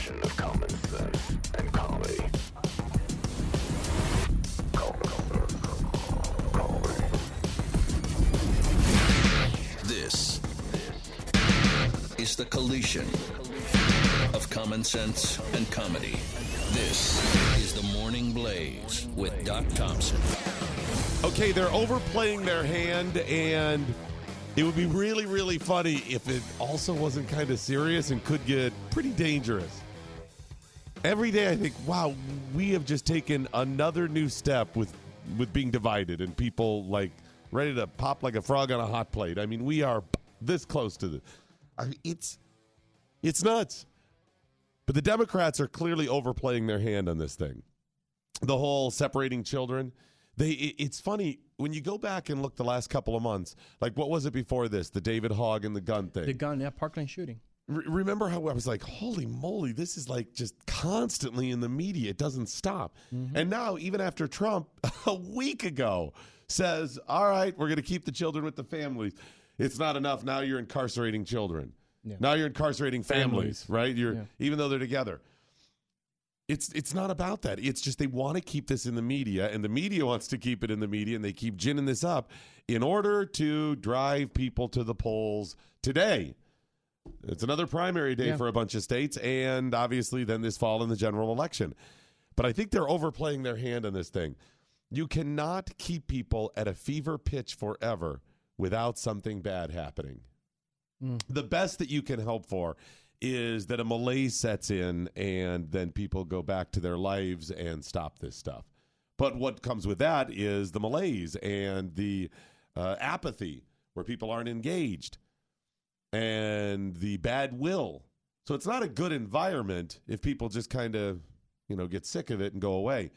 edition of Common Sense and Comedy. This is the collision of common sense and comedy. This is the Morning Blaze with Doc Thompson. Okay, they're overplaying their hand, and it would be really, really funny if it also wasn't kind of serious and could get pretty dangerous. Every day, I think, wow, we have just taken another new step with with being divided and people like ready to pop like a frog on a hot plate. I mean, we are this close to the. I mean, it's it's nuts. But the Democrats are clearly overplaying their hand on this thing. The whole separating children. They it- it's funny when you go back and look the last couple of months. Like what was it before this? The David Hogg and the gun thing. The gun, yeah, Parkland shooting. Re- remember how I was like, holy moly, this is like just constantly in the media. It doesn't stop. Mm-hmm. And now, even after Trump a week ago says, all right, we're going to keep the children with the families, it's not enough. Now you're incarcerating children. Yeah. Now you're incarcerating families, Families. right? You're Yeah. even though they're together. It's it's not about that. It's just they want to keep this in the media, and the media wants to keep it in the media, and they keep ginning this up in order to drive people to the polls today. It's another primary day Yeah. for a bunch of states, and obviously then this fall in the general election. But I think they're overplaying their hand on this thing. You cannot keep people at a fever pitch forever without something bad happening. The best that you can hope for is that a malaise sets in and then people go back to their lives and stop this stuff. But what comes with that is the malaise and the uh, apathy where people aren't engaged and the bad will. So it's not a good environment if people just kind of, you know, get sick of it and go away.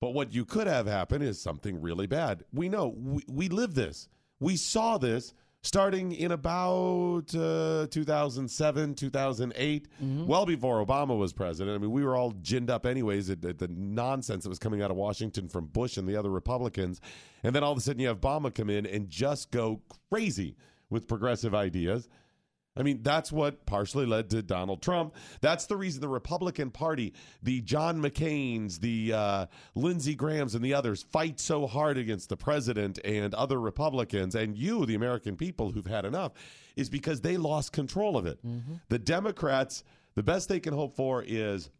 But what you could have happen is something really bad. We know we, we live this. We saw this starting in about uh, 2007, 2008, well before Obama was president. I mean, we were all ginned up anyways at, at the nonsense that was coming out of Washington from Bush and the other Republicans. And then all of a sudden you have Obama come in and just go crazy with progressive ideas. I mean, that's what partially led to Donald Trump. That's the reason the Republican Party, the John McCain's, the uh, Lindsey Graham's, and the others fight so hard against the president and other Republicans, and you, the American people who've had enough, is because they lost control of it. The Democrats, the best they can hope for is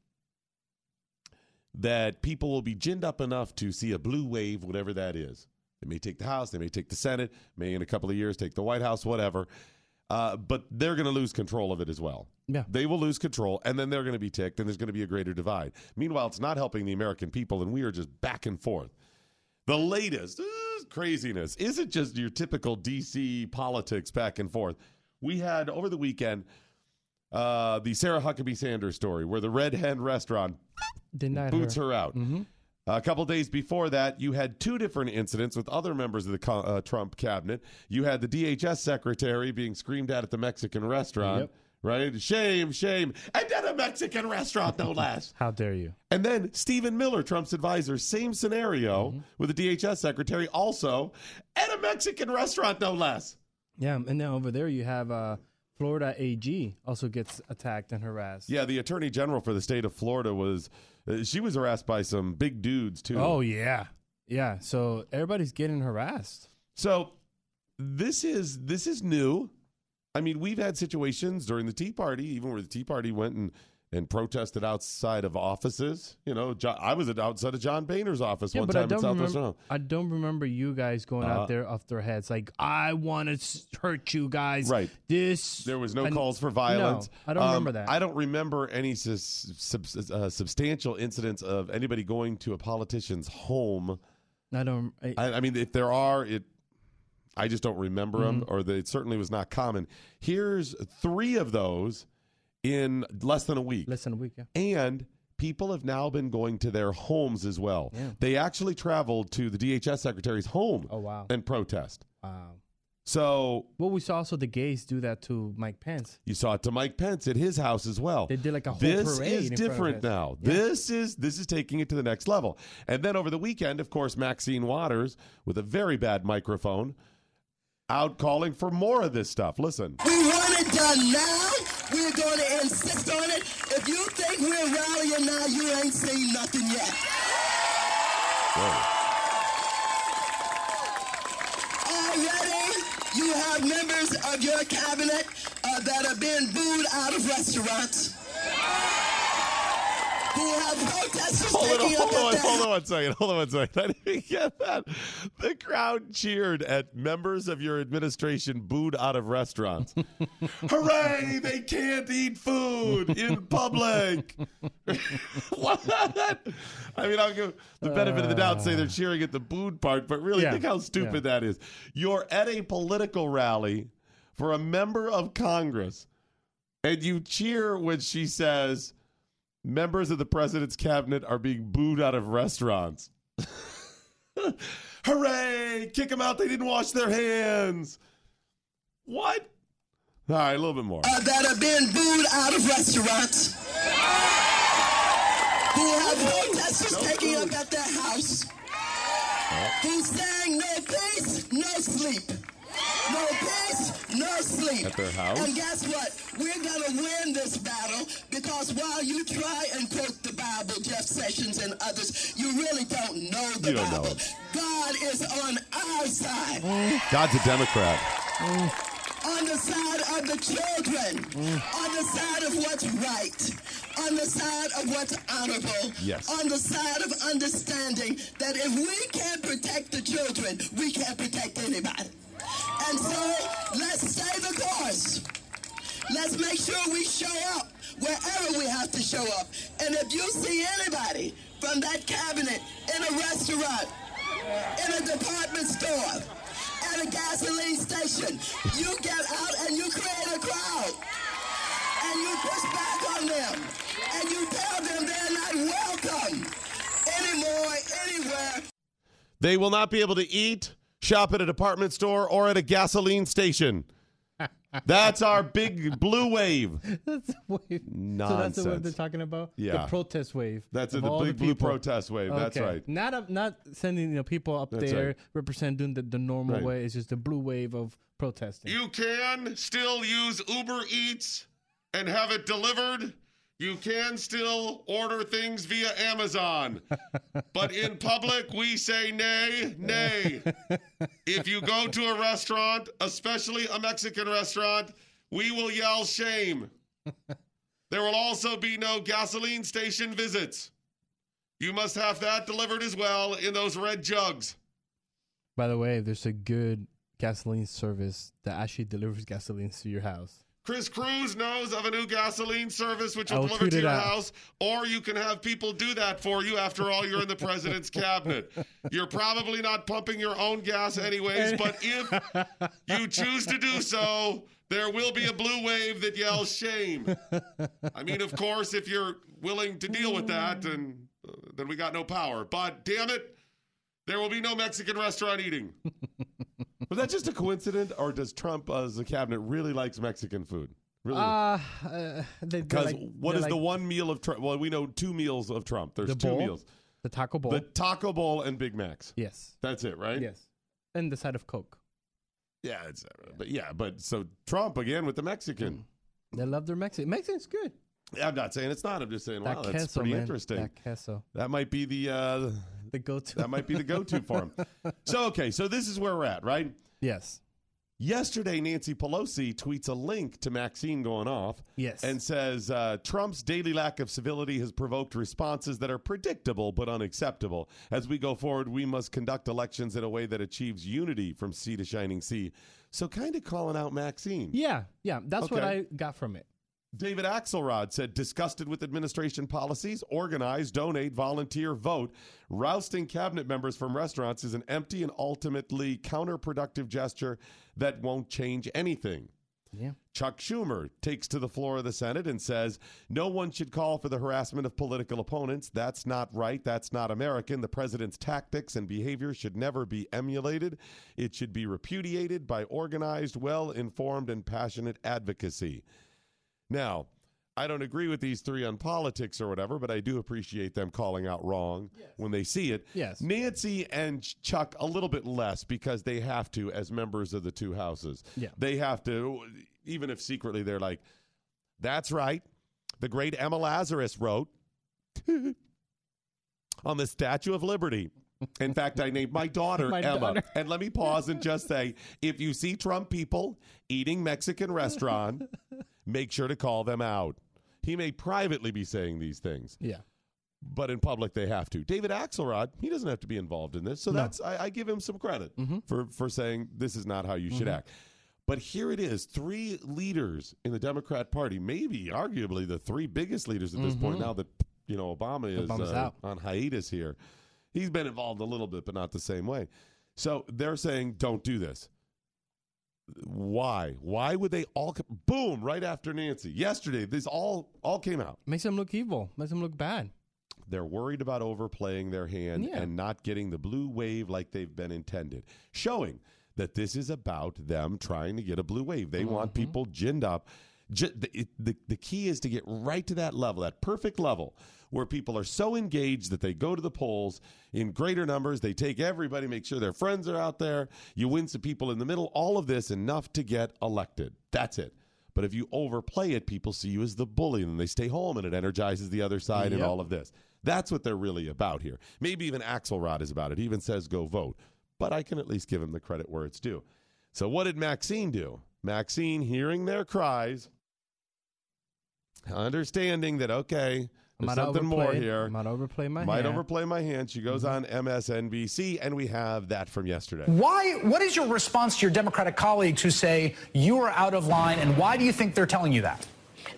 that people will be ginned up enough to see a blue wave, whatever that is. They may take the House, they may take the Senate, may in a couple of years take the White House, whatever. Uh, but they're going to lose control of it as well. Yeah. They will lose control, and then they're going to be ticked, and there's going to be a greater divide. Meanwhile, it's not helping the American people, and we are just back and forth. The latest uh, craziness isn't just your typical DC politics back and forth. We had over the weekend uh, the Sarah Huckabee Sanders story, where the Red Hen restaurant Denied boots her. her out. A couple days before that, you had two different incidents with other members of the uh, Trump cabinet. You had the DHS secretary being screamed at at the Mexican restaurant, Yep. right? Shame, shame. And at a Mexican restaurant, no less. How dare you? And then Stephen Miller, Trump's advisor, same scenario Mm-hmm. with the DHS secretary, also at a Mexican restaurant, no less. Yeah, and then over there you have uh, Florida AG also gets attacked and harassed. Yeah, the attorney general for the state of Florida was, Uh, she was harassed by some big dudes, too. Oh yeah, yeah. So everybody's getting harassed. So this is this is new. I mean, we've had situations during the Tea Party, even where the Tea Party went and and protested outside of offices. You know, Jo- I was outside of John Boehner's office Yeah, one I time in remember. Maryland. I don't remember you guys going Uh, out there off their heads like I want to hurt you guys. Right. This. There was no and- calls for violence. No, I don't Um, remember that. I don't remember any sub- uh, substantial incidents of anybody going to a politician's home. I don't. I, I, I mean, if there are, it. I just don't remember them, Mm-hmm. or that it certainly was not common. Here's three of those in less than a week. less than a week. Yeah. and people have now been going to their homes as well. Yeah. They actually traveled to the DHS secretary's home Oh wow. and protest. Wow. So Well, we saw also the gays do that to Mike Pence. you saw it to Mike Pence at his house as well. They did like a whole this parade is in front of different his- now. Yeah. This is this is taking it to the next level. And then over the weekend, of course, Maxine Waters with a very bad microphone out calling for more of this stuff. Listen. We want it done now We're going to insist on it. If you think we're rallying now, you ain't seen nothing yet. Already, you have members of your cabinet uh, that are being booed out of restaurants. Who have protesters Hold on, hold on, at their hold on one second. Hold on one second. I didn't get that. The crowd cheered at members of your administration booed out of restaurants. Hooray! They can't eat food in public. what? I mean, I'll give the benefit of the doubt, say they're cheering at the booed part, but really Yeah, think how stupid yeah. that is. You're at a political rally for a member of Congress, and you cheer when she says members of the president's cabinet are being booed out of restaurants. Hooray! Kick them out. They didn't wash their hands. What? All right, a little bit more. uh, that have been booed out of restaurants. Who have protesters taking up at their house. Who's saying no peace, no sleep. No peace, no sleep. At their house? And guess what? We're going to win this battle because while you try and quote the Bible, Jeff Sessions and others, you really don't know the You don't know Bible. it. God is on our side. God's a Democrat. on the side of the children, Mm. on the side of what's right, on the side of what's honorable, Yes. on the side of understanding that if we can't protect the children, we can't protect anybody. And so let's stay the course. Let's make sure we show up wherever we have to show up. And if you see anybody from that cabinet in a restaurant, in a department store, at a gasoline station, you get out and you create a crowd. And you push back on them. And you tell them they're not welcome anymore, anywhere. They will not be able to eat, shop at a department store, or at a gasoline station. That's our big blue wave. That's the wave. So that's the wave they're talking about. Yeah. the protest wave. That's of the all big blue protest wave. That's right. Not up, not sending you know people up That's there right. represent doing the, the normal Right. way. It's just the blue wave of protesting. You can still use Uber Eats and have it delivered. You can still order things via Amazon. but in public, we say nay, nay. If you go to a restaurant, especially a Mexican restaurant, we will yell shame. There will also be no gasoline station visits. You must have that delivered as well in those red jugs. By the way, there's a good gasoline service that actually delivers gasoline to your house. Chris Cruz knows of a new gasoline service which will will deliver to your out. house, or you can have people do that for you. After all, you're in the president's cabinet. You're probably not pumping your own gas, anyways, but if you choose to do so, there will be a blue wave that yells shame. I mean, of course, if you're willing to deal with that, then, uh, then we got no power. But damn it, there will be no Mexican restaurant eating. Was that just a coincidence, or does Trump, uh, as a cabinet, really likes Mexican food? Really? Uh, uh they, Because like, what they're the one meal of Trump? Well, we know two meals of Trump. There's the two bowl, meals: the taco bowl. the Taco Bowl and Big Macs. yes, That's it, right? yes, and the side of Coke. Yeah, it's, uh, but yeah, but so Trump again with the Mexican. They love their Mexican. Mexican's good. I'm not saying it's not. I'm just saying, wow, that that's pretty man. interesting. That queso. That might be the uh, The go-to. that might be the go-to for him. So okay, so this is where we're at, right? Yes. Yesterday, Nancy Pelosi tweets a link to Maxine going off. Yes. And says uh, Trump's daily lack of civility has provoked responses that are predictable but unacceptable. As we go forward, we must conduct elections in a way that achieves unity from sea to shining sea. So, kind of calling out Maxine. Yeah, yeah. That's what Okay. I got from it. David Axelrod said, disgusted with administration policies, organize, donate, volunteer, vote. Rousting cabinet members from restaurants is an empty and ultimately counterproductive gesture that won't change anything. Yeah. Chuck Schumer takes to the floor of the Senate and says, No one should call for the harassment of political opponents. That's not right. That's not American. The president's tactics and behavior should never be emulated. It should be repudiated by organized, well informed, and passionate advocacy. Now, I don't agree with these three on politics or whatever, but I do appreciate them calling out wrong when they see it. Yes. Nancy and Chuck a little bit less because they have to as members of the two houses. Yeah. They have to, even if secretly they're like, That's right. The great Emma Lazarus wrote on the Statue of Liberty. In fact, I named my daughter My Emma. daughter. And let me pause and just say if you see Trump people eating Mexican restaurant, make sure to call them out. He may privately be saying these things, Yeah. but in public they have to. David Axelrod, he doesn't have to be involved in this, so No. that's I, I give him some credit mm-hmm. for for saying this is not how you should mm-hmm. act. But here it is: three leaders in the Democrat Party, maybe arguably the three biggest leaders at this point. Mm-hmm. Now that you know Obama is uh, out. on hiatus here, he's been involved a little bit, but not the same way. So they're saying, "Don't do this." Why? Why would they all? Boom! Right after Nancy, yesterday, this all all came out. Makes them look evil. Makes them look bad. They're worried about overplaying their hand Yeah. and not getting the blue wave like they've been intended, showing that this is about them trying to get a blue wave. They want Mm-hmm. people ginned up. The, the, the key is to get right to that level, that perfect level, where people are so engaged that they go to the polls in greater numbers. They take everybody, make sure their friends are out there. You win some people in the middle. All of this enough to get elected. That's it. But if you overplay it, people see you as the bully and they stay home and it energizes the other side and all of this. That's what they're really about here. Maybe even Axelrod is about it. He even says go vote. But I can at least give him the credit where it's due. So what did Maxine do? Maxine, hearing their cries, understanding that, okay, there's Might something more overplay- here. Might overplay my Might hand. overplay my hand. She goes mm-hmm. on MSNBC, and we have that from yesterday. Why? What is your response to your Democratic colleagues who say you are out of line, and why do you think they're telling you that?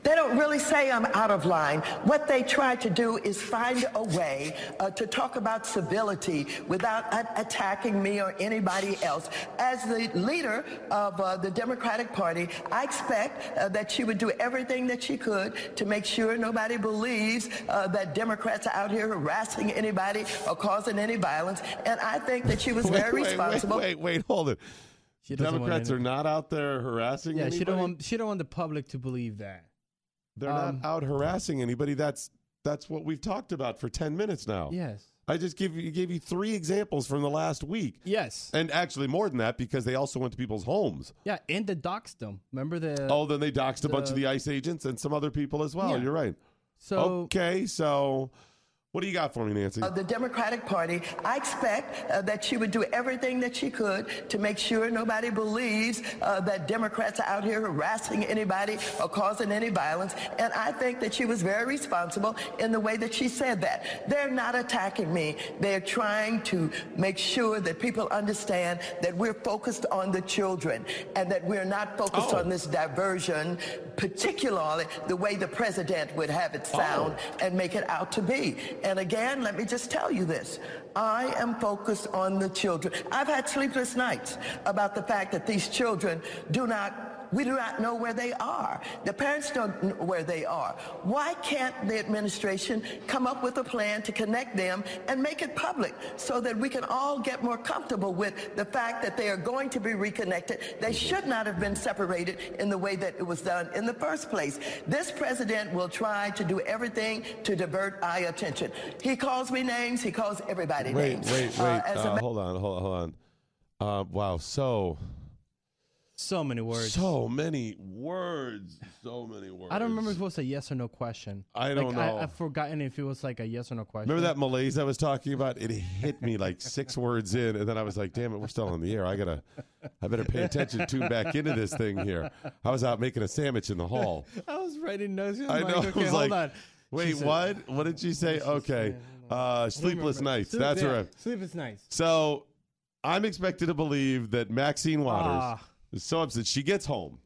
They don't really say I'm out of line. What they try to do is find a way uh, to talk about civility without a- attacking me or anybody else. As the leader of uh, the Democratic Party, I expect uh, that she would do everything that she could to make sure nobody believes uh, that Democrats are out here harassing anybody or causing any violence. And I think that she was very wait, responsible. Wait, wait, wait, hold it. She Democrats are not out there harassing Yeah, anybody. she don't want she don't want the public to believe that. They're um, not out harassing anybody. That's that's what we've talked about for ten minutes now. Yes. I just give you gave you three examples from the last week, Yes. and actually more than that because they also went to people's homes. Yeah, and the doxed them. Remember the Oh, then they doxed a bunch of the- the ICE agents and some other people as well. Yeah. You're right. so okay, so what do you got for me, Nancy? of the Democratic Party, I expect uh, that she would do everything that she could to make sure nobody believes uh, that Democrats are out here harassing anybody or causing any violence. And I think that she was very responsible in the way that she said that. They're not attacking me. They're trying to make sure that people understand that we're focused on the children and that we're not focused Oh. on this diversion, particularly the way the president would have it sound and make it out to be. And again, let me just tell you this. I am focused on the children. I've had sleepless nights about the fact that these children do not we do not know where they are. The parents don't know where they are. Why can't the administration come up with a plan to connect them and make it public so that we can all get more comfortable with the fact that they are going to be reconnected? They should not have been separated in the way that it was done in the first place. This president will try to do everything to divert eye attention. He calls me names. He calls everybody wait, names. wait, Uh, wait. as a Uh, hold on, hold on, hold on. Uh, wow, so so many words. so many words, so many words. I don't remember if it was a yes or no question. I don't like, know. I, I've forgotten if it was like a yes or no question. Remember that malaise I was talking about? It hit me like six words in, and then I was like, "Damn it, we're still on the air. I gotta, I better pay attention, tune back into this thing here." I was out making a sandwich in the hall. I was writing notes. I'm I like, know. Okay, I was hold like, on. "Wait, said- what? What did she say?" Okay, uh, sleepless nights. Sleep- That's yeah, right. Sleepless nights. So, I'm expected to believe that Maxine Waters Ah. So upset. She gets home,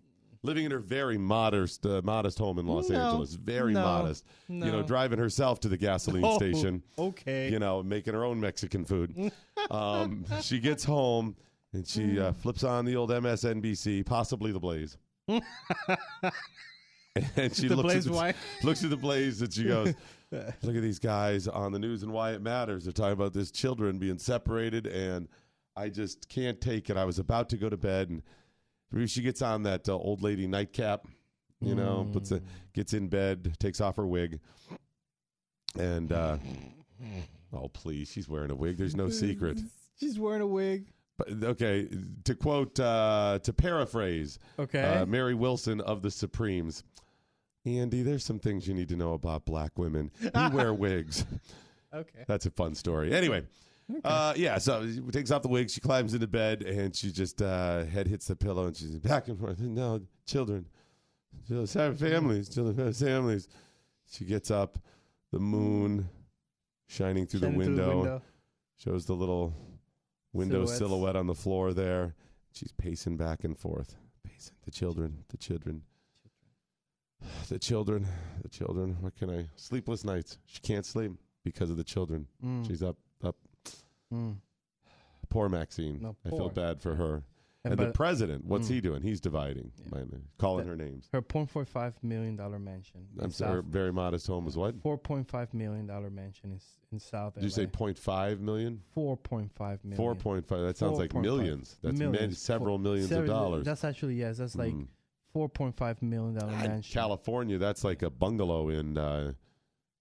living in her very modest, uh, modest home in Los No, Angeles. Very no, modest. You know, no. driving herself to the gasoline Oh, station. okay. You know, making her own Mexican food. um, she gets home and she uh, flips on the old MSNBC, possibly the Blaze. and she The looks Blaze at the, looks at the Blaze and she goes, "Look at these guys on the news and why it matters. They're talking about this children being separated, and I just can't take it. I was about to go to bed, and she gets on that uh, old lady nightcap, you know, puts a, gets in bed, takes off her wig, and uh, oh please, she's wearing a wig. There's no secret. She's wearing a wig. But, okay, to quote, uh, to paraphrase, Okay. uh, Mary Wilson of the Supremes. Andy, there's some things you need to know about black women. We wear wigs. Okay. That's a fun story. Anyway, uh, yeah, so she takes off the wig, she climbs into bed, and she just uh, head hits the pillow, and she's back and forth. No, children, children have families, children have families. She gets up, the moon shining through, Shining the, through window, window. shows the little window Silhouettes. silhouette on the floor there. She's pacing back and forth, pacing. The children, the children. The children, the children. What can I? Sleepless nights. She can't sleep because of the children. Mm. She's up. Mm. Poor Maxine. No, I feel poor. bad for her. And And, the but- president, what's Mm. he doing? He's dividing, mind- calling her names. Her point four five million dollar mansion. in I'm sorry, South- very modest home is what? Four point five million dollar mansion is in South. Did you say LA. 0.5 million? four point five million? 4.5. That sounds like 4.5 millions. That's many, millions. several Four- millions several- of dollars. That's actually yes. That's like Mm. four point five million dollar mansion. California, that's like a bungalow in, uh,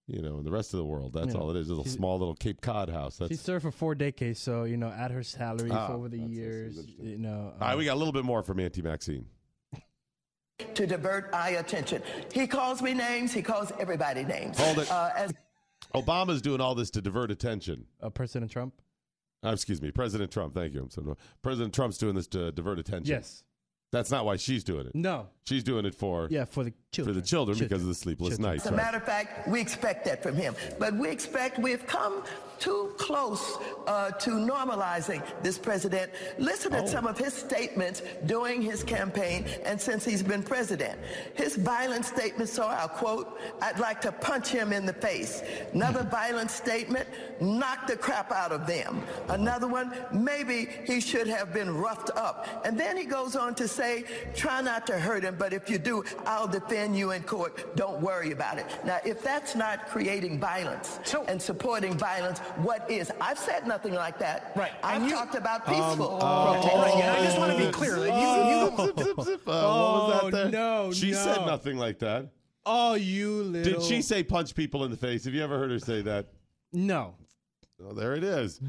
you know, in the rest of the world. That's Yeah. all it is. A small little Cape Cod house. She That's served for four decades, so you know, at her salary Ah, over the that's- that's years. interesting. You know, all right. um, We got a little bit more from Auntie Maxine. to divert eye attention. He calls me names. He calls everybody names. Hold it. Uh, as Obama's doing all this to divert attention. uh, President Trump. Uh, excuse me, President Trump. Thank you. I'm so President Trump's doing this to divert attention. Yes. That's not why she's doing it. No. She's doing it for Yeah, for the children for children. the children, because of the sleepless Children. nights. As a right? matter of fact, we expect that from him. But we expect we've come too close uh, to normalizing this president. Listen Oh. to some of his statements during his campaign and since he's been president. His violent statements are, I'll quote, I'd like to punch him in the face. Another violent statement, knock the crap out of them. Another one, maybe he should have been roughed up. And then he goes on to say, try not to hurt him, but if you do, I'll defend you in court. Don't worry about it. Now, if that's not creating violence So- and supporting violance, what is? I've said nothing like that. Right. I've you- talked about peaceful oh. Right, and I just want to be clear that you, you Zip, zip, zip. Uh, what was Oh, that there? no, She no. said nothing like that. Oh, you little. Did she say punch people in the face? Have you ever heard her say that? No. Oh, there it is.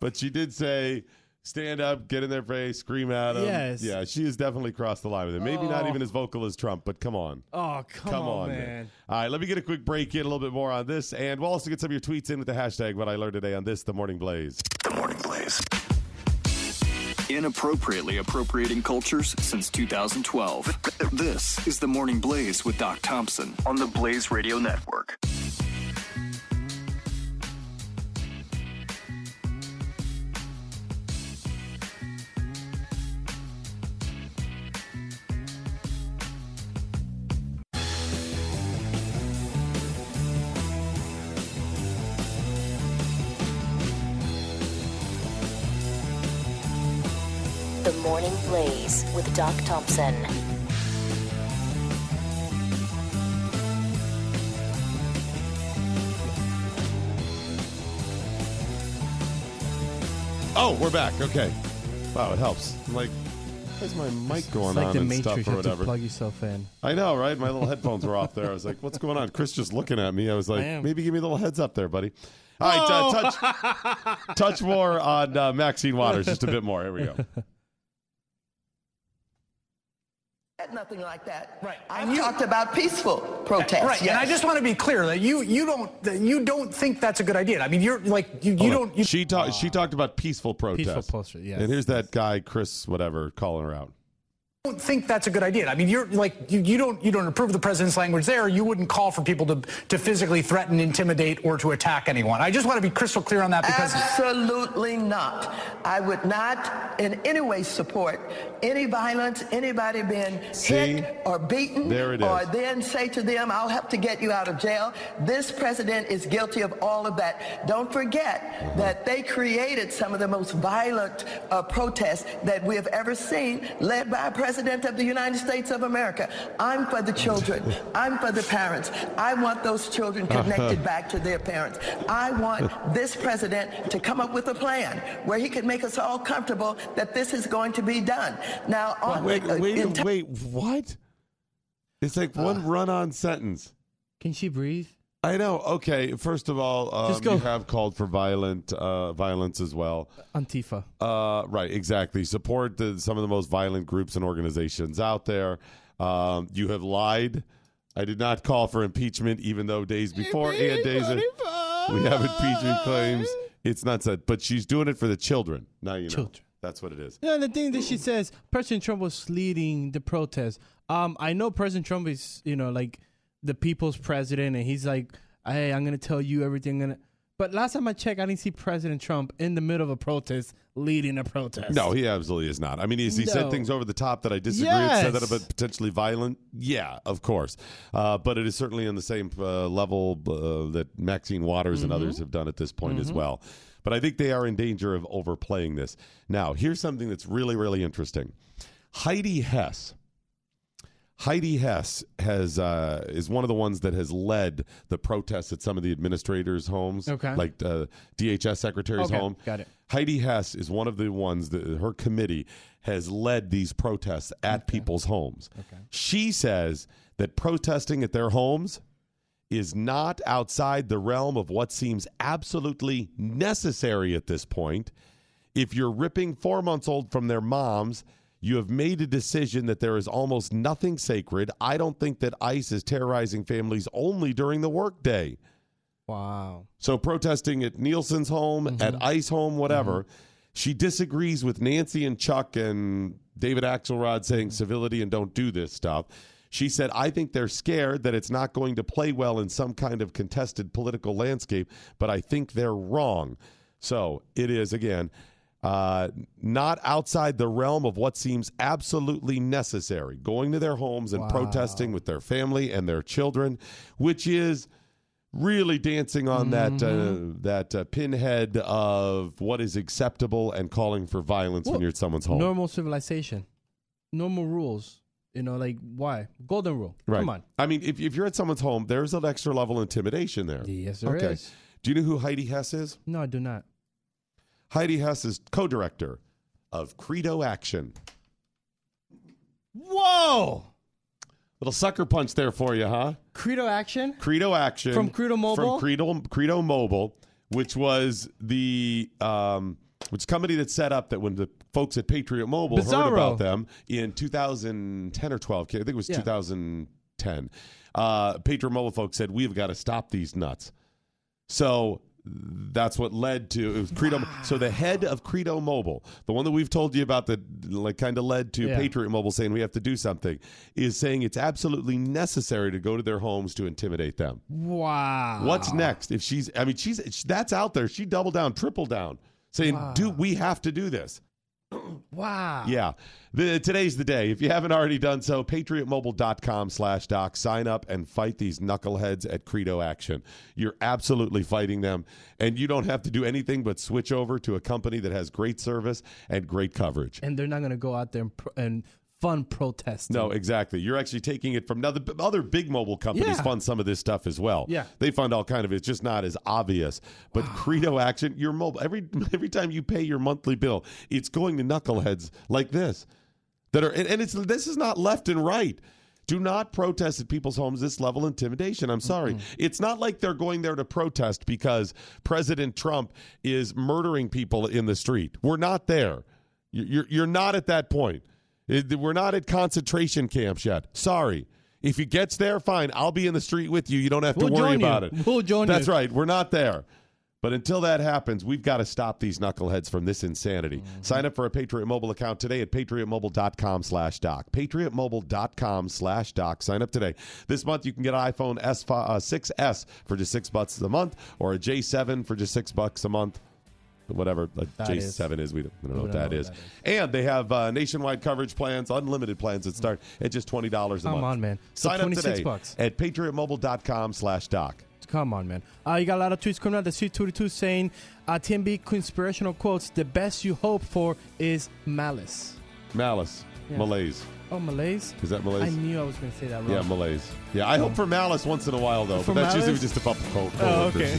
But she did say, stand up, get in their face, scream at them. Yes. Yeah, she has definitely crossed the line with it. Maybe not Oh. even as vocal as Trump, but come on. Oh, come, Come on, man. All right, let me get a quick break in, a little bit more on this. And we'll also get some of your tweets in with the hashtag what I learned today on this, The Morning Blaze. The Morning Blaze. Inappropriately appropriating cultures since 2012. This is the Morning Blaze with Doc Thompson on the Blaze Radio Network. The Morning Blaze with Doc Thompson. Oh, we're back. Okay. Wow, it helps. I'm like, where's my mic going It's like on the and Matrix. stuff You or have to whatever? plug yourself in. I know, right? My little headphones were off there. I was like, what's going on? Chris just looking at me. I was like, I am. maybe give me a little heads up there, buddy. All right, uh, touch, touch more on uh, Maxine Waters, just a bit more. Here we go. said nothing like that. Right. I've you- talked about peaceful protests. Right, yes. and I just want to be clear that you you don't that you don't think that's a good idea. I mean, you're like you, you Hold on. don't. You, she talked. She talked about peaceful protests. Peaceful protest, yes. And here's that guy, Chris, whatever, calling her out. Don't think that's a good idea. I mean, you're like you, you don't you don't approve of the president's language there. You wouldn't call for people to to physically threaten, intimidate, or to attack anyone. I just want to be crystal clear on that because Absolutely not. I would not in any way support any violence, anybody being See? hit or beaten, There it or then say to them, I'll have to get you out of jail. This president is guilty of all of that. Don't forget that they created some of the most violent uh, protests that we have ever seen, led by a president of the United States of America. I'm for the children. I'm for the parents. I want those children connected back to their parents. I want this president to come up with a plan where he can make us all comfortable that this is going to be done. Now, on, Wait, uh, wait, in wait. What? It's like one run-on sentence. Can she breathe? I know. Okay, first of all, um, Just you have called for violent uh, violence as well. Antifa. Uh, right, exactly. Support the, some of the most violent groups and organizations out there. Um, you have lied I did not call for impeachment, even though days before and days of, we have impeachment claims. It's not said, but she's doing it for the children. Now you know. Children. That's what it is. No, the thing that she says, President Trump was leading the protest. Um, I know President Trump is, you know, like the people's president, and he's like, "Hey, I'm gonna tell you everything." Gonna, but last time I checked, I didn't see President Trump in the middle of a protest leading a protest. No, he absolutely is not. I mean, has he said things over the top that I disagree with, said that about potentially violent? Yeah, of course. Uh, but it is certainly on the same uh, level uh, that Maxine Waters and Mm-hmm. others have done at this point as well. But I think they are in danger of overplaying this. Now, here's something that's really, really interesting. Heidi Hess. Heidi Hess has uh, is one of the ones that has led the protests at some of the administrators' homes, Okay. like uh, DHS secretary's Okay, home. got it. Heidi Hess is one of the ones that her committee has led these protests at people's homes. Okay. She says that protesting at their homes is not outside the realm of what seems absolutely necessary at this point. If you're ripping four months old from their moms, you have made a decision that there is almost nothing sacred. I don't think that ICE is terrorizing families only during the workday. Wow. So protesting at Nielsen's home, mm-hmm. at Ice home, whatever. Mm-hmm. She disagrees with Nancy and Chuck and David Axelrod saying mm-hmm. civility and don't do this stuff. She said, I think they're scared that it's not going to play well in some kind of contested political landscape, but I think they're wrong. So it is, again, uh, not outside the realm of what seems absolutely necessary. Going to their homes and protesting with their family and their children, which is really dancing on that uh, that uh, pinhead of what is acceptable and calling for violence when you're at someone's home. Normal civilization, normal rules. You know, like why? Golden rule. right. Come on. I mean, if, if you're at someone's home, there's an extra level of intimidation there. Yes, there is. okay. Do you know who Heidi Hess is? No, I do not. Heidi Hess is co-director of Credo Action. Whoa! Little sucker punch there for you, huh? Credo action. Credo Action From Credo Mobile? From Credo Credo Mobile, which was the um, which company that set up that when the folks at Patriot Mobile heard about them in 2010 or 12, I think it was Yeah. 2010. Uh, Patriot Mobile folks said we've got to stop these nuts. So that's what led to it was Credo. So the head of Credo Mobile, the one that we've told you about that like kind of led to Yeah. Patriot Mobile saying we have to do something, is saying it's absolutely necessary to go to their homes to intimidate them. Wow. What's next? If she's, I mean, she's that's out there. She doubled down, triple down, saying, "Do we have to do this?" Wow. Yeah. The, today's the day. If you haven't already done so, patriotmobile.com slash doc. Sign up and fight these knuckleheads at Credo Action. You're absolutely fighting them. And you don't have to do anything but switch over to a company that has great service and great coverage. And they're not gonna go out there and, pro- and fun protest. No, exactly. You're actually taking it from other other big mobile companies Yeah. fund some of this stuff as well. Yeah. they fund all kind of. It's just not as obvious. But Credo Action, your mobile every every time you pay your monthly bill, it's going to knuckleheads like this that are and, and it's this is not left and right. Do not protest at people's homes this level of intimidation. I'm sorry. It's not like they're going there to protest because President Trump is murdering people in the street. We're not there. You're, you're not at that point. We're not at concentration camps yet. Sorry. If he gets there, fine. I'll be in the street with you. You don't have to We'll worry join you. about it. We'll join you. That's you. right. We're not there. But until that happens, we've got to stop these knuckleheads from this insanity. Mm-hmm. Sign up for a Patriot Mobile account today at patriotmobile.com slash doc. Patriotmobile.com slash doc. Sign up today. This month, you can get an iPhone S, uh, 6S for just six bucks a month or a J7 for just six bucks a month. Whatever a J7 is. we don't, we don't know what don't that know is. what that is. And they have uh, nationwide coverage plans, unlimited plans that start at just $20 a month. Come on, man. So Sign up 26 today bucks. at patriotmobile.com slash doc. Come on, man. Uh, you got a lot of tweets coming out. The C22 saying, uh, TMB conspirational quotes, the best you hope for is malice. Malice. Yeah. Malaise. Oh, Malaise? Is that malaise? I knew I was going to say that wrong. Yeah, malaise. Yeah, I hope for malice once in a while though, For but that's usually just a pop cold. Oh, okay.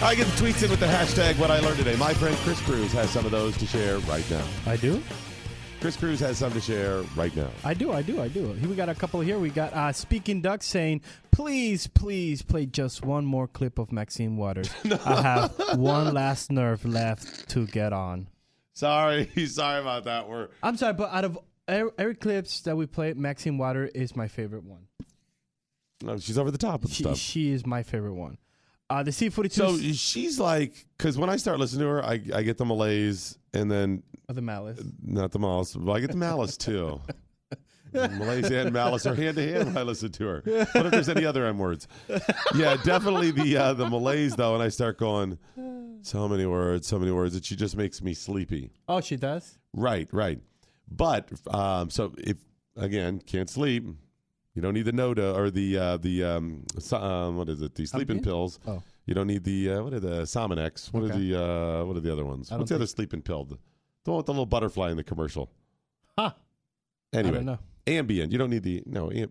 I get the tweets in with the hashtag what I learned today. My friend Chris Cruz has some of those to share right now. I do. Chris Cruz has some to share right now. I do, I do, I do. Here we got a couple here. We got uh, Speaking Duck saying, please, please play just one more clip of Maxine Waters. I have one last nerve left to get on. Sorry, sorry about that. We're I'm sorry, but out of every, every clips that we play, Maxine Water is my favorite one. no, she's over the top with the She, stuff. she is my favorite one. Uh, the C42 So she's like, because when I start listening to her, I, I get the malaise and then of the malice. not the malice. but I get the malice too. malaise and malice are hand to hand when I listen to her. What if there's any other M words? Yeah, definitely the uh, the malaise though, and I start going, so many words, so many words, that she just makes me sleepy. Oh, she does? Right, right. But um, so if again can't sleep, you don't need the Noda or the uh, the um, um, what is it? The sleeping Ambien? pills. Oh. You don't need the uh, what are the Sominex? What are the uh, what are the other ones? What's the other sleeping pill? The the one with the little butterfly in the commercial. Huh. Anyway. Ambien. You don't need the no. Am,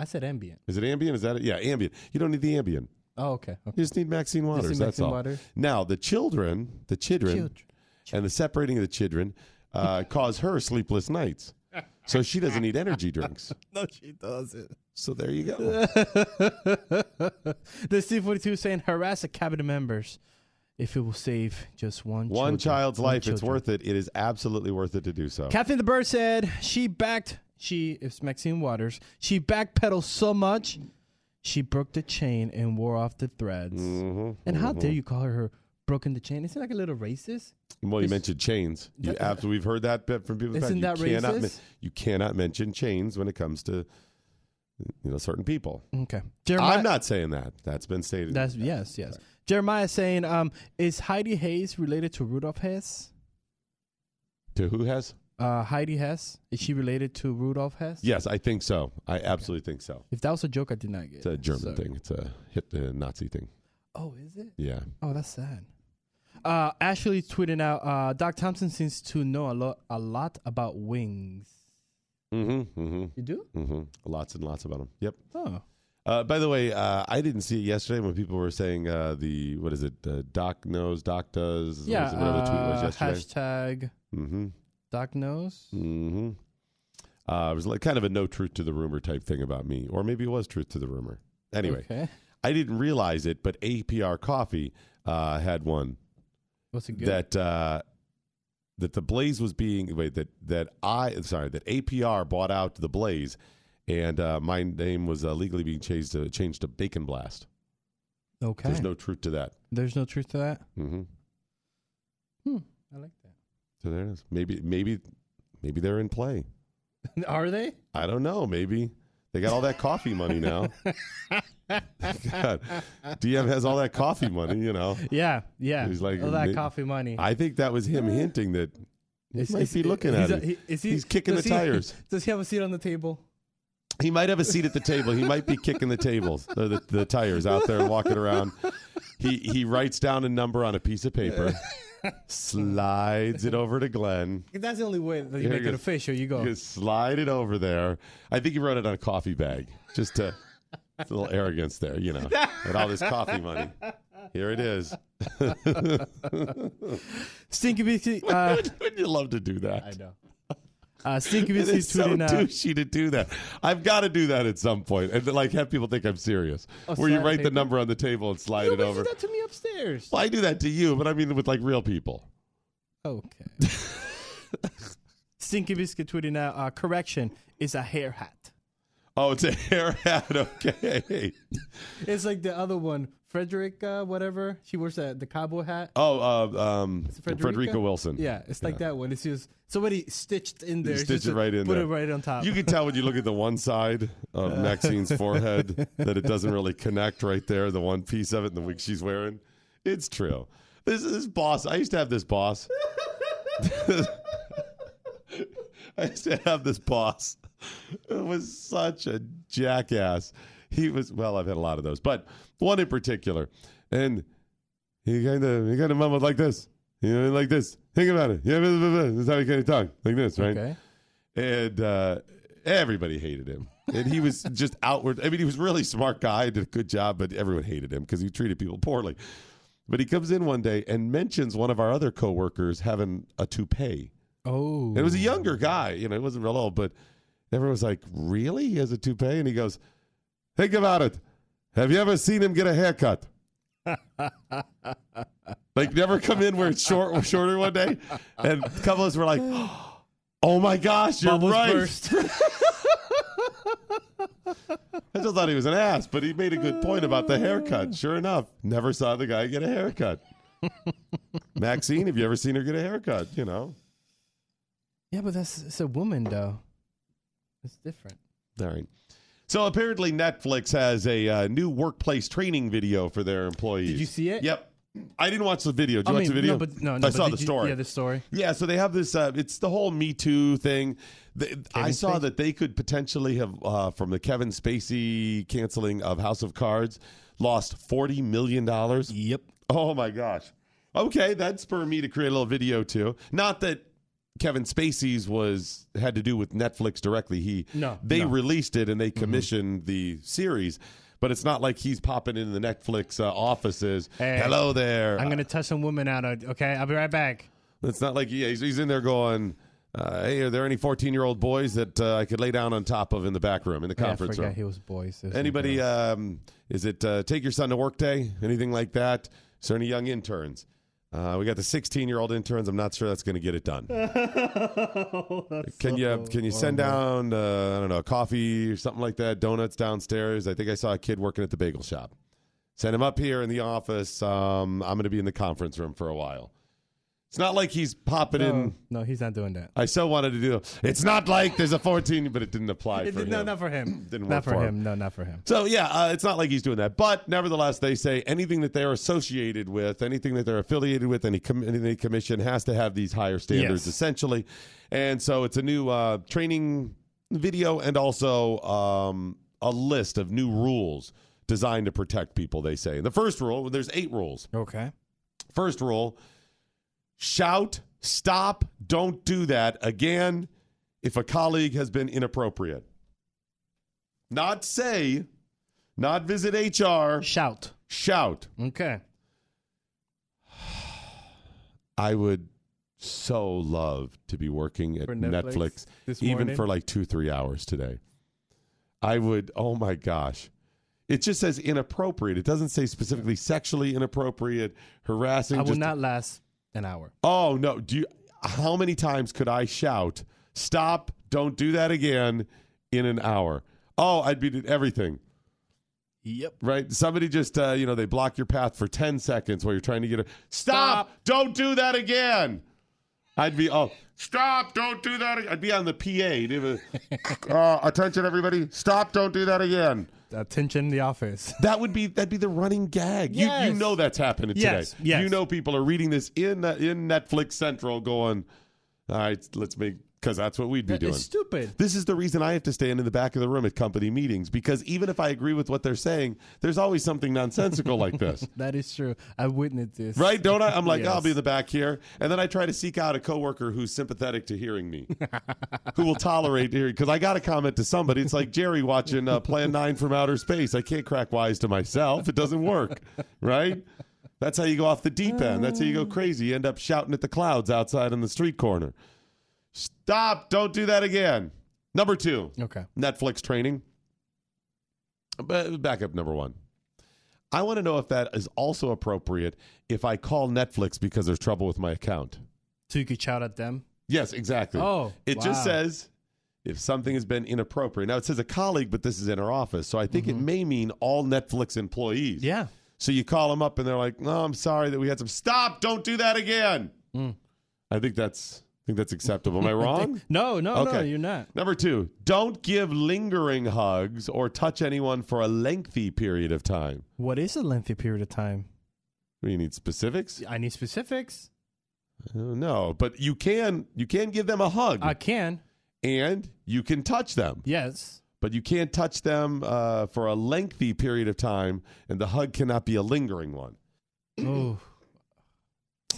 I said ambient. is it Ambien? Is that it? Yeah, Ambien. You don't need the Ambien. Oh, okay. okay. You just need Maxine Waters. need that's Maxine all. Waters. Now the children, the children, Children. and the separating of the children uh, cause her sleepless nights. So she doesn't need energy drinks. No, she doesn't. So there you go. the C42 saying harass the cabinet members if it will save just one One children- child's one life, it's children. worth it. It is absolutely worth it to do so. Catherine the Bird said she backed, she, it's Maxine Waters, she backpedaled so much, she broke the chain and wore off the threads. Mm-hmm, And how dare you call her her broken the chain? Isn't that like a little racist? Well, you mentioned chains. You absolutely, we've heard that bit from people. in the Isn't past. that you cannot, racist? you cannot mention chains when it comes to you know certain people. Okay. Jeremiah, I'm not saying that. That's been stated. That's, yes, yes. Jeremiah is saying, um, is Heidi Hayes related to Rudolph Hess? to who has? Uh, Heidi Hess, is she related to Rudolph Hess? Yes, I think so. I absolutely think so. If that was a joke, I did not get it. It's a it. German Sorry. thing. It's a hit the Nazi thing. Oh, is it? Yeah. Oh, that's sad. Uh, Ashley tweeted out, uh, Doc Thompson seems to know a lot, a lot about wings. Mm-hmm. Mm-hmm. You do? Mm-hmm. Lots and lots about them. Yep. Oh. Uh, by the way, uh, I didn't see it yesterday when people were saying uh, the what is it? Uh, Doc knows, Doc does. Yeah. What was it, whatever the tweet was uh, yesterday. hashtag Mm-hmm. Doc knows. Mm-hmm. Uh, it was like kind of a no truth to the rumor type thing about me, or maybe it was truth to the rumor. Anyway, Okay. I didn't realize it, but APR Coffee uh, had one What's it good? that uh, that the Blaze was being wait that that I sorry that APR bought out the Blaze, and uh, my name was uh, legally being changed to changed to Bacon Blast. okay. There's no truth to that. There's no truth to that. hmm Hmm. I like that. So there it is. Maybe maybe maybe they're in play. Are they? I don't know. Maybe they got all that coffee money now. God, DM has all that coffee money. You know, Yeah. Yeah. He's like, all that coffee money. I think that was him uh, hinting that he Is- might is- be looking at it. he- is he- He's kicking the he- tires. Does he have a seat on the table? He might have a seat at the table. He might be kicking the tables, or the, the tires out there walking around. He he writes down a number on a piece of paper, slides it over to Glenn. That's the only way that you Here make he it goes. official. You go. You slide it over there. I think he wrote it on a coffee bag, just to a little arrogance there, you know, and all this coffee money. Here it is. Stinky Biscuit. Uh, Wouldn't you love to do that? I know. Uh, Stinky It Biscuit is so tweeting douchey to do that. I've got to do that at some point, and like have people think I'm serious. Oh, where you slide write the paper? number on the table and slide You it over. did that to me upstairs. Well, I do that to you, but I mean with like real people. Okay. Stinky Biscuit tweeting out. Uh, correction is a hair hat. Oh, it's a hair hat. Okay. It's like the other one, Frederick, uh, whatever. She wears the, the cowboy hat. Oh, uh, um, Frederica? Frederica Wilson. Yeah, it's like that one. It's just somebody stitched in there. It's Stitch it right in Put there. it right on top. You can tell when you look at the one side of Maxine's forehead that it doesn't really connect right there, the one piece of it, and the wig she's wearing. It's true. This this boss. I used to have this boss. I used to have this boss. It was such a jackass. He was well. I've had a lot of those, but one in particular, and he kind of he kind of mumbled like this, you know, like this. Think about it. Yeah, blah, blah, blah. this is how he kind of talk, like this, right? Okay. And uh, Everybody hated him. And he was just outward. I mean, he was a really smart guy, did a good job, but everyone hated him because he treated people poorly. But he comes in one day and mentions one of our other coworkers having a toupee. Oh, And it was a younger guy, you know, it wasn't real old, but everyone was like, Really? He has a toupee? And he goes, Think about it. Have you ever seen him get a haircut? like, never come in where it's short, shorter one day? And a couple of us were like, Oh my gosh, you're Bubbles right. burst. I just thought he was an ass, but he made a good point about the haircut. Sure enough, never saw the guy get a haircut. Maxine, have you ever seen her get a haircut? You know, yeah, but that's it's a woman though. It's different. all right. So apparently, Netflix has a uh, new workplace training video for their employees. Did you see it? Yep. I didn't watch the video. Did you I watch mean, the video? no, but no, no. I but saw the you- story. yeah, the story. Yeah, so they have this. Uh, it's the whole Me Too thing. The, I saw Spacey? that they could potentially have, uh, from the Kevin Spacey canceling of House of Cards, lost forty million dollars. Yep. Oh my gosh. Okay, that spurred me to create a little video too. Not that Kevin Spacey's was had to do with Netflix directly. He No, they no. Mm-hmm. released it and they commissioned the series. But it's not like he's popping in the Netflix uh, offices. Hey, Hello there. I'm gonna touch some women out. uh, Okay, I'll be right back. It's not like yeah, he's, he's in there going, uh, "Hey, are there any 14 year old boys that uh, I could lay down on top of in the back room in the Yeah, I conference room?" he was boys. Anybody? Um, is it uh, take your son to work day? Anything like that? Is there any young interns? Uh, we got the 16 year old interns. I'm not sure that's going to get it done. can you can you send down uh, I don't know coffee or something like that? Donuts downstairs. I think I saw a kid working at the bagel shop. Send him up here in the office. Um, I'm going to be in the conference room for a while. It's not like he's popping in. no, he's not doing that. I so wanted to do. It's not like there's a 14, but it didn't apply It for did- him. no, not for him. Didn't not work for for him. him. No, not for him. So yeah, uh, it's not like he's doing that, but nevertheless, they say anything that they're associated with, anything that they're affiliated with, any com- anything they commission has to have these higher standards, Yes. essentially. And so it's a new uh, training video and also um, a list of new rules designed to protect people. They say. The first rule, there's eight rules. Okay. First rule: shout, stop, don't do that again. If a colleague has been inappropriate, not say, not visit HR. Shout. Shout. Okay. I would so love to be working at For Netflix, Netflix even for like two, three hours today. I would, oh my gosh. It just says inappropriate. It doesn't say specifically sexually inappropriate, harassing. I will just- not last an hour. Oh no! Do you? How many times could I shout, "Stop! Don't do that again!" in an hour? Oh, I'd be everything. Yep. Right? Somebody just, uh, you know, they block your path for ten seconds while you're trying to get a stop. Stop. Don't do that again. I'd be oh, stop! Don't do that. ag-" I'd be on the PA. A, uh, attention, everybody! Stop! Don't do that again. Attention in the office. That would be that'd be the running gag. You you know that's happening today. yes. You know people are reading this in uh, in Netflix Central, going, all right, let's make because that's what we'd be doing. It's stupid. This is the reason I have to stand in the back of the room at company meetings because even if I agree with what they're saying, there's always something nonsensical like this. That is true. I witnessed this. Right? Don't I? I'm like, Yes. I'll be in the back here. And then I try to seek out a coworker who's sympathetic to hearing me, who will tolerate hearing. Because I got to comment to somebody. It's like Jerry watching uh, Plan 9 from Outer Space. I can't crack wise to myself. It doesn't work. Right? That's how you go off the deep end. That's how you go crazy. You end up shouting at the clouds outside on the street corner. Stop. Don't do that again. Number two. Okay. Netflix training. Ba- Back up number one. I want to know if that is also appropriate if I call Netflix because there's trouble with my account. So you could shout at them. Yes, exactly. Oh, it just says if something has been inappropriate. Now it says a colleague, but this is in our office, so I think it may mean all Netflix employees. Mm-hmm. Yeah. So you call them up and they're like, "No, I'm sorry that we had some. Stop! Don't do that again." Mm. I think that's I think that's acceptable. Am I wrong? No, no, no, you're not. Number two, don't give lingering hugs or touch anyone for a lengthy period of time. What is a lengthy period of time? You need specifics? I need specifics. No, but you can you can give them a hug I can. and you can touch them, Yes. but you can't touch them uh, for a lengthy period of time, and the hug cannot be a lingering one. oh.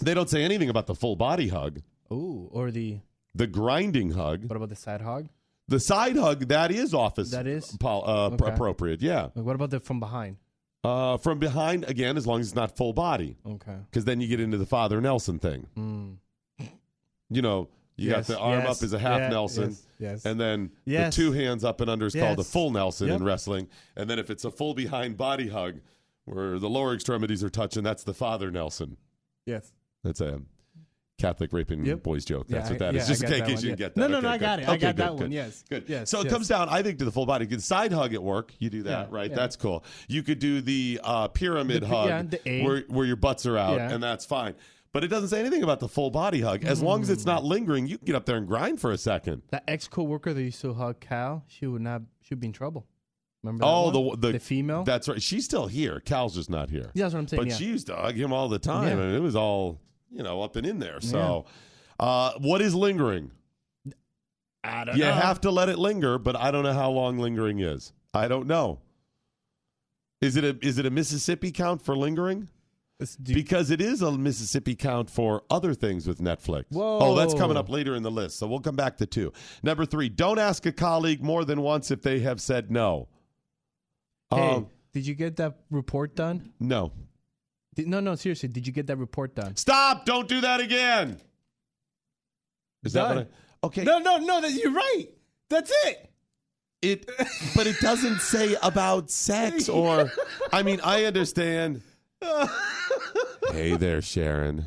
They don't say anything about the full body hug, Oh. Or the the grinding hug. what about the side hug? The side hug that is office That is? pol- uh, Okay. appropriate. Yeah. Like, what about the from behind? Uh, from behind again, as long as it's not full body, Okay. because then you get into the Father Nelson thing. Mm. You know, you Yes, got the arm yes, up as a half yeah, Nelson, yes, yes. and then Yes. the two hands up and under is called a Yes. full Nelson in wrestling. And then if it's a full behind body hug, where the lower extremities are touching, that's the Father Nelson. Yes. That's a Catholic raping Yep. boys joke. Yeah, That's what I- that is. yeah, Just I in case you didn't get that. No, no, Okay, no, I good. got it. I Okay, got good, that one, yes. Good. Yes, So it yes. comes down, I think, to the full body. Good side hug at work. You do that, Yeah, right? yeah. That's cool. You could do the uh, pyramid The- hug yeah, the where, where your butts are out, Yeah. and that's fine. But it doesn't say anything about the full body hug. As long as it's Mm. not lingering, you can get up there and grind for a second. That ex coworker that used to hug Cal, she would not. She'd be in trouble. Remember? That Oh, the, the the female. That's right. She's still here. Cal's just not here. Yeah, that's what I'm saying. but yeah. she used to hug him all the time, Yeah. and it was all you know up and in there. So, uh, what is lingering? I don't You know. have to let it linger, but I don't know how long lingering is. I don't know. Is it a is it a Mississippi count for lingering? Because it is a Mississippi count for other things with Netflix. Whoa. Oh, that's coming up later in the list. So we'll come back to two. Number three, don't ask a colleague more than once if they have said no. hey, Um, did you get that report done? no. Did, no, no, seriously. Did you get that report done? Stop! Don't do that again. Is that what I, okay? No, no, no. That you're right. That's it. It, but it doesn't say about sex or. I mean, I understand. hey there, Sharon.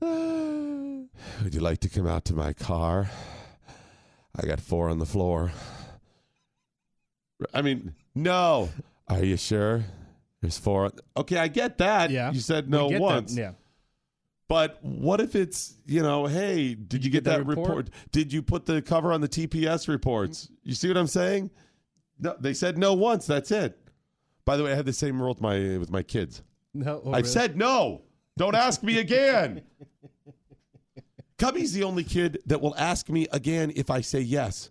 Would you like to come out to my car? I got four on the floor. I mean, no. Are you sure? There's four. Okay, I get that. Yeah. You said no get that. once. Yeah. But what if it's, you know, hey, did, you, get, that, report? Did you put the cover on the TPS reports? You see what I'm saying? No, they said no once. That's it. By the way, I had the same rule with my with my kids. No. oh, I've really? said no. Don't ask me again. Cubby's the only kid that will ask me again if I say yes.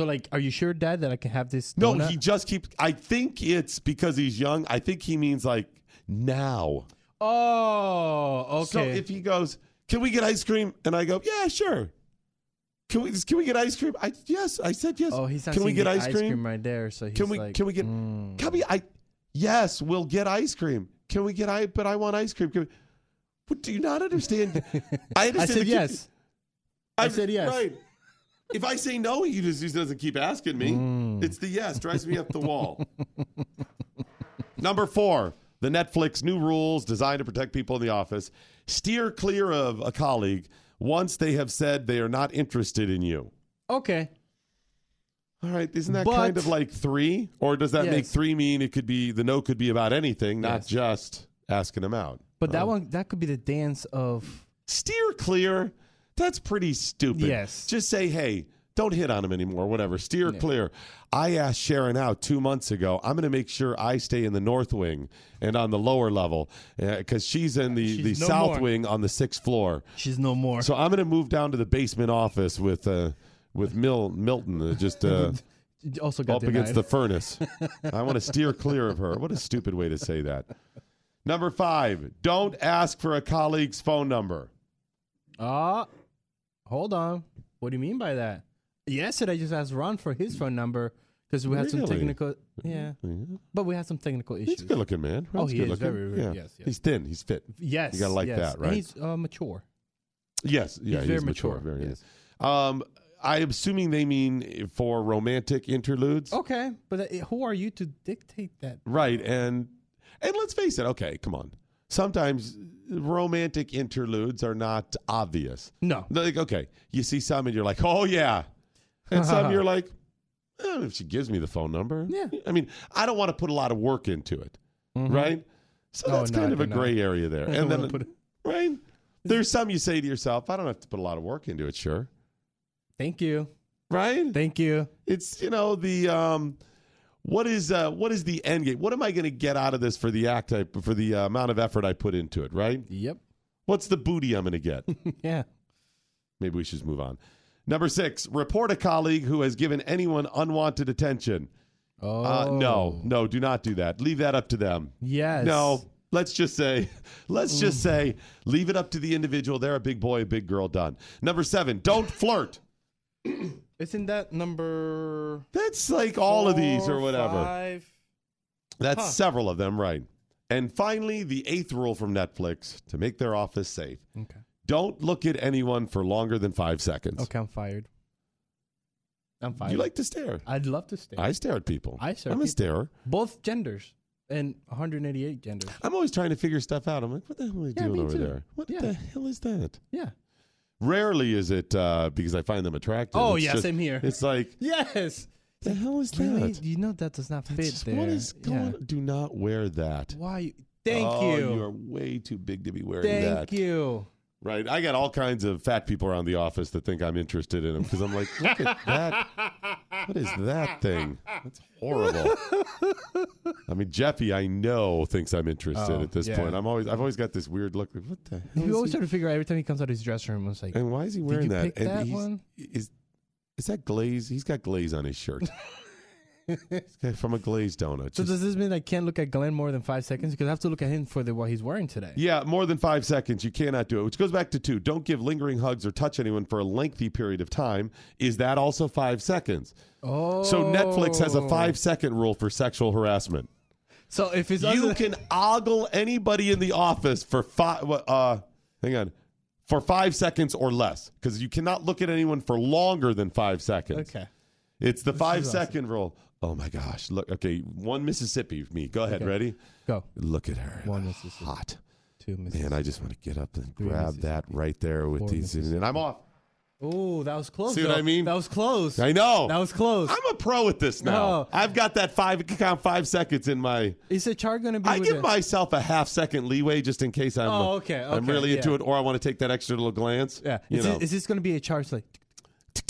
So, like, are you sure, Dad, that I can have this? No, donut? he just keeps. I think it's because he's young. I think he means like now. Oh, okay. So if he goes, "Can we get ice cream?" and I go, "Yeah, sure." Can we can we get ice cream? I yes, I said yes. oh, he's not Can we get the ice cream? right there? So he's Can we like, can we get mm. Cubby? I yes, we'll get ice cream. Can we get ice? But I want ice cream. Can we, what, do you not understand? I I said yes. I said yes. Right. If I say no, he just, he doesn't keep asking me. Mm. It's the yes drives me up the wall. Number four, the Netflix new rules designed to protect people in the office. Steer clear of a colleague once they have said they are not interested in you. Okay. All right, isn't that But- kind of like three? Or does that make three mean it could be the no could be about anything, not Yes. just asking them out? But that Oh. one, that could be the dance of. steer clear. That's pretty stupid. Yes. Just say, hey, don't hit on him anymore, whatever. Steer clear. I asked Sharon out two months ago. I'm going to make sure I stay in the north wing and on the lower level because she's in the, She's the no south more. wing on the sixth floor. She's no more. So I'm going to move down to the basement office with uh, with Mil- Milton, uh, just uh, also got up against the furnace. I want to steer clear of her. What a stupid way to say that. Number five, don't ask for a colleague's phone number. Ah, hold on. What do you mean by that? Yesterday, I just asked Ron for his phone number because we had some Really? technical. Yeah, but we had some technical issues. He's a good looking man. Oh, Ron's he is looking. very, very- yeah. yes, yes. He's thin. He's fit. Yes, You gotta like yes. that, And right? he's uh, mature. Yes. Yeah. He's very mature, Very yes. Um, I'm assuming they mean for romantic interludes. Okay, but uh, who are you to dictate that? Right. And and let's face it. Okay, come on. Sometimes romantic interludes are not obvious. No. Like, okay, you see some and you're like, oh yeah, and some you're like, eh, if she gives me the phone number, Yeah. I mean, I don't want to put a lot of work into it, right? So Oh, that's no, kind of a do not. gray area there. I and then, put right? There's some you say to yourself, I don't have to put a lot of work into it, sure, Thank you. right? Thank you. It's you know the um, what is uh, what is the end game? What am I going to get out of this for the act I, for the uh, amount of effort I put into it? Right? Yep. What's the booty I'm going to get? Yeah. Maybe we should move on. Number six, report a colleague who has given anyone unwanted attention. Oh. Uh, no, no, do not do that. Leave that up to them. Yes. No, let's just say, let's just say, leave it up to the individual. They're a big boy, a big girl. Done. Number seven, don't flirt. Isn't that number That's like all of these or whatever. Five? That's Huh. several of them, right? And finally, the eighth rule from Netflix to make their office safe: Okay. don't look at anyone for longer than five seconds. Okay, I'm fired. I'm fired. You like to stare? I'd love to stare. I stare at people. I stare. I'm a people. starer. Both genders and 188 genders. I'm always trying to figure stuff out. I'm like, what the hell are they Yeah, doing over too. there? What Yeah. the hell is that? Yeah. Rarely is it uh, because I find them attractive. Oh, It's yeah, just- same here. It's like, Yes. the hell is Really? that? You know that does not fit just- there. What is going? Yeah. Do not wear that. Why? Thank oh, you. You are way too big to be wearing that. Thank that. you. Right. I got all kinds of fat people around the office that think I'm interested in them because I'm like, look at that. What is that thing? That's horrible. I mean, Jeffy, I know thinks I'm interested Oh, at this yeah. point. I'm always, I've always got this weird look. Like, what the hell? You is always he- try to figure out every time he comes out of his dressing room. It's like, and why is he wearing you that? pick and that he's, one? Is is that glaze? He's got glaze on his shirt. From a glazed donut. so Just- does this mean I can't look at Glenn more than five seconds? Because I have to look at him for the what he's wearing today. Yeah, more than five seconds. You cannot do it, which goes back to two. Don't give lingering hugs or touch anyone for a lengthy period of time. Is that also five seconds? Oh. So Netflix has a five second rule for sexual harassment. So if it's You under- can ogle anybody in the office for five. Uh, hang on, for five seconds or less, because you cannot look at anyone for longer than five seconds. Okay. It's the five second rule. Oh my gosh! Look, okay, one Mississippi. Me, go ahead. Okay. Ready? Go. Look at her. One Mississippi. Hot. Two Mississippi. Man, I just want to get up and Three grab that right there with Four these, and I'm off. Oh, that was close. See what though. I mean? That was close. I know. That was close. I'm a pro at this now. No. I've got that five count five seconds in my. Is the chart going to be? I give myself a half second leeway just in case I'm. Oh, okay, I'm okay, really into it, or I want to take that extra little glance. Yeah. you Is, know. it, is this going to be a chart like?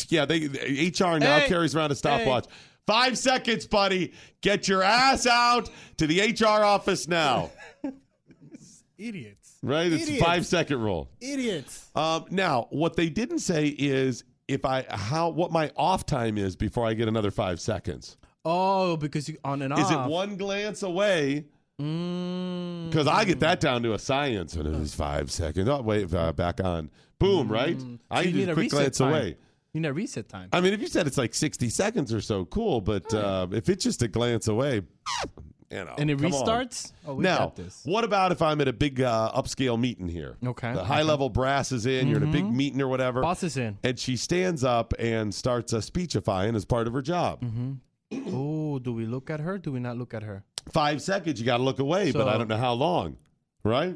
yeah. They HR now Hey! carries around a stopwatch. Five seconds, buddy. Get your ass out to the HR office now. Idiots. Right? It's Idiots. five second rule. Idiots. Um, now, what they didn't say is if I how what my off time is before I get another five seconds. Oh, because you on and off. Is it one glance away? Mm. Because I get that down to a science, and it is five seconds. Oh, wait, uh, back on. Boom, right? I Mm. So you need a quick glance time. away. You know, reset time. I mean, if you said it's like sixty seconds or so, cool. But uh, if it's just a glance away, you know, and it on. restarts. Oh, we now, got this. what about if I'm at a big uh, upscale meeting here? Okay, The high level brass is in, you're in a big meeting or whatever. Boss is in. And she stands up and starts uh, speechifying as part of her job. Oh, do we look at her? Do we not look at her? Five seconds, you got to look away, but I don't know how long, right?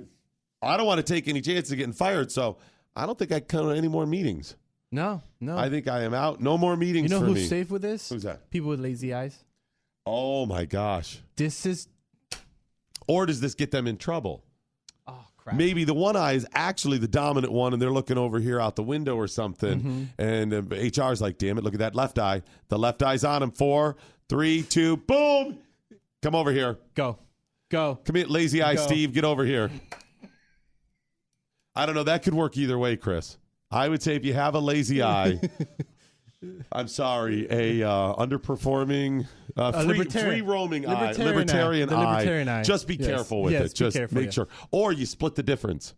I don't want to take any chance of getting fired, so I don't think I come to any more meetings. No, no. I think I am out. No more meetings you know for who's me. safe with this? Who's that? People with lazy eyes. Oh my gosh. This is. Or does this get them in trouble? Oh crap. Maybe the one eye is actually the dominant one, and they're looking over here out the window or something. And uh, HR's like, "Damn it! Look at that left eye. The left eye's on him. Four, three, two, boom! Come over here. Go, go. Come here, lazy eye, Go. Steve. Get over here." I don't know. That could work either way, Chris. I would say if you have a lazy eye, I'm sorry, a uh, underperforming, uh, free, free roaming libertarian eye. libertarian, The eye. libertarian eye. Just be Yes. careful with Yes, it. Just careful, make yeah. sure, or you split the difference.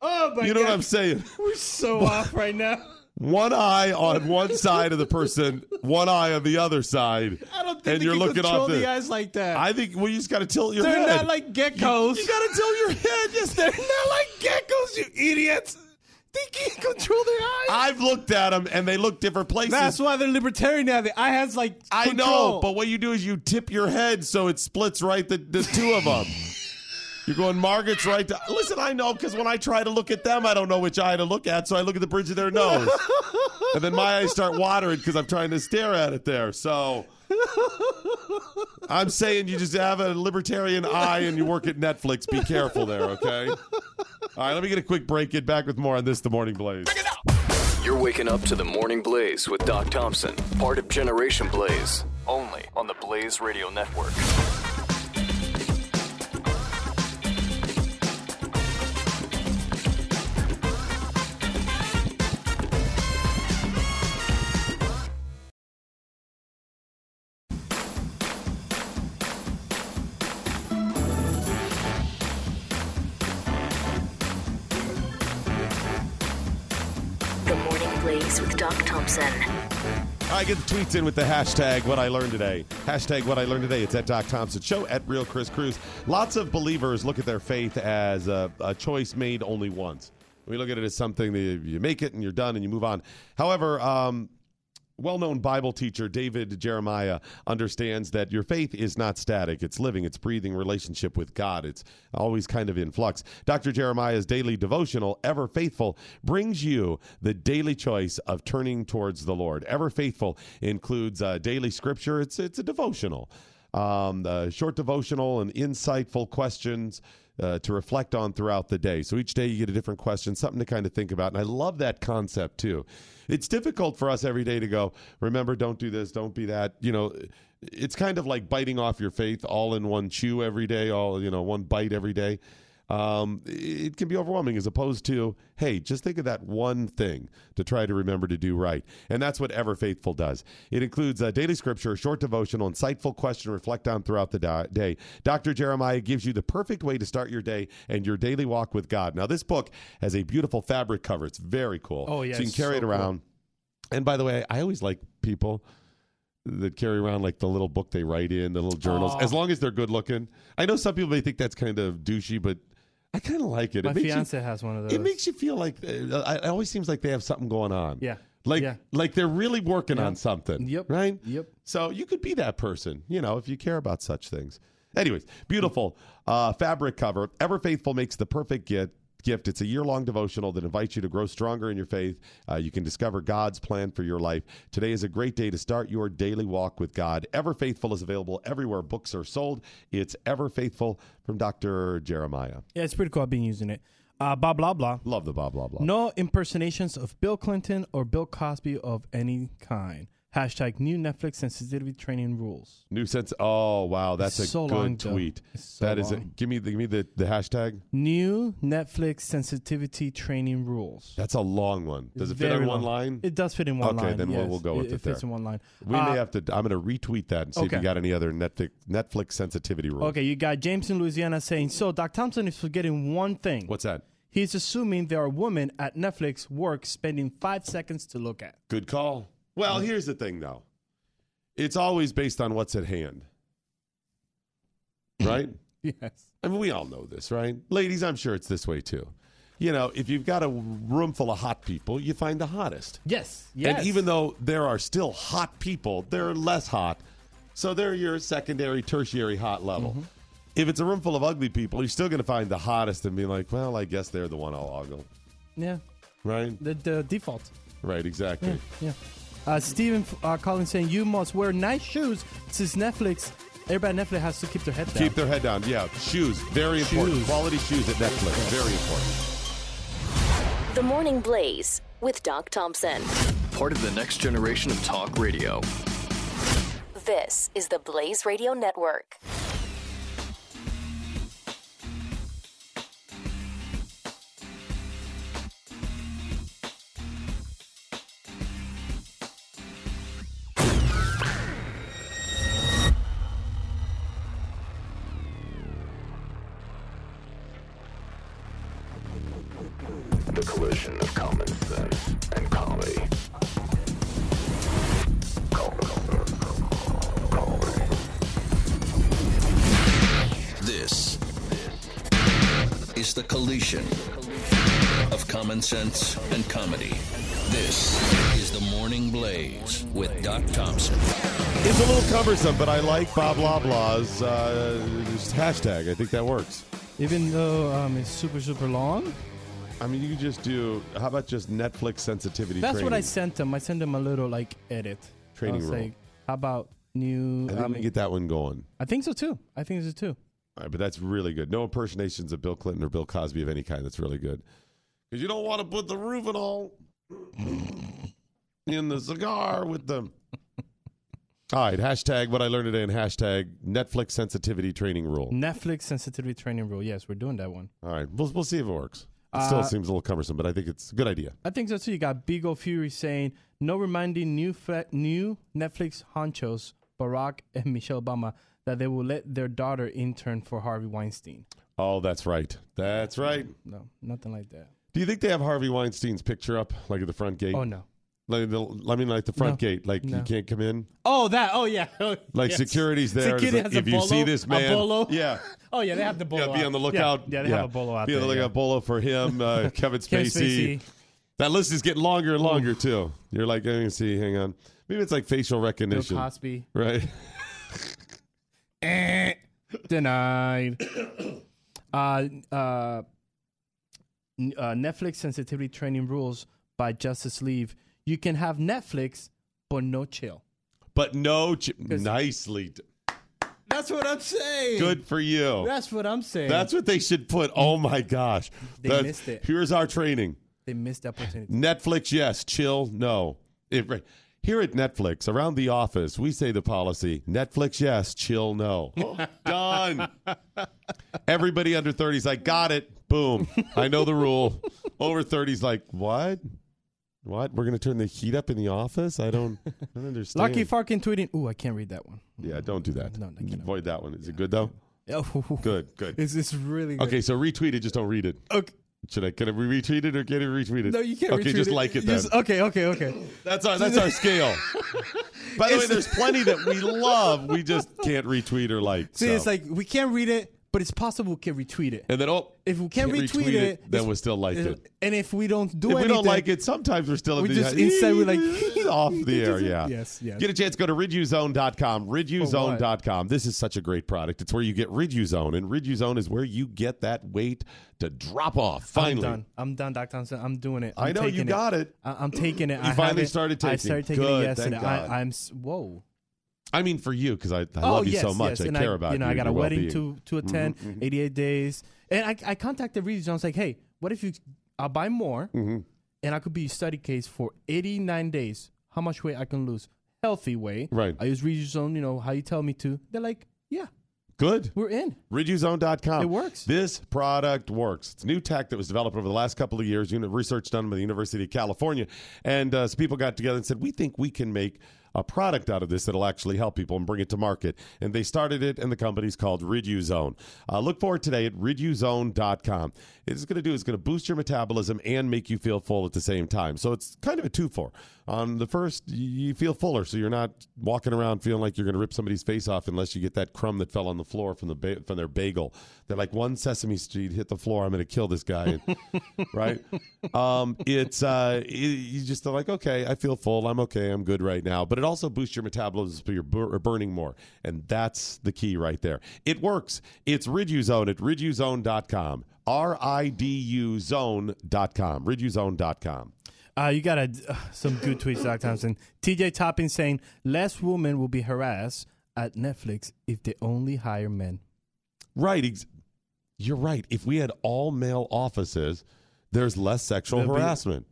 Oh my you know what I'm saying? We're so off right now. One eye on one side of the person, one eye on the other side. I don't think and you're can looking control off the this. eyes like that. I think well, you just got to tilt your head. They're not like geckos. You, got to tilt your head. Just They're not like geckos, you idiots. They can't control their eyes. I've looked at them and they look different places. That's why they're libertarian now. The eye has like I know, but what you do is you tip your head so it splits right the, the two of them. You're going Margaret's right. To, listen, I know because when I try to look at them, I don't know which eye to look at, so I look at the bridge of their nose, and then my eyes start watering because I'm trying to stare at it there. So I'm saying you just have a libertarian eye and you work at Netflix. Be careful there, okay? All right, let me get a quick break. Get back with more on this, The Morning Blaze. You're waking up to the Morning Blaze with Doc Thompson, part of Generation Blaze, only on the Blaze Radio Network. Doc Thompson. I get the tweets in with the hashtag what I learned today. Hashtag what I learned today. It's at Doc Thompson Show at Real Chris Cruz. Lots of believers look at their faith as a, a choice made only once. We look at it as something that you make it and you're done and you move on. However, um, well-known Bible teacher David Jeremiah understands that your faith is not static. It's living, it's breathing relationship with God. It's always kind of in flux. Dr. Jeremiah's daily devotional, Ever Faithful, brings you the daily choice of turning towards the Lord. Ever Faithful includes uh, daily scripture. It's it's a devotional. Um, short devotional and insightful questions uh, to reflect on throughout the day. So each day you get a different question, something to kind of think about. And I love that concept too. It's difficult for us every day to go, remember, don't do this, don't be that. You know, it's kind of like biting off your faith all in one chew every day, all, you know, one bite every day. Um, it can be overwhelming as opposed to, hey, just think of that one thing to try to remember to do right. And that's what Ever Faithful does. It includes a daily scripture, a short devotional, insightful question to reflect on throughout the day. Dr. Jeremiah gives you the perfect way to start your day and your daily walk with God. Now, this book has a beautiful fabric cover. It's very cool. Oh, yeah, So you can carry so it around. And by the way, I always like people that carry around like the little book they write in, the little journals, Aw. as long as they're good looking. I know some people may think that's kind of douchey, but I kind of like it. My it fiance you, has one of those. It makes you feel like uh, it always seems like they have something going on. Yeah. Like Yeah. like they're really working Yeah. on something. Yep. Right? Yep. So you could be that person, you know, if you care about such things. Anyways, beautiful uh, fabric cover. Ever Faithful makes the perfect gift. Gift. It's a year long devotional that invites you to grow stronger in your faith. Uh, you can discover God's plan for your life. Today is a great day to start your daily walk with God. Ever Faithful is available everywhere books are sold. It's Ever Faithful from Dr. Jeremiah. Yeah, it's pretty cool. I've been using it. Uh, blah blah blah. Love the blah, blah, blah. No impersonations of Bill Clinton or Bill Cosby of any kind. Hashtag new Netflix sensitivity training rules. New sense. Oh, wow. That's a so good long, though. tweet. It's so that is long. it. Give me, the, give me the, the hashtag. New Netflix sensitivity training rules. That's a long one. Does It's it fit on very one long. line? It does fit in one Okay, line. then we'll- yes. we'll go with it. it It fits there. in one line. we Uh, may have to. I'm going to retweet that and see if okay. you got any other Netflix Netflix sensitivity rules. Okay, you got James in Louisiana saying, so Doc Thompson is forgetting one thing. What's that? He's assuming there are women at Netflix work spending five seconds to look at. Good call. Well, here's the thing, though. It's always based on what's at hand, right? Yes. I mean, we all know this, right? Ladies, I'm sure it's this way too. You know, if you've got a room full of hot people, you find the hottest. Yes. Yes. And even though there are still hot people, they're less hot. So they're your secondary, tertiary hot level. Mm-hmm. If it's a room full of ugly people, you're still going to find the hottest and be like, well, I guess they're the one I'll ogle. Yeah. Right? The, the default. Right, exactly. Yeah. Uh, Steven uh, Collins saying, you must wear nice shoes since Netflix, everybody at Netflix has to keep their head down. Keep their head down. Yeah, shoes, very important. Shoes. Quality shoes at Netflix, very important. The Morning Blaze with Doc Thompson. Part of the next generation of talk radio. This is the Blaze Radio Network. Common sense and comedy. This is the Morning Blaze with Doc Thompson. It's a little cumbersome, but I like Bob Loblaw's uh, hashtag. I think that works. Even though um, it's super, super long. I mean, you could just do. How about just Netflix sensitivity? That's what I sent them. I sent them a little like edit. Training I was rule. like, how about new? I think I, we can get that one going. I think so too. I think so too. All right, but that's really good. No impersonations of Bill Clinton or Bill Cosby of any kind. That's really good. Because you don't want to put the Ruvenol in the cigar with them. All right, hashtag what I learned today and hashtag Netflix sensitivity training rule. Netflix sensitivity training rule. Yes, we're doing that one. All right, we'll, we'll see if it works. It still Uh, seems a little cumbersome, but I think it's a good idea. I think so too. You got Beagle Fury saying no reminding new fe- new Netflix honchos Barack and Michelle Obama that they will let their daughter intern for Harvey Weinstein. Oh, that's right. That's right. No, nothing like that. Do you think they have Harvey Weinstein's picture up, like at the front gate? Oh no, Like the, I mean, like the front No. gate. Like you No. can't come in. Oh, that. Oh, yeah. Like Yes. security's there. It's Security like, has a if you see bolo, this a man, bolo. yeah, Oh, yeah, they have the bolo. yeah, be out. on the lookout. Yeah, yeah they have a bolo out Be on the there. lookout bolo for him, uh, Kevin Spacey. Kevin Spacey. That list is getting longer and longer too. You're like, let me see. Hang on. Maybe it's like facial Bill recognition, Cosby. right? Eh, Denied. uh, uh, uh, Netflix sensitivity training rules by Justice Leave. You can have Netflix, but no chill. But no, ch- nicely. d- That's what I'm saying. Good for you. That's what I'm saying. That's what they should put. Oh my gosh. They That's- missed it. Here's our training. they missed the opportunity. Netflix, yes. Chill, no. If, right. Here at Netflix, around the office, we say the policy Netflix, yes. Chill, no. Done. Everybody under 30 is like, got it. Boom. I know the rule. Over 30 is like, what? What? We're going to turn the heat up in the office? I don't, I don't understand. Lucky Farkin tweeting. Ooh, I can't read that one. Yeah, don't do that. No, I cannot. Avoid that one. Is it good, though? Oh, Good, good. Is this really good? Okay, so retweet it. Just don't read it. Okay. Should I? Can I retweet it or get it retweeted? No, you can't. Retweet it. Okay, just it. like it then. Just- okay, okay, okay. That's our that's our scale. By the way, there's plenty that we love. We just can't retweet or like. See, so. it's like we can't read it, but it's possible we can retweet it. and then oh, If we can't, can't retweet, retweet it, it, then we still like it. And if we don't do if we anything, don't like it, sometimes we're still we in the, just instead we're like off the air. Yeah. Yes, yes. Get a chance, go to riduzone.com. Riduzone.com. This is such a great product. It's where you get Riduzone, and Riduzone is where you get that weight to drop off. Finally. I'm done. I'm done, Dr. Thompson. I'm doing it. I I'm know you got it. I- I'm taking it. You I finally it. started I taking. started taking Good, it yesterday. I, I'm whoa. I mean, for you, because I, I oh love you yes, so much. yes. I and care I, about you know. I got a wedding well-being. to to attend. Mm-hmm, 88 days, and I I contacted Riduzone like, hey, what if you? I'll buy more, Mm-hmm. and I could be your study case for 89 days. How much weight I can lose? Healthy weight. Right. I use Reed. You know how you tell me to. They're like, yeah, Good. we're in. Riduzone.com. It works. This product works. It's new tech that was developed over the last couple of years. Unit research done by the University of California, and uh, some people got together and said, "We think we can make." A product out of this that'll actually help people and bring it to market. And they started it, and the company's called Riduzone. Uh, look for it today at riduzone.com. It's going to do is going to boost your metabolism and make you feel full at the same time. So it's kind of a two for. On the first, you feel fuller, so you're not walking around feeling like you're going to rip somebody's face off unless you get that crumb that fell on the floor from the ba- from their bagel. They're like one Sesame Street hit the floor, I'm going to kill this guy, right? Um, it's uh, it, you just are like, okay, I feel full, I'm okay, I'm good right now. But it also boosts your metabolism, so you're bur- burning more, and that's the key right there. It works. It's Riduzone at riduzone.com. R I D U zone.com. Riduzone.com. Uh, you got a, uh, some good tweets, Dr. Thompson. TJ Topping saying less women will be harassed at Netflix if they only hire men. Right. Ex- you're right. If we had all male offices, there's less sexual There'll be- harassment.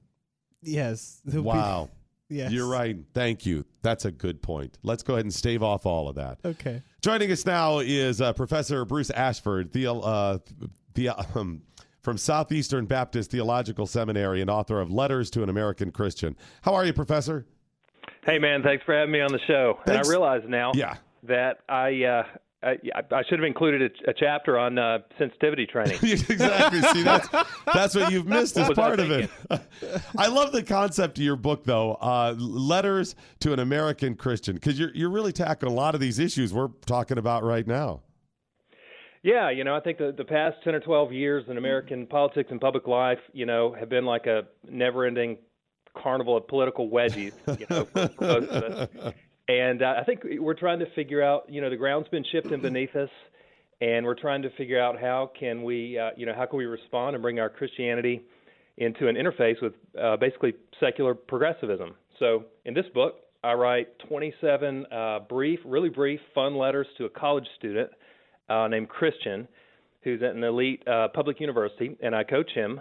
Yes. There'll be- Wow. yes. You're right. Thank you. That's a good point. Let's go ahead and stave off all of that. Okay. Joining us now is uh, Professor Bruce Ashford, the, uh, the, um, from Southeastern Baptist Theological Seminary and author of Letters to an American Christian. How are you, Professor? Hey, man, thanks for having me on the show. Thanks. And I realize now Yeah. that I, uh, I I should have included a, a chapter on uh, sensitivity training. exactly. See, that's that's what you've missed as part of it. I love the concept of your book, though. Uh, Letters to an American Christian, because you're you're really tackling a lot of these issues we're talking about right now. Yeah, you know, I think the the past ten or twelve years in American politics and public life, you know, have been like a never-ending carnival of political wedgies, you know, for. And uh, I think we're trying to figure out, you know, the ground's been shifting beneath us, and we're trying to figure out how can we, uh, you know, how can we respond and bring our Christianity into an interface with uh, basically secular progressivism. So in this book, I write 27 uh, brief, really brief, fun letters to a college student uh, named Christian, who's at an elite uh, public university, and I coach him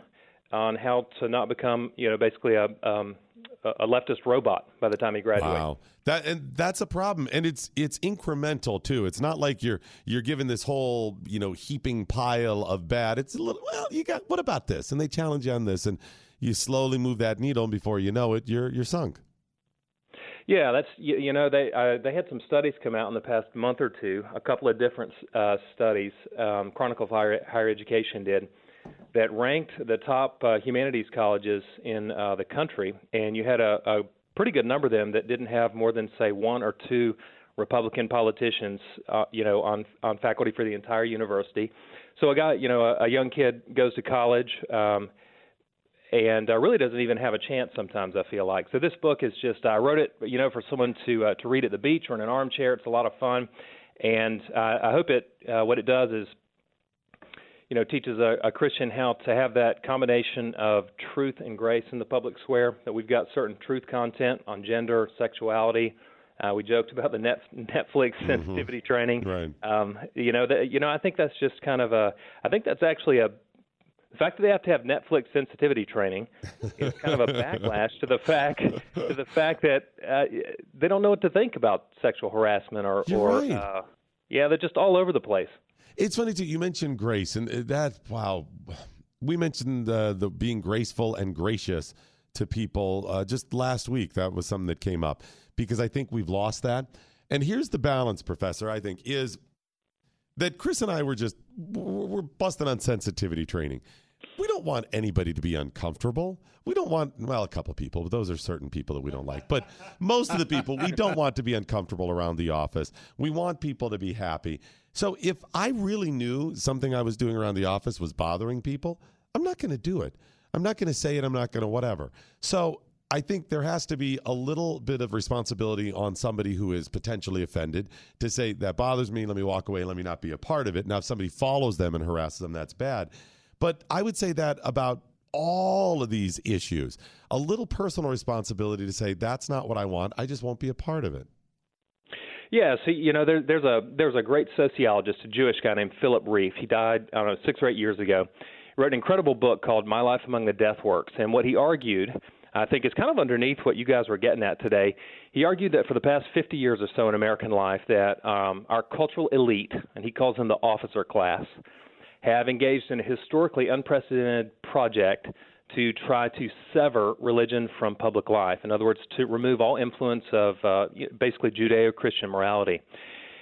on how to not become, you know, basically a um, a leftist robot by the time he graduates. Wow, that and that's a problem, and it's it's incremental too. It's not like you're you're given this whole you know heaping pile of bad. It's a little well, you got what about this, and they challenge you on this, and you slowly move that needle, and before you know it, you're you're sunk. Yeah, that's you, you know they uh, they had some studies come out in the past month or two, a couple of different uh, studies. Um, Chronicle of Higher, Higher Education did that ranked the top uh, humanities colleges in uh, the country, and you had a, a pretty good number of them that didn't have more than say one or two Republican politicians, uh, you know, on on faculty for the entire university. So a guy, you know, a, a young kid goes to college. Um, and uh, really doesn't even have a chance sometimes. I feel like so. This book is just I wrote it, you know, for someone to uh, to read at the beach or in an armchair. It's a lot of fun, and uh, I hope it uh, what it does is you know, teaches a, a Christian how to have that combination of truth and grace in the public square. That we've got certain truth content on gender, sexuality. Uh, we joked about the net, Netflix Mm-hmm. sensitivity training. Right. Um, you know, that, you know, I think that's just kind of a. I think that's actually a. The fact that they have to have Netflix sensitivity training is kind of a backlash to the fact to the fact that uh, they don't know what to think about sexual harassment or You're or right. uh, yeah, they're just all over the place. It's funny too. You mentioned grace, and uh, that wow, we mentioned uh, the being graceful and gracious to people uh, just last week. That was something that came up because I think we've lost that. And here's the balance, Professor. I think is that Chris and I were just we're busting on sensitivity training. We don't want anybody to be uncomfortable. We don't want well a couple people, but those are certain people that we don't like. But most of the people we don't want to be uncomfortable around the office. We want people to be happy. So if I really knew something I was doing around the office was bothering people, I'm not going to do it. I'm not going to say it. I'm not going to whatever. So I think there has to be a little bit of responsibility on somebody who is potentially offended to say, that bothers me. Let me walk away. Let me not be a part of it. Now, if somebody follows them and harasses them, that's bad. But I would say that about all of these issues a little personal responsibility to say, that's not what I want. I just won't be a part of it. Yeah, so you know, there, there's a there's a great sociologist, a Jewish guy named Philip Rieff. He died, I don't know, six or eight years ago. He wrote an incredible book called My Life Among the Death Works, and what he argued, I think, is kind of underneath what you guys were getting at today. He argued that for the past 50 years or so in American life, that um, our cultural elite, and he calls them the officer class, have engaged in a historically unprecedented project to try to sever religion from public life. In other words, to remove all influence of uh, basically Judeo Christian morality.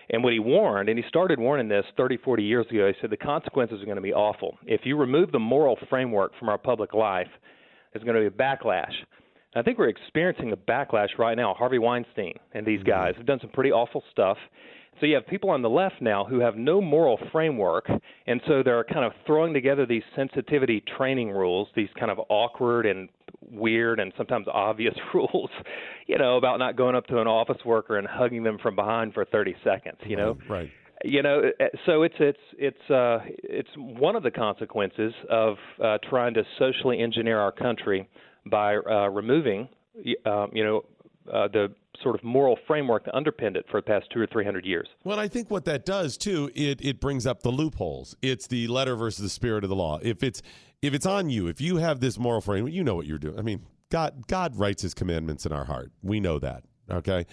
And what he warned, and he started warning this 30, 40 years ago, he said the consequences are going to be awful. If you remove the moral framework from our public life, there's going to be a backlash. I think we're experiencing a backlash right now. Harvey Weinstein and these mm-hmm. guys have done some pretty awful stuff. So you have people on the left now who have no moral framework, and so they're kind of throwing together these sensitivity training rules, these kind of awkward and weird and sometimes obvious rules, you know, about not going up to an office worker and hugging them from behind for 30 seconds, you know. Right. You know, so it's it's it's uh, it's one of the consequences of uh, trying to socially engineer our country by uh, removing, um, you know, uh, the sort of moral framework that underpinned it for the past two or three hundred years. Well, I think what that does too, it it brings up the loopholes. It's the letter versus the spirit of the law. If it's if it's on you, if you have this moral framework, you know what you're doing. I mean, God God writes His commandments in our heart. We know that. Okay.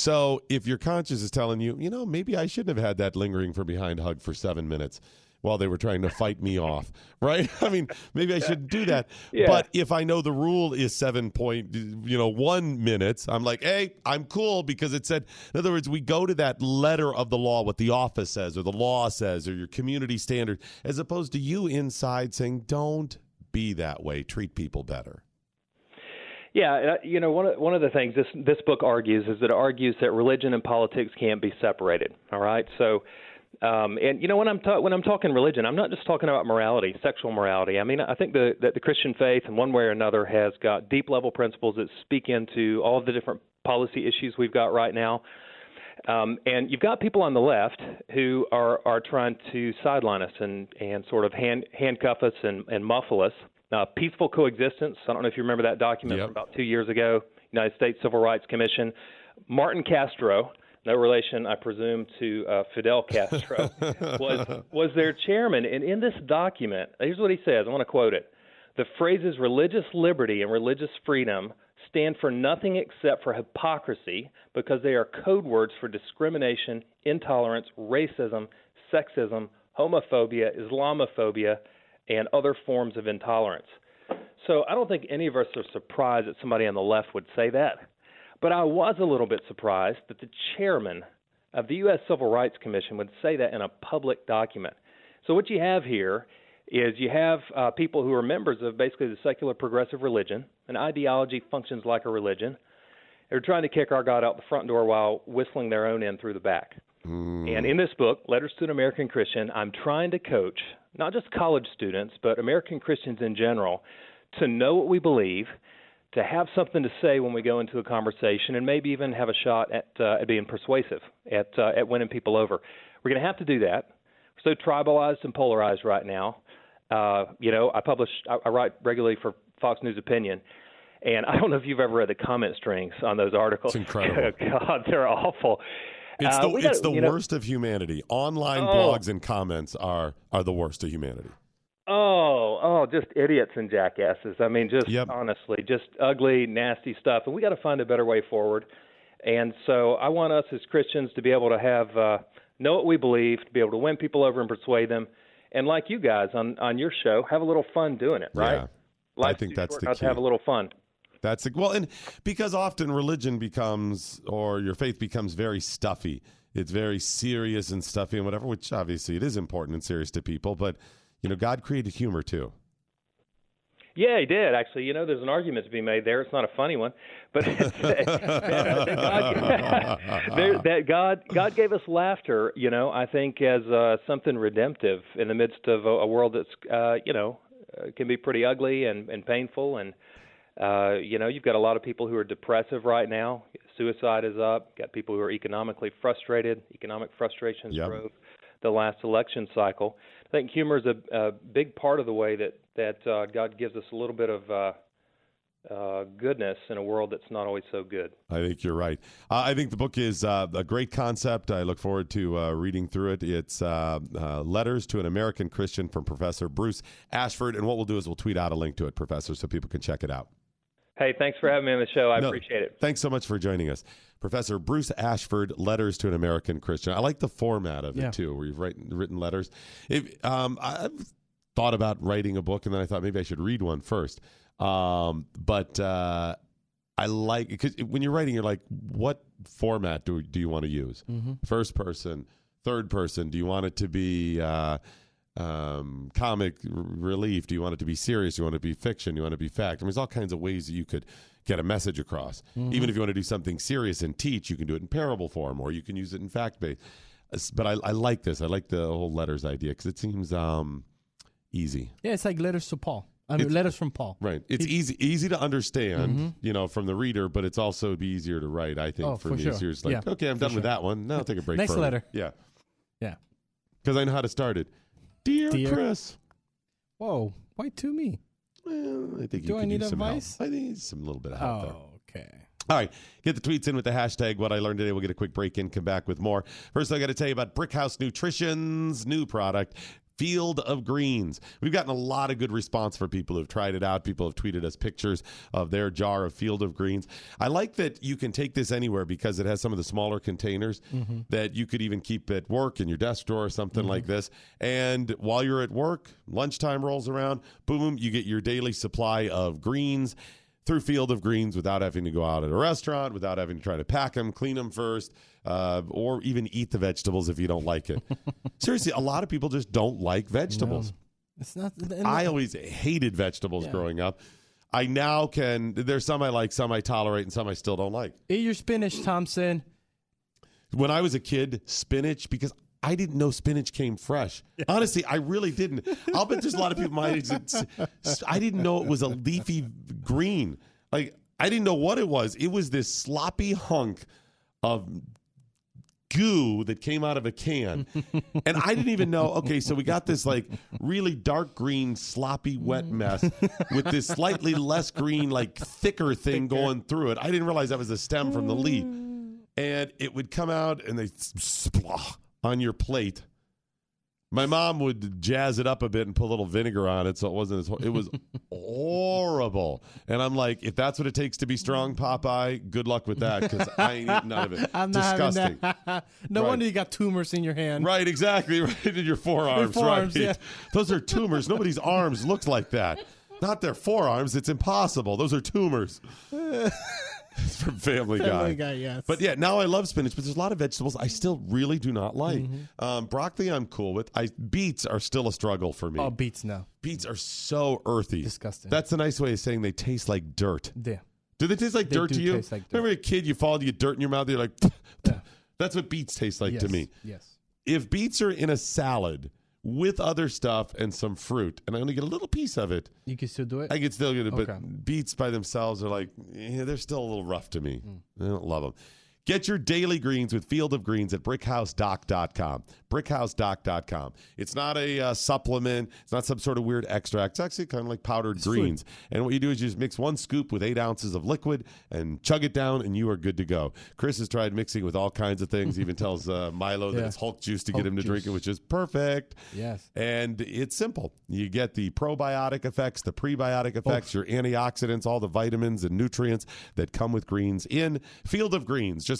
So if your conscience is telling you, you know, maybe I shouldn't have had that lingering from behind hug for seven minutes while they were trying to fight me off, right? I mean, maybe I shouldn't do that. Yeah. But if I know the rule is seven point, you know, one minutes, I'm like, hey, I'm cool because it said. In other words, we go to that letter of the law, what the office says, or the law says, or your community standard, as opposed to you inside saying, don't be that way. Treat people better. Yeah, uh, you know, one of one of the things this this book argues is that it argues that religion and politics can't be separated. All right, so. Um, and you know when I'm ta- when I'm talking religion, I'm not just talking about morality, sexual morality. I mean, I think the, that the Christian faith, in one way or another, has got deep level principles that speak into all the different policy issues we've got right now. Um, and you've got people on the left who are are trying to sideline us and and sort of hand, handcuff us and, and muffle us. Uh, peaceful coexistence. I don't know if you remember that document Yep. from about two years ago. United States Civil Rights Commission. Martin Castro, no relation, I presume, to uh, Fidel Castro, was was their chairman. And in this document, here's what he says. I want to quote it. The phrases religious liberty and religious freedom stand for nothing except for hypocrisy because they are code words for discrimination, intolerance, racism, sexism, homophobia, Islamophobia, and other forms of intolerance. So I don't think any of us are surprised that somebody on the left would say that. But I was a little bit surprised that the chairman of the U.S. Civil Rights Commission would say that in a public document. So what you have here is you have uh, people who are members of basically the secular progressive religion. An ideology functions like a religion. They're trying to kick our God out the front door while whistling their own end through the back. And in this book, Letters to an American Christian, I'm trying to coach not just college students, but American Christians in general to know what we believe, to have something to say when we go into a conversation, and maybe even have a shot at, uh, at being persuasive, at, uh, at winning people over. We're going to have to do that. We're so tribalized and polarized right now. Uh, you know, I publish, I, I write regularly for Fox News Opinion. And I don't know if you've ever read the comment strings on those articles. It's incredible. God, they're awful. It's Uh, the it's gotta- the you know- worst of humanity. Online Oh. blogs and comments are are the worst of humanity. Oh, oh, just idiots and jackasses. I mean, just Yep. honestly, just ugly, nasty stuff. And we got to find a better way forward. And so, I want us as Christians to be able to have uh, know what we believe, to be able to win people over and persuade them. And like you guys on on your show, have a little fun doing it, right? Yeah. Life's think that's short the key. to have a little fun. That's well, and because often religion becomes or your faith becomes very stuffy. It's very serious and stuffy and whatever, which obviously it is important and serious to people. But you know, God created humor too. Yeah, he did actually. You know, there's an argument to be made there. It's not a funny one, but God, that God God gave us laughter. You know, I think as uh, something redemptive in the midst of a, a world that's uh, you know uh, can be pretty ugly and, and painful. And uh, you know, you've got a lot of people who are depressive right now. Suicide is up. Got people who are economically frustrated. Economic frustrations Yep. drove the last election cycle. I think humor is a, a big part of the way that that uh, God gives us a little bit of uh, uh, goodness in a world that's not always so good. I think you're right. Uh, I think the book is uh, a great concept. I look forward to uh, reading through it. It's uh, uh, Letters to an American Christian from Professor Bruce Ashford. And what we'll do is we'll tweet out a link to it, Professor, so people can check it out. Hey, thanks for having me on the show. I No, appreciate it. Thanks so much for joining us. Professor Bruce Ashford, Letters to an American Christian. I like the format of Yeah. it too, where you've written, written letters. If, um, I've thought about writing a book, and then I thought maybe I should read one first. Um, but uh, I like because when you're writing, you're like, what format do do you want to use? First person, third person. Do you want it to be uh, um, comic r- relief? Do you want it to be serious? Do you want it to be fiction? Do you want it to be fact? I mean, there's all kinds of ways that you could get a message across. Even if you want to do something serious and teach, you can do it in parable form, or you can use it in fact based. But I, I like this. I like the whole letters idea because it seems um, easy. Yeah, it's like letters to Paul. I mean, It's- letters from Paul. Right. It's easy easy to understand, you know, from the reader, but it's also be easier to write, I think, Oh, for, for me. sure. So like, Yeah, okay, I'm done with that one. Now I'll take a break. Next letter. Yeah. Yeah. Because I know how to start it. Dear, Dear- Chris. Whoa, why to me? Well, I think Do you I could need use some help. advice? I think some little bit of help there. Oh, okay. All right. Get the tweets in with the hashtag what I learned today. We'll get a quick break in, come back with more. First, I got to tell you about Brickhouse Nutrition's new product. Field of Greens. We've gotten a lot of good response for people who've tried it out. People have tweeted us pictures of their jar of Field of Greens. I like that you can take this anywhere because it has some of the smaller containers mm-hmm. that you could even keep at work in your desk drawer or something mm-hmm. like this. And while you're at work, lunchtime rolls around, boom, you get your daily supply of greens through Field of Greens without having to go out at a restaurant, without having to try to pack them, clean them first, uh, or even eat the vegetables if you don't like it. Seriously, a lot of people just don't like vegetables. It's not. and- I always hated vegetables growing up. I now can. There's some I like, some I tolerate, and some I still don't like. Eat your spinach, Thompson. When I was a kid, spinach because I didn't know spinach came fresh. Honestly, I really didn't. I'll bet there's a lot of people my age that I didn't know it was a leafy green. Like I didn't know what it was. It was this sloppy hunk of goo that came out of a can. and I didn't even know, okay, so we got this like really dark green, sloppy, wet mess with this slightly less green, like thicker thing going through it. I didn't realize that was a stem from the leaf. And it would come out and they splah on your plate. My mom would jazz it up a bit and put a little vinegar on it, so it wasn't as. It was horrible, and I'm like, if that's what it takes to be strong, Popeye, good luck with that because I ain't eating none of it. I'm not Disgusting. having that. no Right. wonder you got tumors in your hand. Right, exactly. Right in your forearms. forearms, right. yeah. Those are tumors. Nobody's arms looks like that. Not their forearms. It's impossible. Those are tumors. It's from Family Guy. Family Guy, yes. But yeah, now I love spinach, but there's a lot of vegetables I still really do not like. Mm-hmm. Um, broccoli, I'm cool with. I beets are still a struggle for me. Oh, beets now. beets are so earthy. Disgusting. That's a nice way of saying they taste like dirt. Yeah. Do they taste like They dirt to you? taste like dirt. Remember a kid, you fall, you get dirt in your mouth, you're like, that's what beets taste like to me. Yes. If beets are in a salad with other stuff and some fruit, and I only get a little piece of it, You can still do it. I can still get it. Okay. But beets by themselves are like, eh, they're still a little rough to me. Mm. I don't love them. Get your daily greens with Field of Greens at brickhousedoc.com. Brickhousedoc.com. It's not a uh, supplement. It's not some sort of weird extract. It's actually kind of like powdered greens. And what you do is you just mix one scoop with eight ounces of liquid and chug it down, and you are good to go. Chris has tried mixing with all kinds of things. He even tells uh, Milo that it's Hulk juice to get him to drink it, juice. which is perfect. Yes. And it's simple. You get the probiotic effects, the prebiotic effects, your antioxidants, all the vitamins and nutrients that come with greens in Field of Greens. Just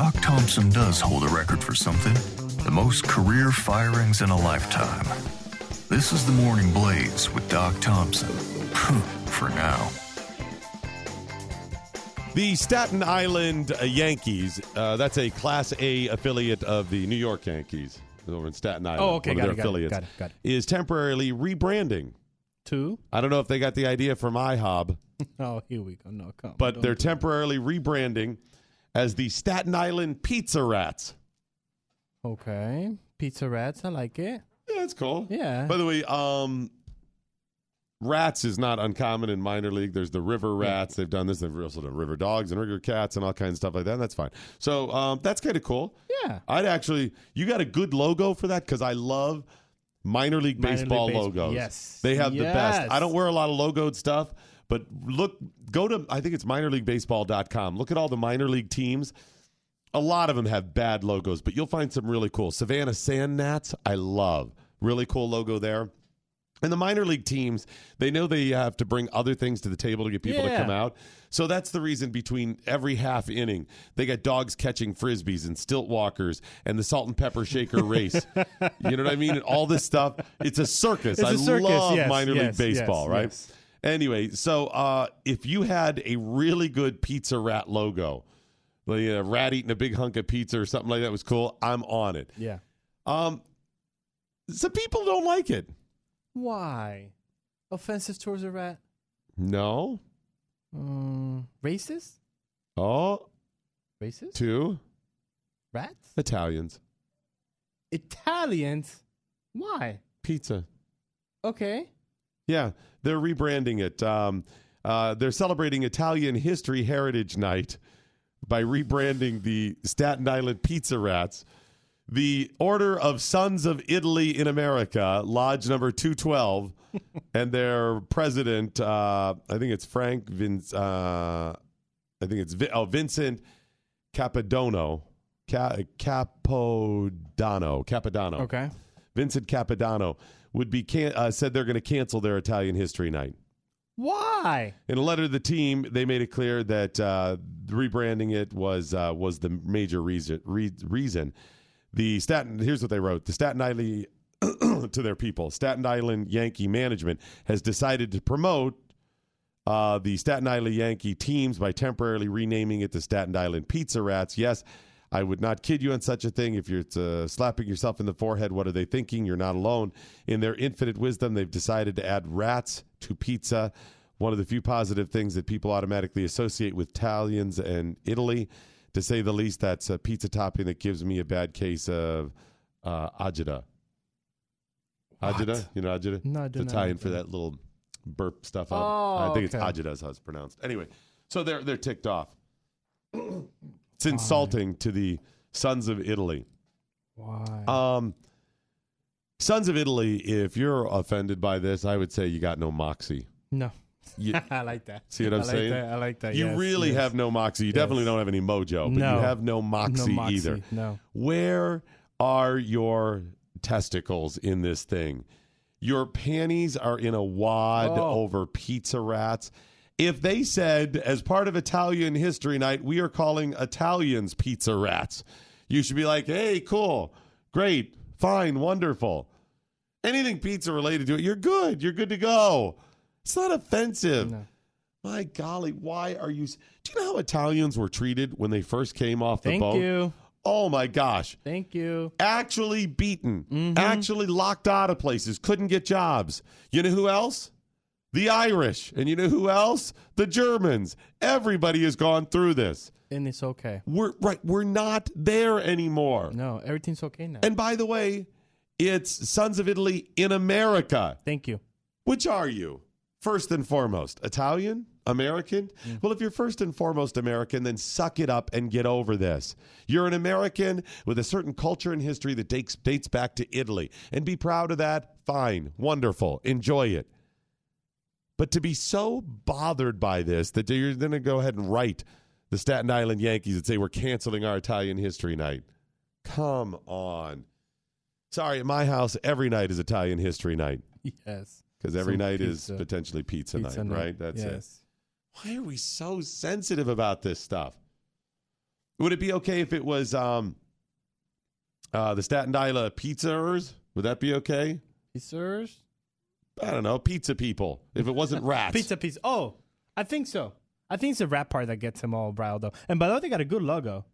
Doc Thompson does hold a record for something the most career firings in a lifetime. This is the Morning Blaze with Doc Thompson. for now. The Staten Island Yankees, uh, that's a Class A affiliate of the New York Yankees over in Staten Island. Oh, okay, one got of it, their got it, affiliates, got it, got it. is temporarily rebranding. Two. I don't know if they got the idea from IHOB. Oh, here we go. No, come. but they're do temporarily rebranding as the Staten Island Pizza Rats. Okay. Pizza rats. I like it. Yeah, that's cool. Yeah. By the way, um, rats is not uncommon in minor league. There's the river rats. They've done this. They've also done river dogs and river cats and all kinds of stuff like that. And that's fine. So um, that's kind of cool. Yeah. I'd actually, you got a good logo for that because I love minor league Minor league baseball base- logos. yes. They have the best. Yes. I don't wear a lot of logoed stuff, but look, go to, I think it's minorleaguebaseball.com. Look at all the minor league teams. A lot of them have bad logos, but you'll find some really cool. Savannah Sand Gnats, I love. Really cool logo there. And the minor league teams, they know they have to bring other things to the table to get people to come out. So that's the reason between every half inning, they got dogs catching frisbees and stilt walkers and the salt and pepper shaker race. You know what I mean? And all this stuff. It's a circus. It's I a circus, love yes, minor yes, league baseball, yes, right? Anyway, so uh, if you had a really good pizza rat logo, like a rat eating a big hunk of pizza or something like that was cool, I'm on it. Yeah. Um, some people don't like it. Why? Offensive towards a rat? No. Um, racist? Oh, Racist? two Rats? Italians. Italians? Why? Pizza. Okay. Yeah, they're rebranding it. Um, uh, they're celebrating Italian History Heritage Night by rebranding the Staten Island Pizza Rats. The Order of Sons of Italy in America, Lodge number 212, and their president, uh, I think it's Frank Vince, uh, I think it's Vi- oh, Vincent Capodono. Ca- Capodano. Capodanno. Okay. Vincent Capodanno would be can- uh, said they're going to cancel their Italian History Night. Why? In a letter to the team, they made it clear that uh, rebranding it was uh, was the major reason. Re- reason. The Staten here's what they wrote: the Staten Island to their people, Staten Island Yankee management has decided to promote uh, the Staten Island Yankee teams by temporarily renaming it the Staten Island Pizza Rats. Yes, I would not kid you on such a thing. If you're uh, slapping yourself in the forehead, what are they thinking? You're not alone. In their infinite wisdom, they've decided to add rats to pizza. One of the few positive things that people automatically associate with Italians and Italy. To say the least, that's a pizza topping that gives me a bad case of uh, agita. Agita? You know agita? No, I do It's not know Italian for that. that little burp stuff up. Oh, I think okay. it's agita is how it's pronounced. Anyway, so they're they're ticked off. It's insulting to the sons of Italy. Why? Um, sons of Italy, if you're offended by this, I would say you got no moxie. no. You, I like that. see what I'm I like saying? That. I like that. you yes, really yes. have no moxie. You definitely don't have any mojo, but No. you have no moxie, no moxie, either. No. Where are your testicles in this thing? Your panties are in a wad Oh. over pizza rats. If they said, as part of Italian History Night, we are calling Italians pizza rats, you should be like, hey, cool, great, fine, wonderful. Anything pizza related to it, you're good. You're good to go. It's not offensive. No. My golly, why are you? Do you know how Italians were treated when they first came off the boat? Thank boat? you. Oh my gosh. Thank you. Actually beaten, Mm-hmm. actually locked out of places, couldn't get jobs. You know who else? The Irish. And you know who else? The Germans. Everybody has gone through this. And it's okay. We're right, we're not there anymore. No, everything's okay now. And by the way, it's Sons of Italy in America. Thank you. Which are you? First and foremost, Italian? American? Mm. Well, if you're first and foremost American, then suck it up and get over this. You're an American with a certain culture and history that dates, dates back to Italy. And be proud of that. Fine. Wonderful. Enjoy it. But to be so bothered by this that you're going to go ahead and write the Staten Island Yankees and say we're canceling our Italian History Night. Come on. Sorry, at my house, every night is Italian History Night Yes. because every Some night is potentially pizza, Pizza night, night. right? That's it. yes. Why are we so sensitive about this stuff? Would it be okay if it was um, uh, the Staten Island pizzas? Would that be okay? Pizzas? I don't know, pizza people. If it wasn't rats, Pizza pizza. Oh, I think so. I think it's the rat part that gets him all riled up. And by the way, they got a good logo.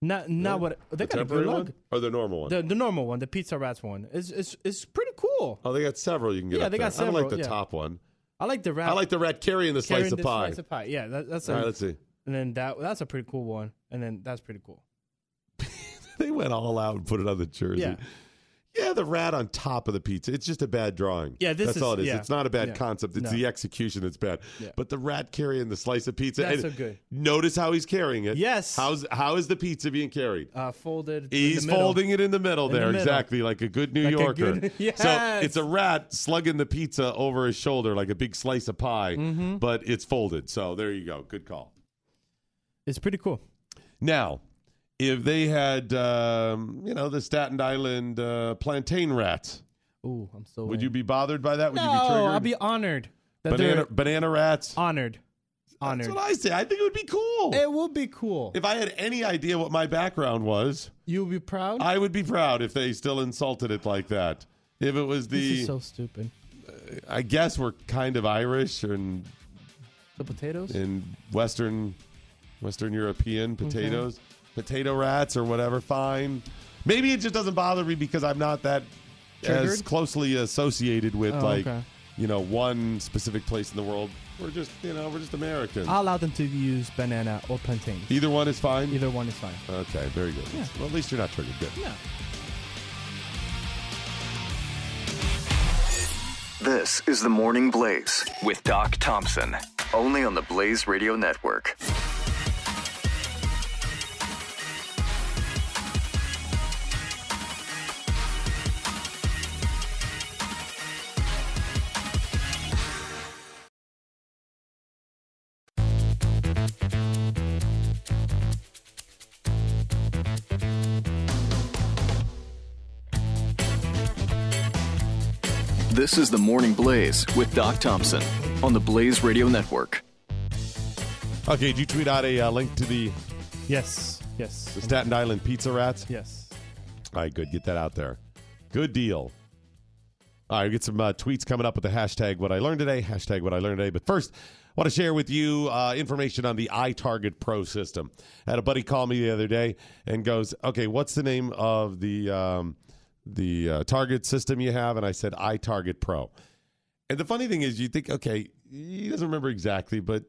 Not not what they the got a good one logo. or the normal one? The the normal one, the Pizza Rats one. Is is is pretty cool. oh, they got several. You can get. Yeah, they there. got several. I like the yeah. top one. I like the rat. I like the rat carrying the slice of the pie. Slice of pie. Yeah, that, that's a, All right, let's see. and then that that's a pretty cool one. And then that's pretty cool. They went all out and put it on the jersey. Yeah. Yeah, the rat on top of the pizza. It's just a bad drawing. Yeah, this that's is- all it is. yeah. It's not a bad Yeah. concept. It's No. the execution that's bad. Yeah. But the rat carrying the slice of pizza. That's so good. Notice how he's carrying it. Yes. How's how is the pizza being carried? Uh, folded. in the He's folding it in the middle In the there, middle. exactly like a good New Like Yorker. good- So it's a rat slugging the pizza over his shoulder like a big slice of pie, Mm-hmm. but it's folded. So there you go. Good call. It's pretty cool. Now, if they had, um, you know, the Staten Island uh, plantain rats, Ooh, I'm so. would in. you be bothered by that? Would No, you be triggered? I'll be honored. That banana banana rats. honored. Honored. That's what I say. I think it would be cool. It would be cool. if I had any idea what my background was, you would be proud. I would be proud if they still insulted it like that. If it was this the, is so stupid. I guess we're kind of Irish and The potatoes. in Western, Western European potatoes, potato rats or whatever. Fine. Maybe it just doesn't bother me because I'm not that as closely associated with Oh, like okay. you know one specific place in the world. We're just you know we're just Americans. I'll allow them to use banana or plantain. Either one is fine. Either one is fine. Okay, very good. Yeah. Well, at least you're not triggered. Good. Yeah. This is the Morning Blaze with Doc Thompson, only on the Blaze Radio Network. This is the Morning Blaze with Doc Thompson on the Blaze Radio Network. Okay, did you tweet out a uh, link to the, Yes. Yes. the Staten Island pizza rats? Yes. All right, good. Get that out there. Good deal. All right, we get some uh, tweets coming up with the hashtag what I learned today, hashtag what I learned today. But first, I want to share with you uh, information on the iTarget Pro system. I had a buddy call me the other day and goes, okay, what's the name of the, um, the uh, target system you have? And I said, iTarget Pro. And the funny thing is, you think, okay, he doesn't remember exactly, but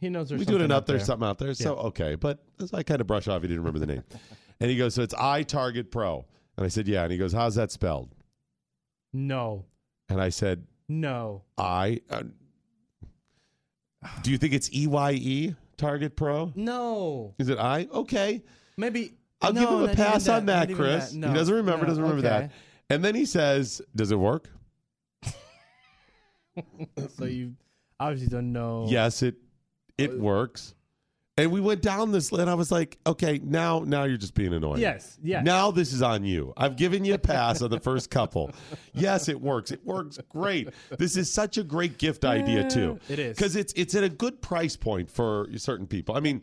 He knows there's we doing something enough. out There's there. something out there. So okay, but as I kind of brush off, he didn't remember the name. and he goes, "So it's iTarget Pro." And I said, "Yeah." And he goes, "How's that spelled?" No. And I said, No. "I." Uh, do you think it's E Y E Target Pro? No. Is it I? Okay, Maybe. I'll no, give him a pass on that, Chris. that. No. He doesn't remember. No. Doesn't remember Okay. that. And then he says, "Does it work?" So you obviously don't know. Yes, it it uh, works. And we went down this, and I was like, okay, now, now you're just being annoying. Yes, yes. Now this is on you. I've given you a pass on the first couple. Yes, it works. It works great. This is such a great gift idea too. It is. because it's it's at a good price point for certain people. I mean,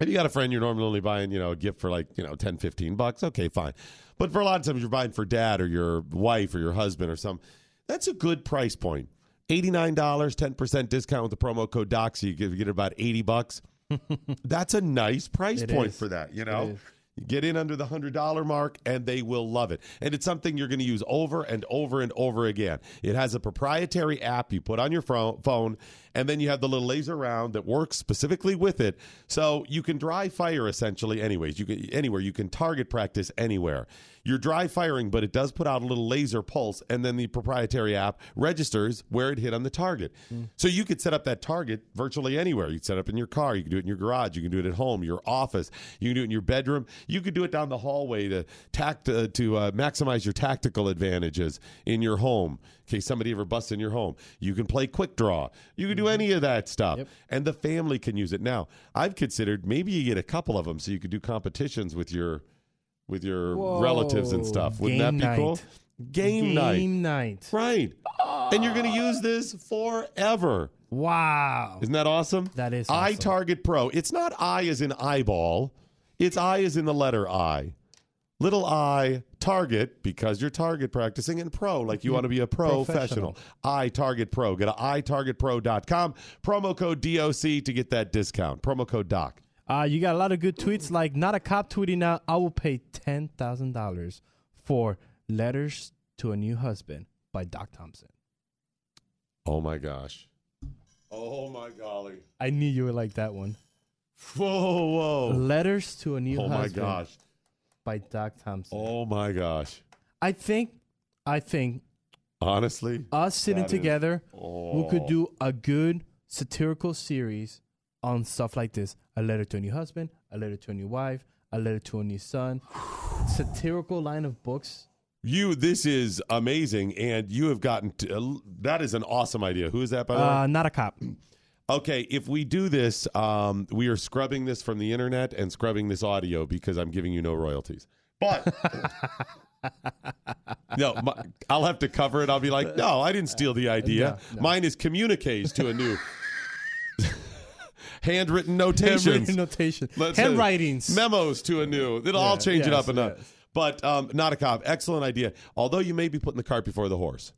if you got a friend you're normally only buying, you know, a gift for like, you know, 10, 15 bucks, okay, fine. But for a lot of times you're buying for dad or your wife or your husband or some, that's a good price point. $89, 10% discount with the promo code DOC, so you get, you get about 80 bucks. that's a nice price It point is. for that, you know? You get in under the $100 mark and they will love it. And it's something you're going to use over and over and over again. It has a proprietary app you put on your phone and then you have the little laser round that works specifically with it. So you can dry fire essentially anyways. You can anywhere. You can target practice anywhere. You're dry firing, but it does put out a little laser pulse and then the proprietary app registers where it hit on the target. So you could set up that target virtually anywhere. You can set it up in your car, you can do it in your garage, you can do it at home, your office, you can do it in your bedroom. You could do it down the hallway to tact uh, to uh, maximize your tactical advantages in your home. In case somebody ever busts in your home, you can play quick draw. You can do Mm-hmm. any of that stuff, and the family can use it. Now, I've considered maybe you get a couple of them so you could do competitions with your with your relatives and stuff. Wouldn't Game that be cool? night. Game, night. Game night. Right. And you're going to use this forever. Wow. Isn't that awesome? That is I. Target Pro. It's not I as in eyeball. It's I as in the letter I. Little I target because you're target practicing and pro like you want to be a professional. Professional. I Target Pro. Go to itargetpro.com. Promo code DOC to get that discount. Promo code DOC. Uh, you got a lot of good tweets like not a cop tweeting out, I will pay ten thousand dollars for letters to a new husband by Doc Thompson. Oh my gosh. Oh my golly. I knew you would like that one. Whoa, whoa. Letters to a new Oh my gosh. By Doc Thompson. Oh my gosh. I think I think Honestly, us sitting That is- together oh. we could do a good satirical series on stuff like this. A letter to a new husband, a letter to a new wife, a letter to a new son. satirical line of books. You, this is amazing, and you have gotten to, uh, that is an awesome idea. Who is that by the Uh, way? not a cop. Okay, if we do this, um, we are scrubbing this from the internet and scrubbing this audio because I'm giving you no royalties. But no, my, I'll have to cover it. I'll be like, no, I didn't steal the idea. No, no. Mine is communiques to a new handwritten notations. Handwritten notation. Let's Handwritings. memos to a new. It'll all Yeah, change it up enough. yes. But um, not a cop. Excellent idea. Although you may be putting the cart before the horse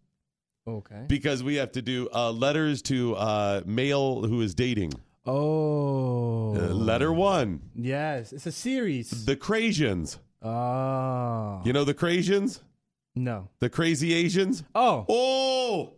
Okay. because we have to do uh, letters to uh, male who is dating. Oh. Uh, letter one, Yes, it's a series. the Crasians. Oh. You know the Crasians? No. The crazy Asians? Oh. Oh,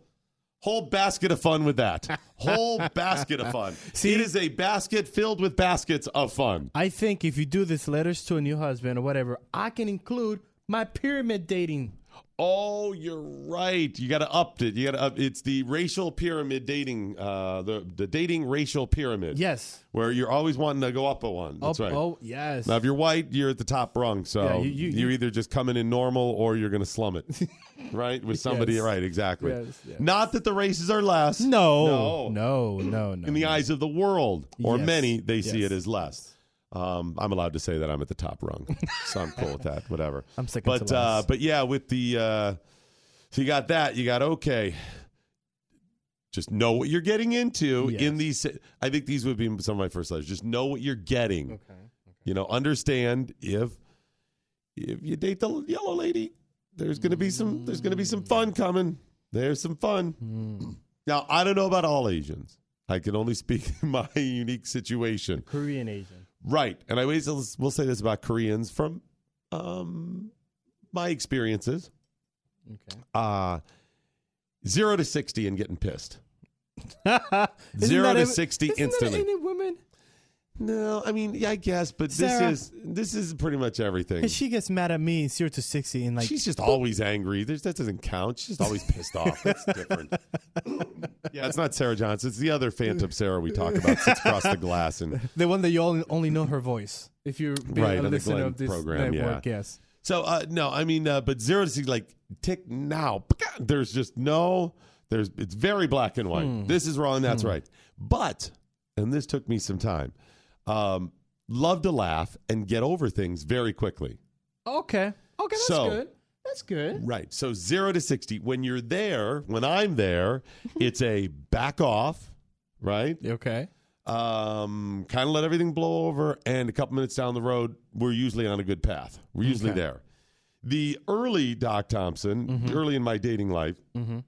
whole basket of fun with that. Whole basket of fun. See? it is a basket filled with baskets of fun. I think if you do this letters to a new husband or whatever, I can include my pyramid dating. Oh, you're right. You got to up it. You got to up. It's the racial pyramid dating. Uh, the the dating racial pyramid. Yes. where you're always wanting to go up a one. That's Up- right. Oh, yes. Now, if you're white, you're at the top rung. So Yeah, you- you- you're you- either just coming in normal or you're going to slum it, right? With somebody, Yes. right? Exactly. Yes, yes. Not that the races are less. no. No, no, no. In the eyes of the world, or many, they see it as less. Um, I'm allowed to say that I'm at the top rung, so I'm cool with that. Whatever. I'm second But uh, but yeah, with the uh, so you got that. You got okay. Just know what you're getting into Yes. in these. I think these would be some of my first letters. Just know what you're getting. Okay. You know, understand if if you date the yellow lady, there's going to be some there's going to be some fun coming. There's some fun. Hmm. Now, I don't know about all Asians. I can only speak in my unique situation. Korean Asian. Right. And I always will say this about Koreans from um my experiences. Okay. Uh 0 to 60 and getting pissed. Zero to every- 60 isn't that instantly. any women? No, I mean, yeah, I guess, but Sarah. this is this is pretty much everything. Because she gets mad at me, zero to sixty, and like She's just always angry. There's, that doesn't count. She's just always pissed off. That's different. yeah, it's not Sarah Johnson. It's the other Phantom Sarah we talk about. Sits across the glass and the one that you only, only know her voice. If you're being Right, a listener of this program, network, yeah. yes. So uh, no, I mean, uh, but zero to sixty, like tick now. There's just no. There's it's very black and white. Hmm. This is wrong. That's right. But and this took me some time. Um, love to laugh and get over things very quickly. Okay. Okay, that's So- good. That's good. Right. So zero to 60. When you're there, when I'm there, it's a back off, right? Okay. Um, kind of let everything blow over. And a couple minutes down the road, we're usually on a good path. We're usually Okay. there. The early Doc Thompson, Mm-hmm. early in my dating life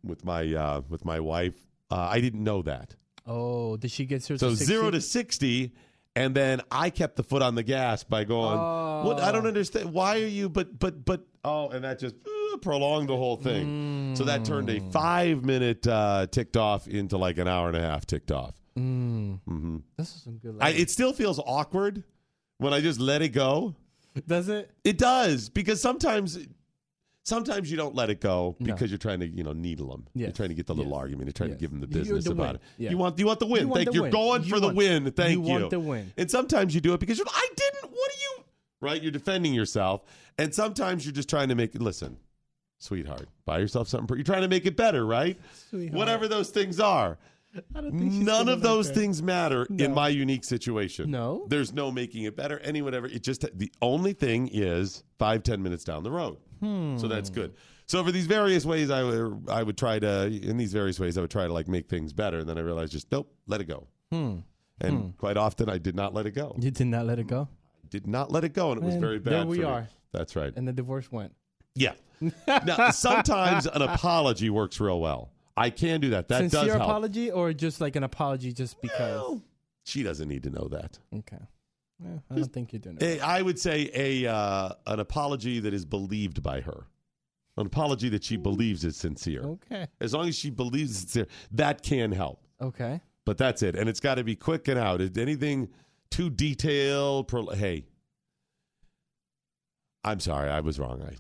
with my uh, with my wife, uh, I didn't know that. Oh, did she get zero So to 60? zero to sixty, and then I kept the foot on the gas by going. What I Oh. don't understand. Why are you? But but but oh, and that just uh, prolonged the whole thing. So that turned a Mm. five minute uh, ticked off into like an hour and a half ticked off. This is some good. I, it still feels awkward when I just let it go. Does it? It does because sometimes. Sometimes you don't let it go No. because you're trying to, you know, needle them. You're trying to get the little Yes. argument. You're trying Yes. to give them the business the about win. it. Yeah. You want you want the win. You want Thank the you. win. You're going You for the win. Thank you. you want the win. And sometimes you do it because you're. I didn't. What are you? Right. You're defending yourself. And sometimes you're just trying to make it. Listen, sweetheart, buy yourself something. You're trying to make it better, right? Sweetheart. Whatever those things are. I don't think None of those that. things matter No. in my unique situation. No? There's no making it better, any whatever. It just the only thing is five, ten minutes down the road. So that's hmm. good. So for these various ways I would I would try to in these various ways I would try to like make things better. And then I realized just nope, let it go. Hmm. And hmm. quite often I did not let it go. You did not let it go, Did not let it go, and it was And very bad. there we for me. are. That's right. and the divorce went. Yeah. now sometimes an apology works real well. I can do that. That Sincere does help. apology or just like an apology just because? Well, she doesn't need to know that. okay. Yeah, I don't think you're doing it. A, I would say a uh, an apology that is believed by her, an apology that she believes is sincere. Okay. As long as she believes it's sincere, that can help. Okay. But that's it, and it's got to be quick and out. If anything too detailed, pro- hey, I'm sorry, I was wrong. I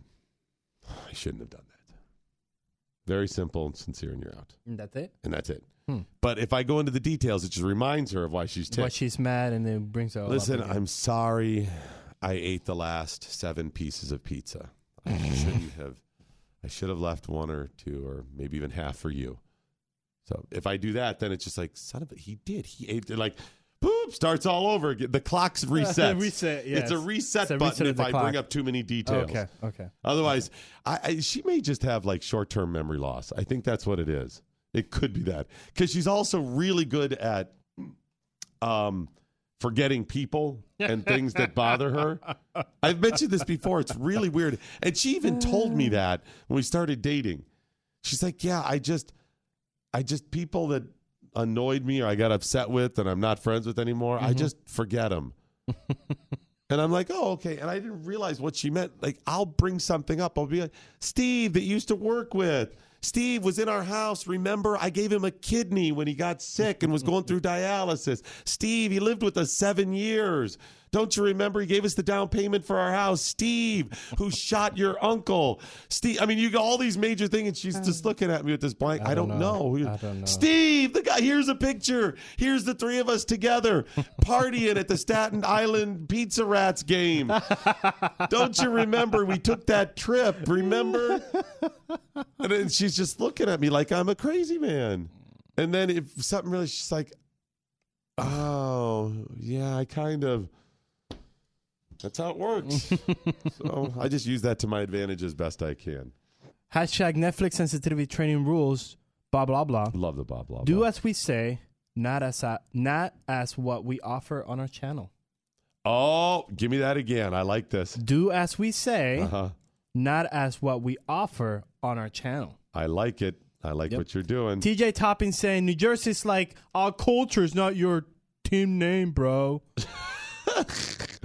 I shouldn't have done that. Very simple and sincere, and you're out, And that's it. and that's it. Hmm. But if I go into the details, it just reminds her of why she's Why she's mad and then brings her. Listen. I'm sorry. I ate the last seven pieces of pizza. I shouldn't have. I should have left one or two, or maybe even half for you. So if I do that, then it's just like son of a. He did. He ate. Like, boop, starts all over again. The clock's reset. Reset, It's a reset It's a button reset of if the I clock. bring up too many details. Okay. Okay. Otherwise, I, I, she may just have like short term memory loss. I think that's what it is. It could be that because she's also really good at um, forgetting people and things that bother her. I've mentioned this before. It's really weird. And she even told me that when we started dating. She's like, "Yeah, I just, I just people that annoyed me or I got upset with and I'm not friends with anymore. I mm-hmm. just forget them." And I'm like, oh, okay. And I didn't realize what she meant. Like, I'll bring something up. I'll be like, Steve, that you used to work with. Steve was in our house. Remember, I gave him a kidney when he got sick and was going through dialysis. Steve, he lived with us seven years. Don't you remember? He gave us the down payment for our house. Steve, who shot your uncle. Steve, I mean, you got all these major things, and she's just hmm. looking at me with this blank. I, I don't, don't know. know. I don't know. Steve, the guy, here's a picture. Here's the three of us together partying at the Staten Island Pizza Rats game. Don't you remember? We took that trip, remember? And then she's just looking at me like I'm a crazy man. And then if something really, she's like, oh, yeah, I kind of. That's how it works. so I just use that to my advantage as best I can. Hashtag Netflix sensitivity training rules. Blah blah blah. Love the blah blah. Do blah. as we say, not as a, not as what we offer on our channel. Oh, give me that again. I like this. Do as we say, Uh huh. not as what we offer on our channel. I like it. I like Yep. what you're doing. TJ Topping saying New Jersey's like our culture's not your team name, bro.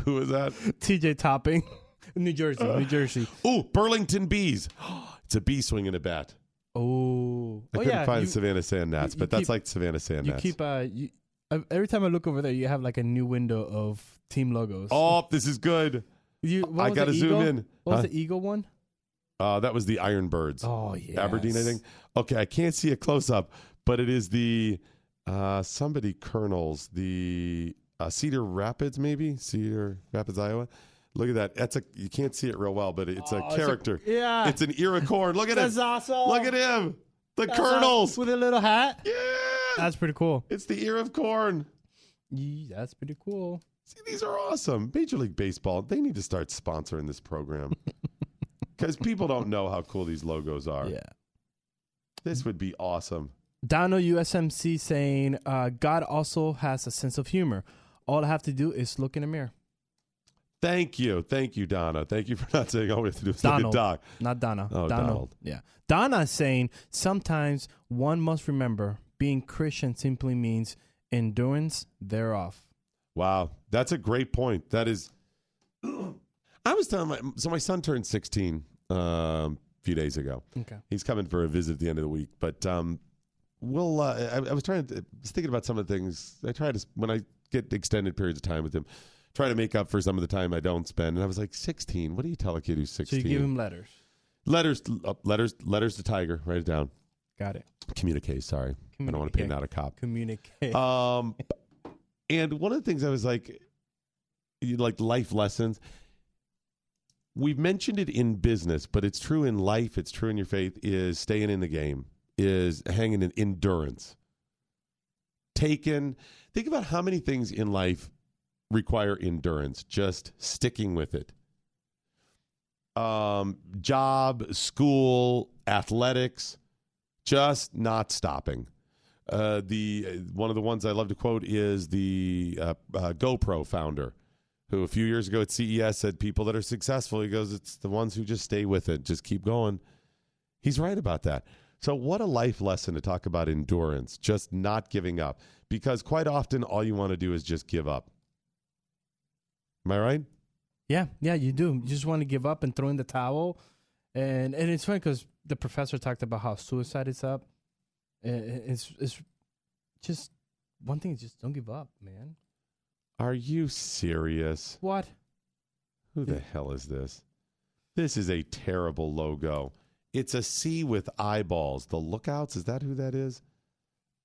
Who is that? TJ Topping, New Jersey, New Jersey. Ooh, Burlington Bees. It's a bee swinging a bat. Oh, I oh couldn't yeah. find you, Savannah Sand Gnats, you but that's keep- like Savannah Sand you keep uh, you, every time I look over there, you have like a new window of team logos. oh, this is good. you, I gotta zoom in. What was the Eagle one? Uh, that was the Iron Birds. Oh yeah, Aberdeen, I think. Okay, I can't see a close up, but it is the uh, somebody Kernels, the uh, Cedar Rapids, maybe Cedar Rapids, Iowa. Look at that. That's a you can't see it real well, but it's a Oh, it's a- character. yeah. it's an ear of corn. Look at That's him. awesome. Look at him. The That's Kernels. awesome. with a little hat. Yeah, That's pretty cool. it's the ear of corn. Yee, that's pretty cool. See, these are awesome. Major League Baseball, they need to start sponsoring this program because people don't know how cool these logos are. Yeah. This would be awesome. Dono USMC saying, uh, God also has a sense of humor. All I have to do is look in the mirror. Thank you. Thank you, Donna. Thank you for not saying all we have to do is look at Doc. not Donna. Oh, Donald. Donald. Yeah. Donna is saying sometimes one must remember being Christian simply means endurance thereof. Wow, that's a great point. That is, I was telling my so my son turned sixteen um, a few days ago. Okay. He's coming for a visit at the end of the week, but um, we'll. Uh, I, I was trying to I was thinking about some of the things I try to when I get extended periods of time with him, try to make up for some of the time I don't spend. And I was like, sixteen. What do you tell a kid who's 16? So you give him letters. letters, uh, letters, letters to Tiger. Write it down. Got it. Communique. Sorry, I don't want to paint out a cop. Communicate. Um, and one of the things I was like, you- like life lessons. We've mentioned it in business, but it's true in life. It's true in your faith. Is staying in the game. Is hanging in endurance. Taken. Think about how many things in life require endurance. Just sticking with it. Um, job, school, athletics, just not stopping. Uh, the uh, one of the ones I love to quote is the uh, uh, GoPro founder, who a few years ago at CES said, "People that are successful," he goes, "It's the ones who just stay with it, just keep going." He's right about that. So, what a life lesson to talk about endurance, just not giving up, because quite often all you want to do is just give up. Am I right? Yeah, yeah, you do. You just want to give up and throw in the towel, and and it's funny because the professor talked about how suicide is up. It's it's just one thing is just don't give up, man. Are you serious? What? Who the hell is this? This is a terrible logo. It's a sea with eyeballs. The Lookouts, is that who that is?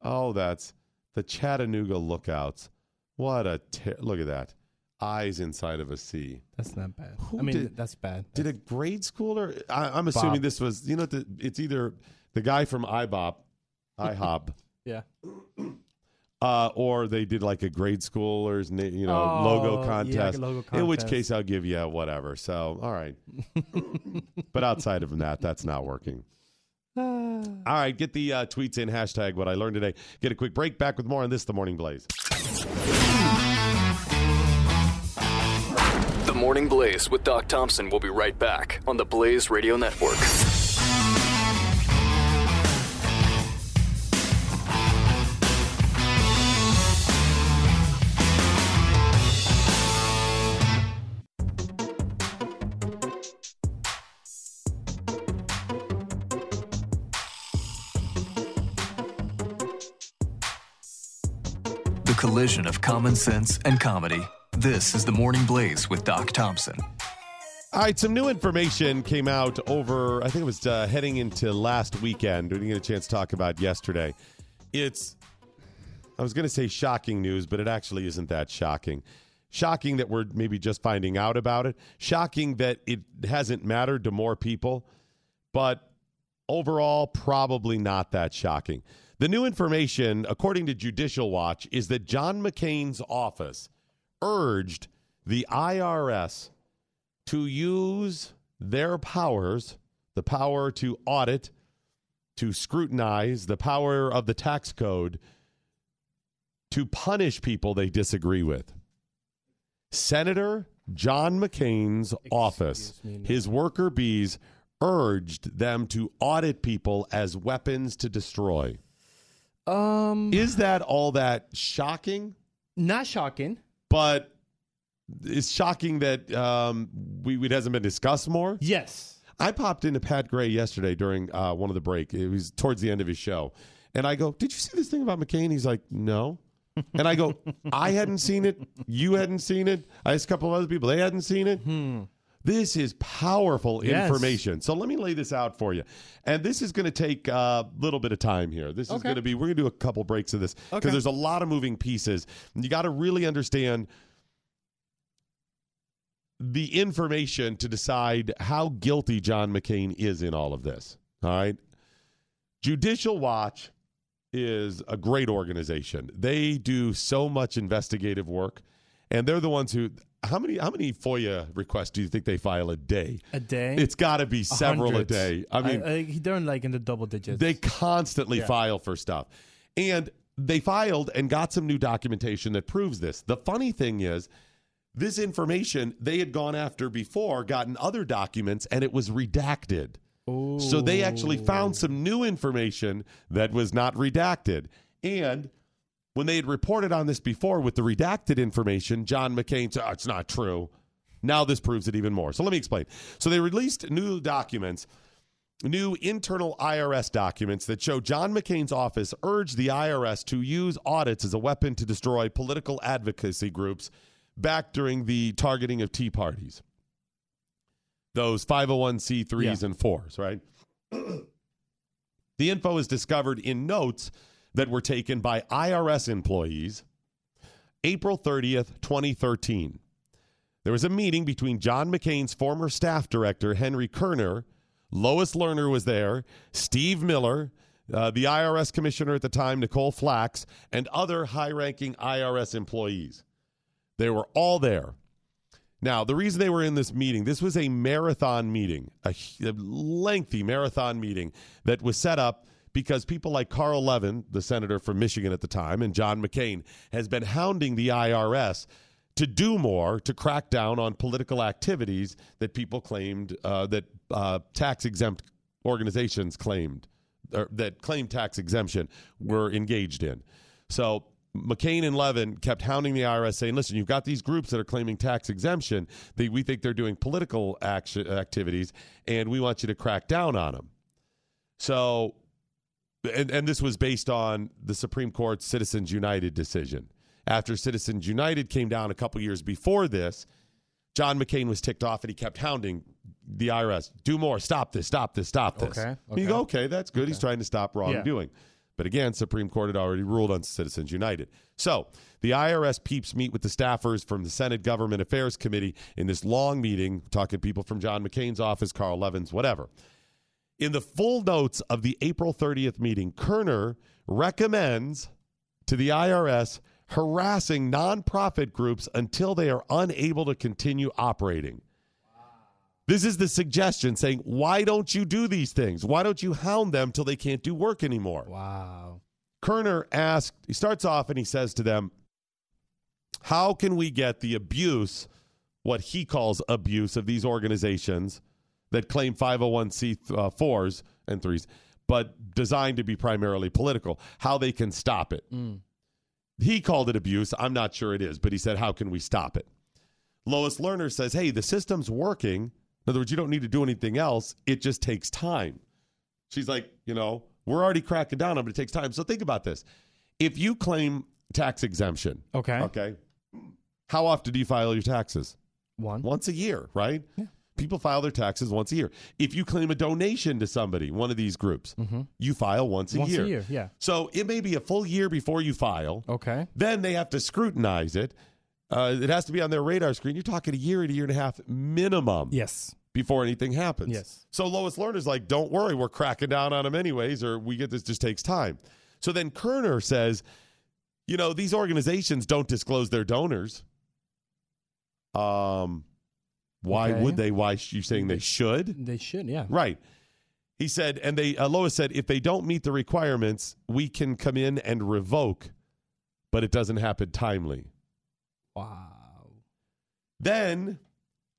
Oh, that's the Chattanooga Lookouts. What a ter- look at that. Eyes inside of a sea. That's not bad. Who I mean, did- that's bad. Did a grade schooler? I, I'm assuming Bob. this was, you know, the, it's either the guy from IBOP, IHOP, yeah. Uh, or they did like a grade schoolers, na- you know, logo Oh, yeah, like a contest. In which case, I'll give you whatever. So, all right. but outside of that, that's not working. All right, get the uh, tweets in hashtag what I learned today. Get a quick break. Back with more on this, the Morning Blaze. The Morning Blaze with Doc Thompson will be right back on the Blaze Radio Network. Collision of common sense and comedy. This is the Morning Blaze with Doc Thompson. All right, some new information came out over, I think it was uh, heading into last weekend. We didn't get a chance to talk about yesterday. It's, I was going to say shocking news, but it actually isn't that shocking. Shocking that we're maybe just finding out about it. Shocking that it hasn't mattered to more people, but overall, probably not that shocking. The new information, according to Judicial Watch, is that John McCain's office urged the IRS to use their powers, the power to audit, to scrutinize, the power of the tax code, to punish people they disagree with. Senator John McCain's office, me his worker bees, urged them to audit people as weapons to destroy. Um, Is that all that shocking? not shocking. But it's shocking that um, we, it hasn't been discussed more. Yes. I popped into Pat Gray yesterday during uh, one of the break. It was towards the end of his show, and I go, "Did you see this thing about McCain?" He's like, "No." And I go, "I hadn't seen it. You hadn't seen it. I asked a couple of other people; they hadn't seen it." This is powerful Yes. information. So let me lay this out for you. And this is going to take a little bit of time here. This is going to be, we're going to do a couple breaks of this because Okay. there's a lot of moving pieces. You got to really understand the information to decide how guilty John McCain is in all of this. All right. Judicial Watch is a great organization. They do so much investigative work and they're the ones who. How many how many FOIA requests do you think they file a day? A day? It's got to be several a day. I mean, I, they're in, like in the double digits. they constantly Yeah. file for stuff. And they filed and got some new documentation that proves this. The funny thing is, this information they had gone after before, gotten other documents, and it was redacted. So they actually found some new information that was not redacted. And when they had reported on this before with the redacted information, John McCain said, oh, it's not true. Now this proves it even more. So let me explain. So they released new documents, new internal IRS documents that show John McCain's office urged the IRS to use audits as a weapon to destroy political advocacy groups back during the targeting of Tea Parties. Those 501c3s Yeah. and 4s, right? the info is discovered in notes that were taken by IRS employees April 30th, 2013. There was a meeting between John McCain's former staff director, Henry Kerner, Lois Lerner was there, Steve Miller, uh, the IRS commissioner at the time, Nicole Flax, and other high ranking IRS employees. They were all there. Now, the reason they were in this meeting, this was a marathon meeting, a, a lengthy marathon meeting that was set up because people like Carl Levin, the senator from Michigan at the time, and John McCain has been hounding the IRS to do more to crack down on political activities that people claimed uh, that uh, tax exempt organizations claimed or that claimed tax exemption were engaged in. So McCain and Levin kept hounding the IRS, saying, "Listen, you've got these groups that are claiming tax exemption. They, we think they're doing political action activities, and we want you to crack down on them." So, and and this was based on the Supreme Court's Citizens United decision. After Citizens United came down a couple years before this, John McCain was ticked off and he kept hounding the IRS, "Do more! Stop this! Stop this! Stop this!" Okay, And You go, "Okay, that's good. He's trying to stop wrongdoing." But again, Supreme Court had already ruled on Citizens United. So the IRS peeps meet with the staffers from the Senate Government Affairs Committee in this long meeting, talking to people from John McCain's office, Carl Levin's, whatever. In the full notes of the April 30th meeting, Kerner recommends to the IRS harassing nonprofit groups until they are unable to continue operating. This is the suggestion saying, why don't you do these things? Why don't you hound them till they can't do work anymore? Wow. Kerner asked, he starts off and he says to them, How can we get the abuse, what he calls abuse, of these organizations that claim 501c4s uh, and 3s, but designed to be primarily political, how they can stop it? Mm. He called it abuse. I'm not sure it is, but he said, How can we stop it? Lois Lerner says, Hey, the system's working. In other words, you don't need to do anything else. It just takes time. She's like, you know, we're already cracking down on it, but it takes time. So think about this. If you claim tax exemption, Okay. okay, how often do you file your taxes? One. Once a year, right? People file their taxes once a year. If you claim a donation to somebody, one of these groups, you file once a Mm-hmm. Once year. a year, yeah. So it may be a full year before you file. Okay. Then they have to scrutinize it. Uh, it has to be on their radar screen. You're talking a year to a year and a half minimum Yes. before anything happens. Yes. So Lois Lerner's like, don't worry, we're cracking down on them anyways, or we get this just takes time. So then Kerner says, you know, these organizations don't disclose their donors. Um, why Okay. would they? Why sh- you saying they should? They should, yeah. Right. He said, and they uh, Lois said, if they don't meet the requirements, we can come in and revoke, but it doesn't happen timely. Wow. Then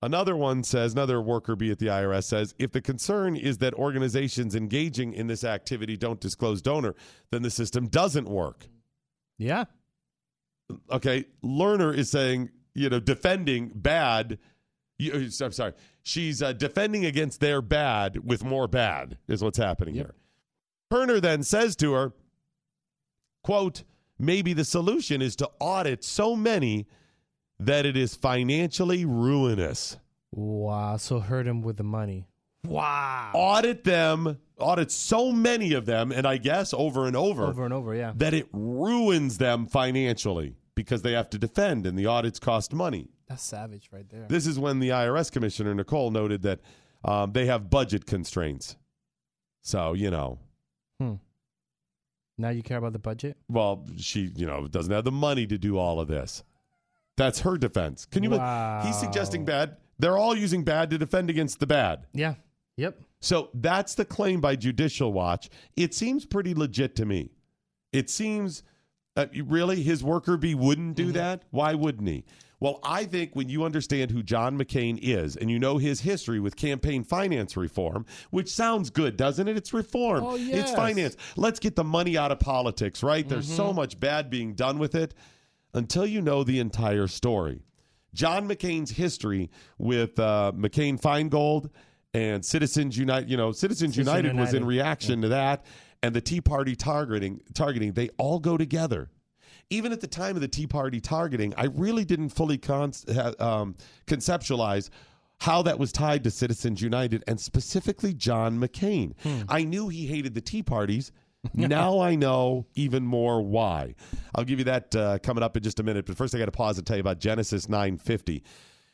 another one says, another worker bee at the IRS says, if the concern is that organizations engaging in this activity don't disclose donor, then the system doesn't work. Yeah. Okay. Lerner is saying, you know, defending bad. You, I'm sorry. She's uh, defending against their bad with more bad, is what's happening here. Turner then says to her, quote, maybe the solution is to audit so many that it is financially ruinous. Wow. So hurt him with the money. Wow. Audit them, audit so many of them, and I guess over and over, Over and over, yeah. that it ruins them financially because they have to defend and the audits cost money. That's savage right there. This is when the IRS commissioner, Nicole, noted that um, they have budget constraints. So, you know, now you care about the budget? well, she, you know, doesn't have the money to do all of this. That's her defense. Can you? Wow. He's suggesting bad. They're all using bad to defend against the bad. Yeah. Yep. So that's the claim by Judicial Watch. It seems pretty legit to me. It seems uh, really his worker bee wouldn't do that. Why wouldn't he? Well, I think when you understand who John McCain is and you know his history with campaign finance reform, which sounds good, doesn't it? It's reform. Oh, It's finance. Let's get the money out of politics, right? There's so much bad being done with it until you know the entire story. John McCain's history with uh, McCain Feingold and Citizens United, you know, Citizens Citizens United, was in United. reaction to that, and the Tea Party targeting, targeting, they all go together. Even at the time of the Tea Party targeting, I really didn't fully con- um, conceptualize how that was tied to Citizens United and specifically John McCain. I knew he hated the Tea Parties. now I know even more why. I'll give you that uh, coming up in just a minute. But first, I got to pause and tell you about Genesis 950.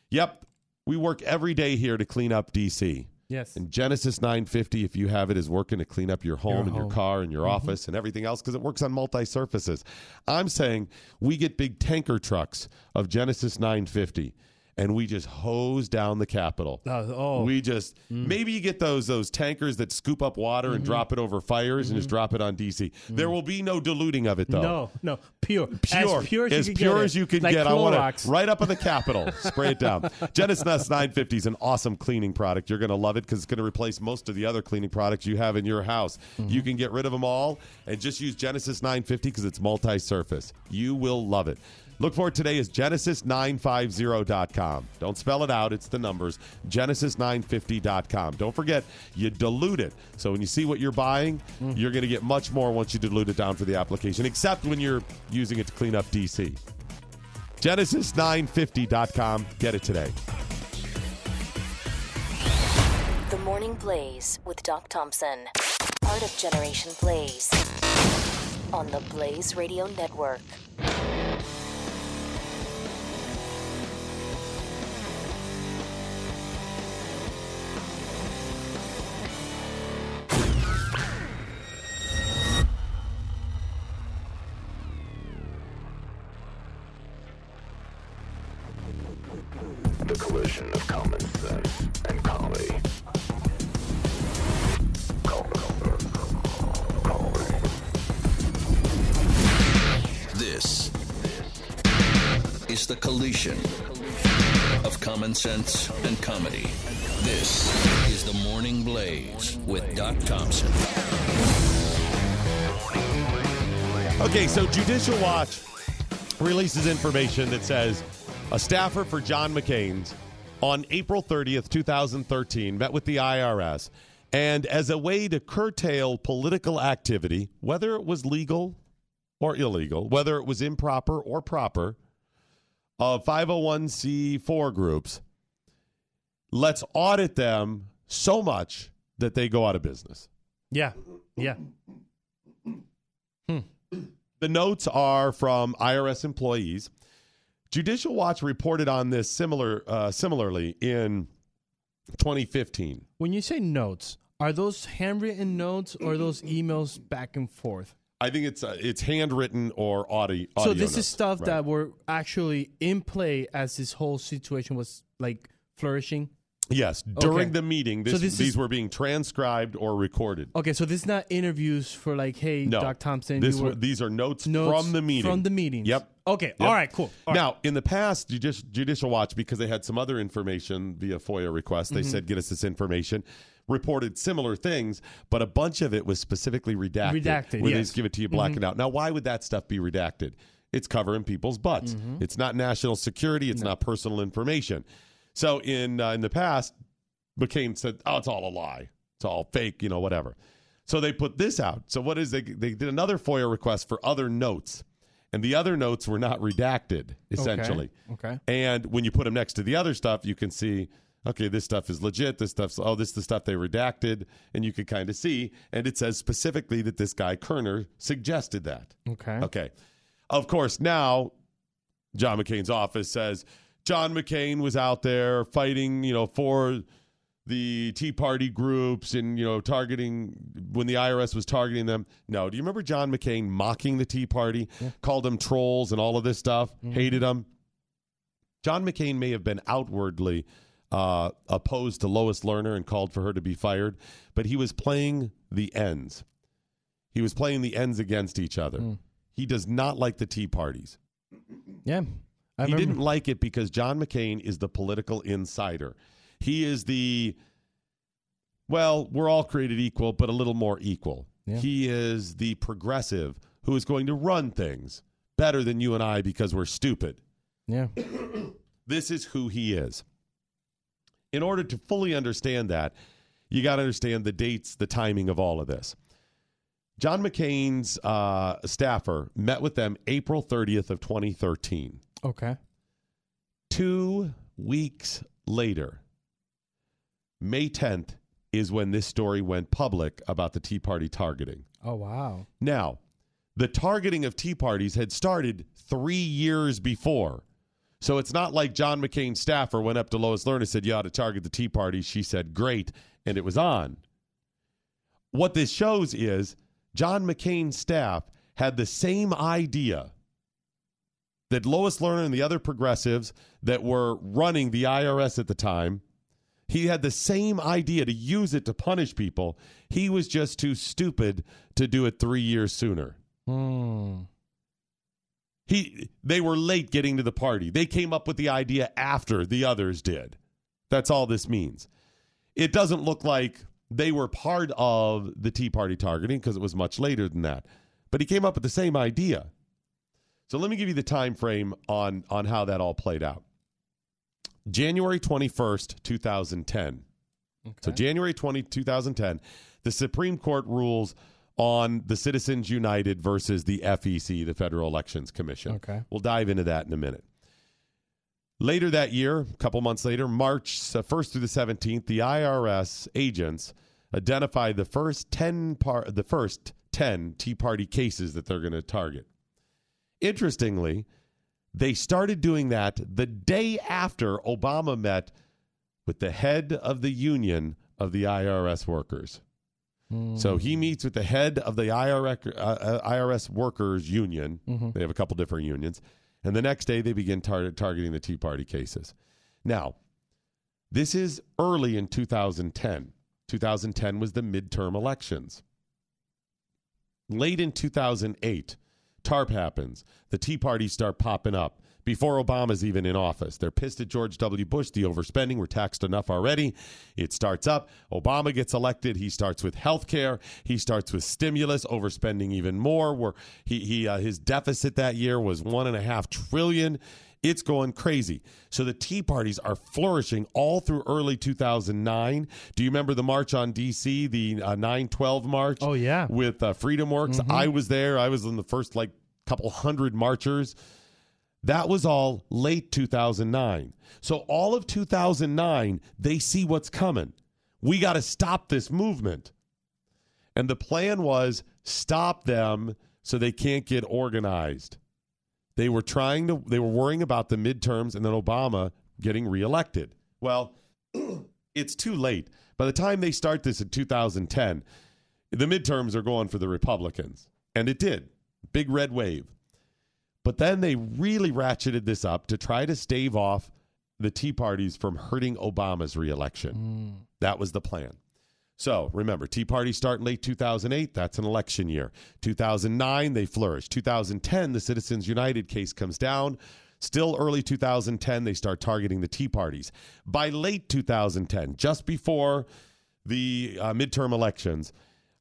Yep, we work every day here to clean up DC. Yes. And Genesis 950, if you have it, is working to clean up your home Your and your car and your mm-hmm. office and everything else because it works on multi surfaces. I'm saying we get big tanker trucks of Genesis 950 and we just hose down the Capitol. Uh, oh. We just maybe you get those those tankers that scoop up water and drop it over fires and just drop it on DC. There will be no diluting of it though. no, no, pure, Pure, as pure as, you could pure get as you could like get. I want Clorox. to right up on the Capitol. Spray it down. Genesis 950 is an awesome cleaning product. You're going to love it because it's going to replace most of the other cleaning products you have in your house. Mm-hmm. You can get rid of them all and just use Genesis 950 because it's multi-surface. You will love it. Look for it today is genesis950.com. Don't spell it out, it's the numbers. Genesis950.com. Don't forget, you dilute it. So when you see what you're buying, Mm. you're going to get much more once you dilute it down for the application, except when you're using it to clean up DC. Genesis950.com. Get it today. The Morning Blaze with Doc Thompson. Part of Generation Blaze. On the Blaze Radio Network. Of common sense and comedy. This is the collision of common sense and comedy. This is the Morning Blaze with Doc Thompson. Okay, so Judicial Watch releases information that says a staffer for John McCain's on April 30th, 2013, met with the IRS. And as a way to curtail political activity, whether it was legal or illegal, whether it was improper or proper, uh, of 501c4 groups, let's audit them so much that they go out of business. Yeah, yeah. Hmm. The notes are from IRS employees. Judicial Watch reported on this similar uh, similarly in 2015. When you say notes, are those handwritten notes or those emails back and forth? I think it's uh, it's handwritten or audio. audio so this notes. is stuff Right. that were actually in play as this whole situation was like flourishing. Yes during Okay. the meeting. This, So this these is- were being transcribed or recorded. Okay, so this is not interviews for like, hey, No, Doc Thompson, This you were, were these are notes, notes from the meeting. From the meetings. Yep. Okay. All right. Cool. All right. now, in the past, Judici- Judicial Watch, because they had some other information via FOIA request, they Mm-hmm. said, get us this information, reported similar things, but a bunch of it was specifically redacted. Redacted, Where they yes. just give it to you black and out. Now, why would that stuff be redacted? It's covering people's butts. Mm-hmm. It's not national security. It's not personal information. So in uh, in the past, McCain said, "Oh, it's all a lie. It's all fake. You know, whatever." So they put this out. So what is they they did another FOIA request for other notes, and the other notes were not redacted essentially. Okay. And when you put them next to the other stuff, you can see, okay, this stuff is legit. This stuff's oh, this is the stuff they redacted, and you can kind of see. And it says specifically that this guy Kerner suggested that. Okay. Okay. Of course, now John McCain's office says John McCain was out there fighting, you know, for the Tea Party groups and, you know, targeting when the IRS was targeting them. No. Do you remember John McCain mocking the Tea Party, called them trolls and all of this stuff, hated them? John McCain may have been outwardly uh, opposed to Lois Lerner and called for her to be fired, but he was playing the ends. He was playing the ends against each other. Hmm. He does not like the Tea Parties. Yeah. I he remember- didn't like it because John McCain is the political insider. He is the, well, we're all created equal, but a little more equal. Yeah. He is the progressive who is going to run things better than you and I because we're stupid. Yeah. This is who he is. In order to fully understand that, you got to understand the dates, the timing of all of this. John McCain's uh, staffer met with them April 30th of 2013. Okay. Two weeks later, May 10th, is when this story went public about the Tea Party targeting. Oh wow. Now, the targeting of Tea Parties had started three years before. So it's not like John McCain's staffer went up to Lois Lerner and said, You ought to target the Tea Party. She said, Great. And it was on. What this shows is John McCain's staff had the same idea that Lois Lerner and the other progressives that were running the IRS at the time, he had the same idea to use it to punish people. He was just too stupid to do it three years sooner. Hmm. He they were late getting to the party. They came up with the idea after the others did. That's all this means. It doesn't look like they were part of the Tea Party targeting because it was much later than that. But he came up with the same idea. So let me give you the time frame on on how that all played out. January 21st, 2010. So January 20, 2010, the Supreme Court rules on the Citizens United versus the FEC, the Federal Elections Commission. Okay. We'll dive into that in a minute. Later that year, a couple months later, March uh, 1st through the 17th, the IRS agents identified the first 10 par- the first 10 Tea Party cases that they're going to target. Interestingly, they started doing that the day after Obama met with the head of the union of the IRS workers. So he meets with the head of the IRS, uh, uh, IRS workers union. Mhm. They have a couple different unions. And the next day, they begin tar- targeting the Tea Party cases. Now, this is early in 2010. 2010 was the midterm elections. Late in 2008, TARP happens. The Tea Parties start popping up before Obama's even in office. They're pissed at George W. Bush, the overspending. We're taxed enough already. It starts up. Obama gets elected. He starts with health care. He starts with stimulus, overspending even more. Where he, he uh, his deficit that year was one and a half trillion. It's going crazy. So the Tea Parties are flourishing all through early 2009. Do you remember the march on D.C., the uh, 912 march? Oh yeah. with uh, Freedom Works. I was there. I was in the first like couple hundred marchers. That was all late 2009. So all of 2009, they see what's coming. We got to stop this movement. And the plan was stop them so they can't get organized. They were trying to they were worrying about the midterms and then Obama getting reelected. Well, it's too late. By the time they start this in 2010, the midterms are going for the Republicans. And it did. Big red wave. But then they really ratcheted this up to try to stave off the Tea Parties from hurting Obama's reelection. Mm. That was the plan. So remember, Tea Party start in late 2008. That's an election year. 2009, they flourish. 2010, the Citizens United case comes down. Still early 2010, they start targeting the Tea Parties. By late 2010, just before the uh, midterm elections,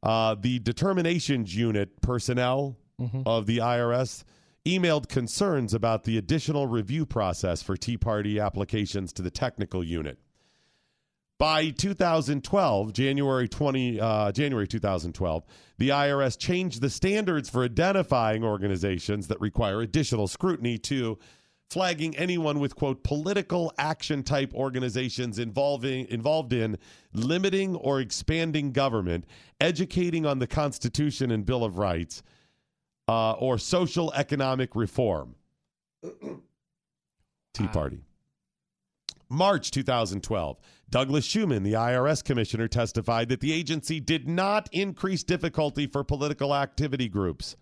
uh, the determinations unit personnel of the IRS emailed concerns about the additional review process for Tea Party applications to the technical unit. By 2012, January 20, uh, January 2012, the IRS changed the standards for identifying organizations that require additional scrutiny to flagging anyone with quote political action type organizations involving involved in limiting or expanding government, educating on the Constitution and Bill of Rights, uh, or social economic reform. Tea Party. March 2012, Douglas Shulman, the IRS commissioner, testified that the agency did not increase difficulty for political activity groups.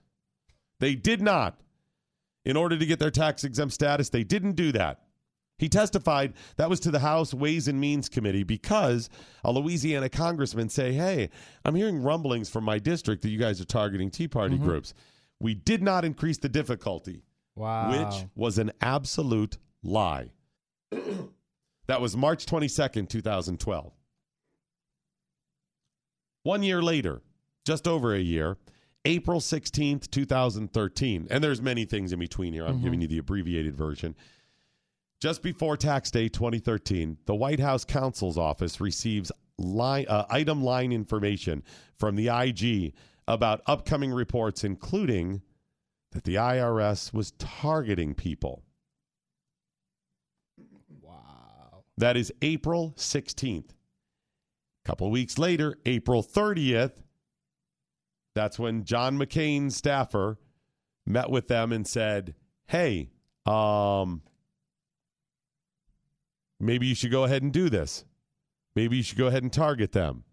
They did not. In order to get their tax exempt status, they didn't do that. He testified that was to the House Ways and Means Committee because a Louisiana congressman say, "Hey, I'm hearing rumblings from my district that you guys are targeting Tea Party mm-hmm. groups. We did not increase the difficulty." Wow. which was an absolute lie. that was March 22nd, 2012. One year later, just over a year, April 16th, 2013, and there's many things in between here. I'm giving you the abbreviated version. Just before tax day 2013, the White House counsel's office receives line, uh, item line information from the IG about upcoming reports, including that the IRS was targeting people. Wow. That is April 16th. A couple weeks later, April 30th, that's when John McCain's staffer met with them and said, "Hey, um maybe you should go ahead and do this. Maybe you should go ahead and target them."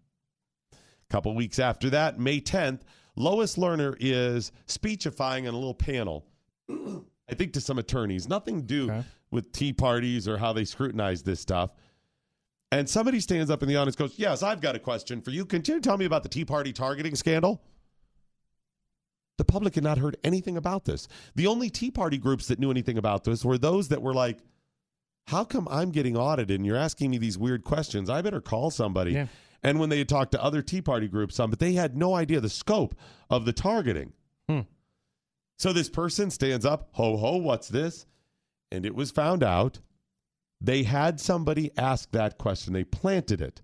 A couple weeks after that, May 10th, Lois Lerner is speechifying on a little panel. I think to some attorneys, nothing to do Okay. With tea parties or how they scrutinize this stuff. And somebody stands up in the audience and goes, Yes, I've got a question for you. Can you tell me about the Tea Party targeting scandal? The public had not heard anything about this. The only Tea Party groups that knew anything about this were those that were like, How come I'm getting audited and you're asking me these weird questions? I better call somebody. Yeah. And when they had talked to other Tea Party groups, some, but they had no idea the scope of the targeting. Hmm. So this person stands up, ho ho, what's this? And it was found out they had somebody ask that question. They planted it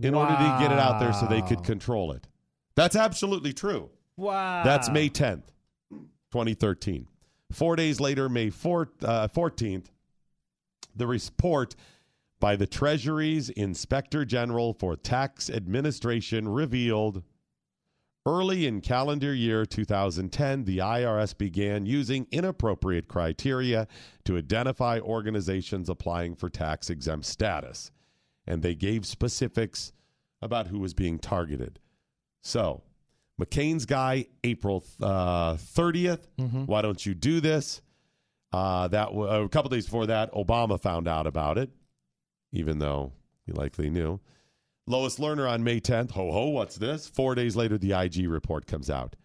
in order to get it out there so they could control it. That's absolutely true. Wow. That's May 10th, 2013. Four days later, May 4th, uh, 14th, the report by the Treasury's Inspector General for Tax Administration revealed early in calendar year 2010, the IRS began using inappropriate criteria to identify organizations applying for tax exempt status. And they gave specifics about who was being targeted. So, McCain's guy, April uh, 30th. Why don't you do this? Uh, that w- a couple days before that, Obama found out about it, even though he likely knew. Lois Lerner on May 10th. Ho ho, what's this? Four days later, the IG report comes out.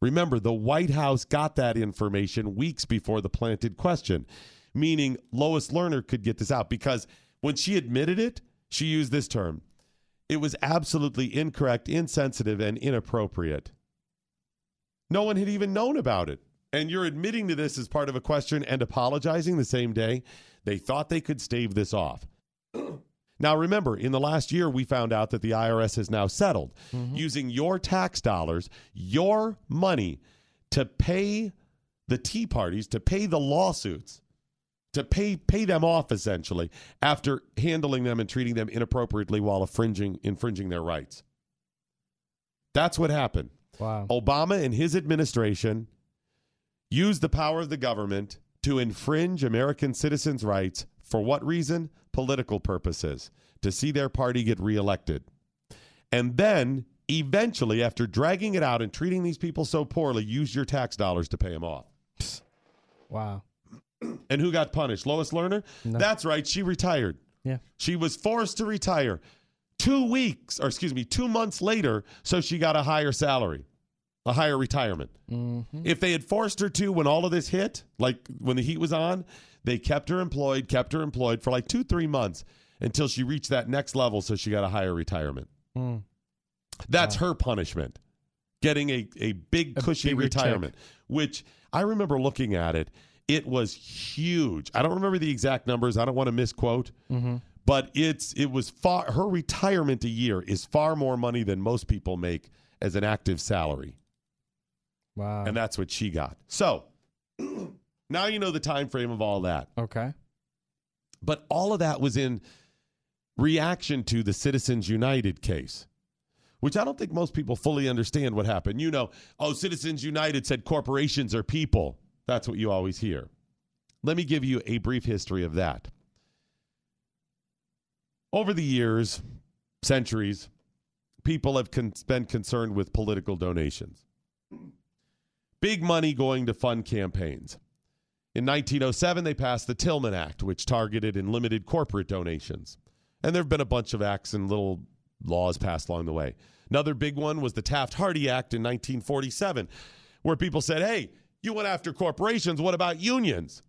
Remember, the White House got that information weeks before the planted question, meaning Lois Lerner could get this out because when she admitted it, she used this term. It was absolutely incorrect, insensitive, and inappropriate. No one had even known about it. And you're admitting to this as part of a question and apologizing the same day. They thought they could stave this off. Now, remember, in the last year, we found out that the IRS has now settled mm-hmm. using your tax dollars, your money to pay the Tea Parties, to pay the lawsuits, to pay pay them off essentially after handling them and treating them inappropriately while infringing infringing their rights. That's what happened. Wow. Obama and his administration used the power of the government to infringe American citizens' rights for what reason? Political purposes, to see their party get reelected. And then, eventually, after dragging it out and treating these people so poorly, use your tax dollars to pay them off. Wow. And who got punished? Lois Lerner? That's right, she retired. Yeah. She was forced to retire two weeks, or excuse me, two months later, so she got a higher salary, a higher retirement. Mm-hmm. If they had forced her to when all of this hit, like when the heat was on, they kept her employed, kept her employed for like two, three months until she reached that next level, so she got a higher retirement. Mm. That's her punishment. Getting a, a big A cushy bigger check. retirement, which I remember looking at it. It was huge. I don't remember the exact numbers. I don't want to misquote, Mm-hmm. but it's it was far her retirement a year is far more money than most people make as an active salary. Wow. And that's what she got. So now you know the time frame of all that. okay. But all of that was in reaction to the Citizens United case, which I don't think most people fully understand what happened. You know, oh, Citizens United said corporations are people. That's what you always hear. Let me give you a brief history of that. Over the years, centuries, people have con- been concerned with political donations. Big money going to fund campaigns. In 1907, they passed the Tillman Act, which targeted and limited corporate donations. And there have been a bunch of acts and little laws passed along the way. Another big one was the Taft Hartley Act in 1947, where people said, hey, you went after corporations. What about unions?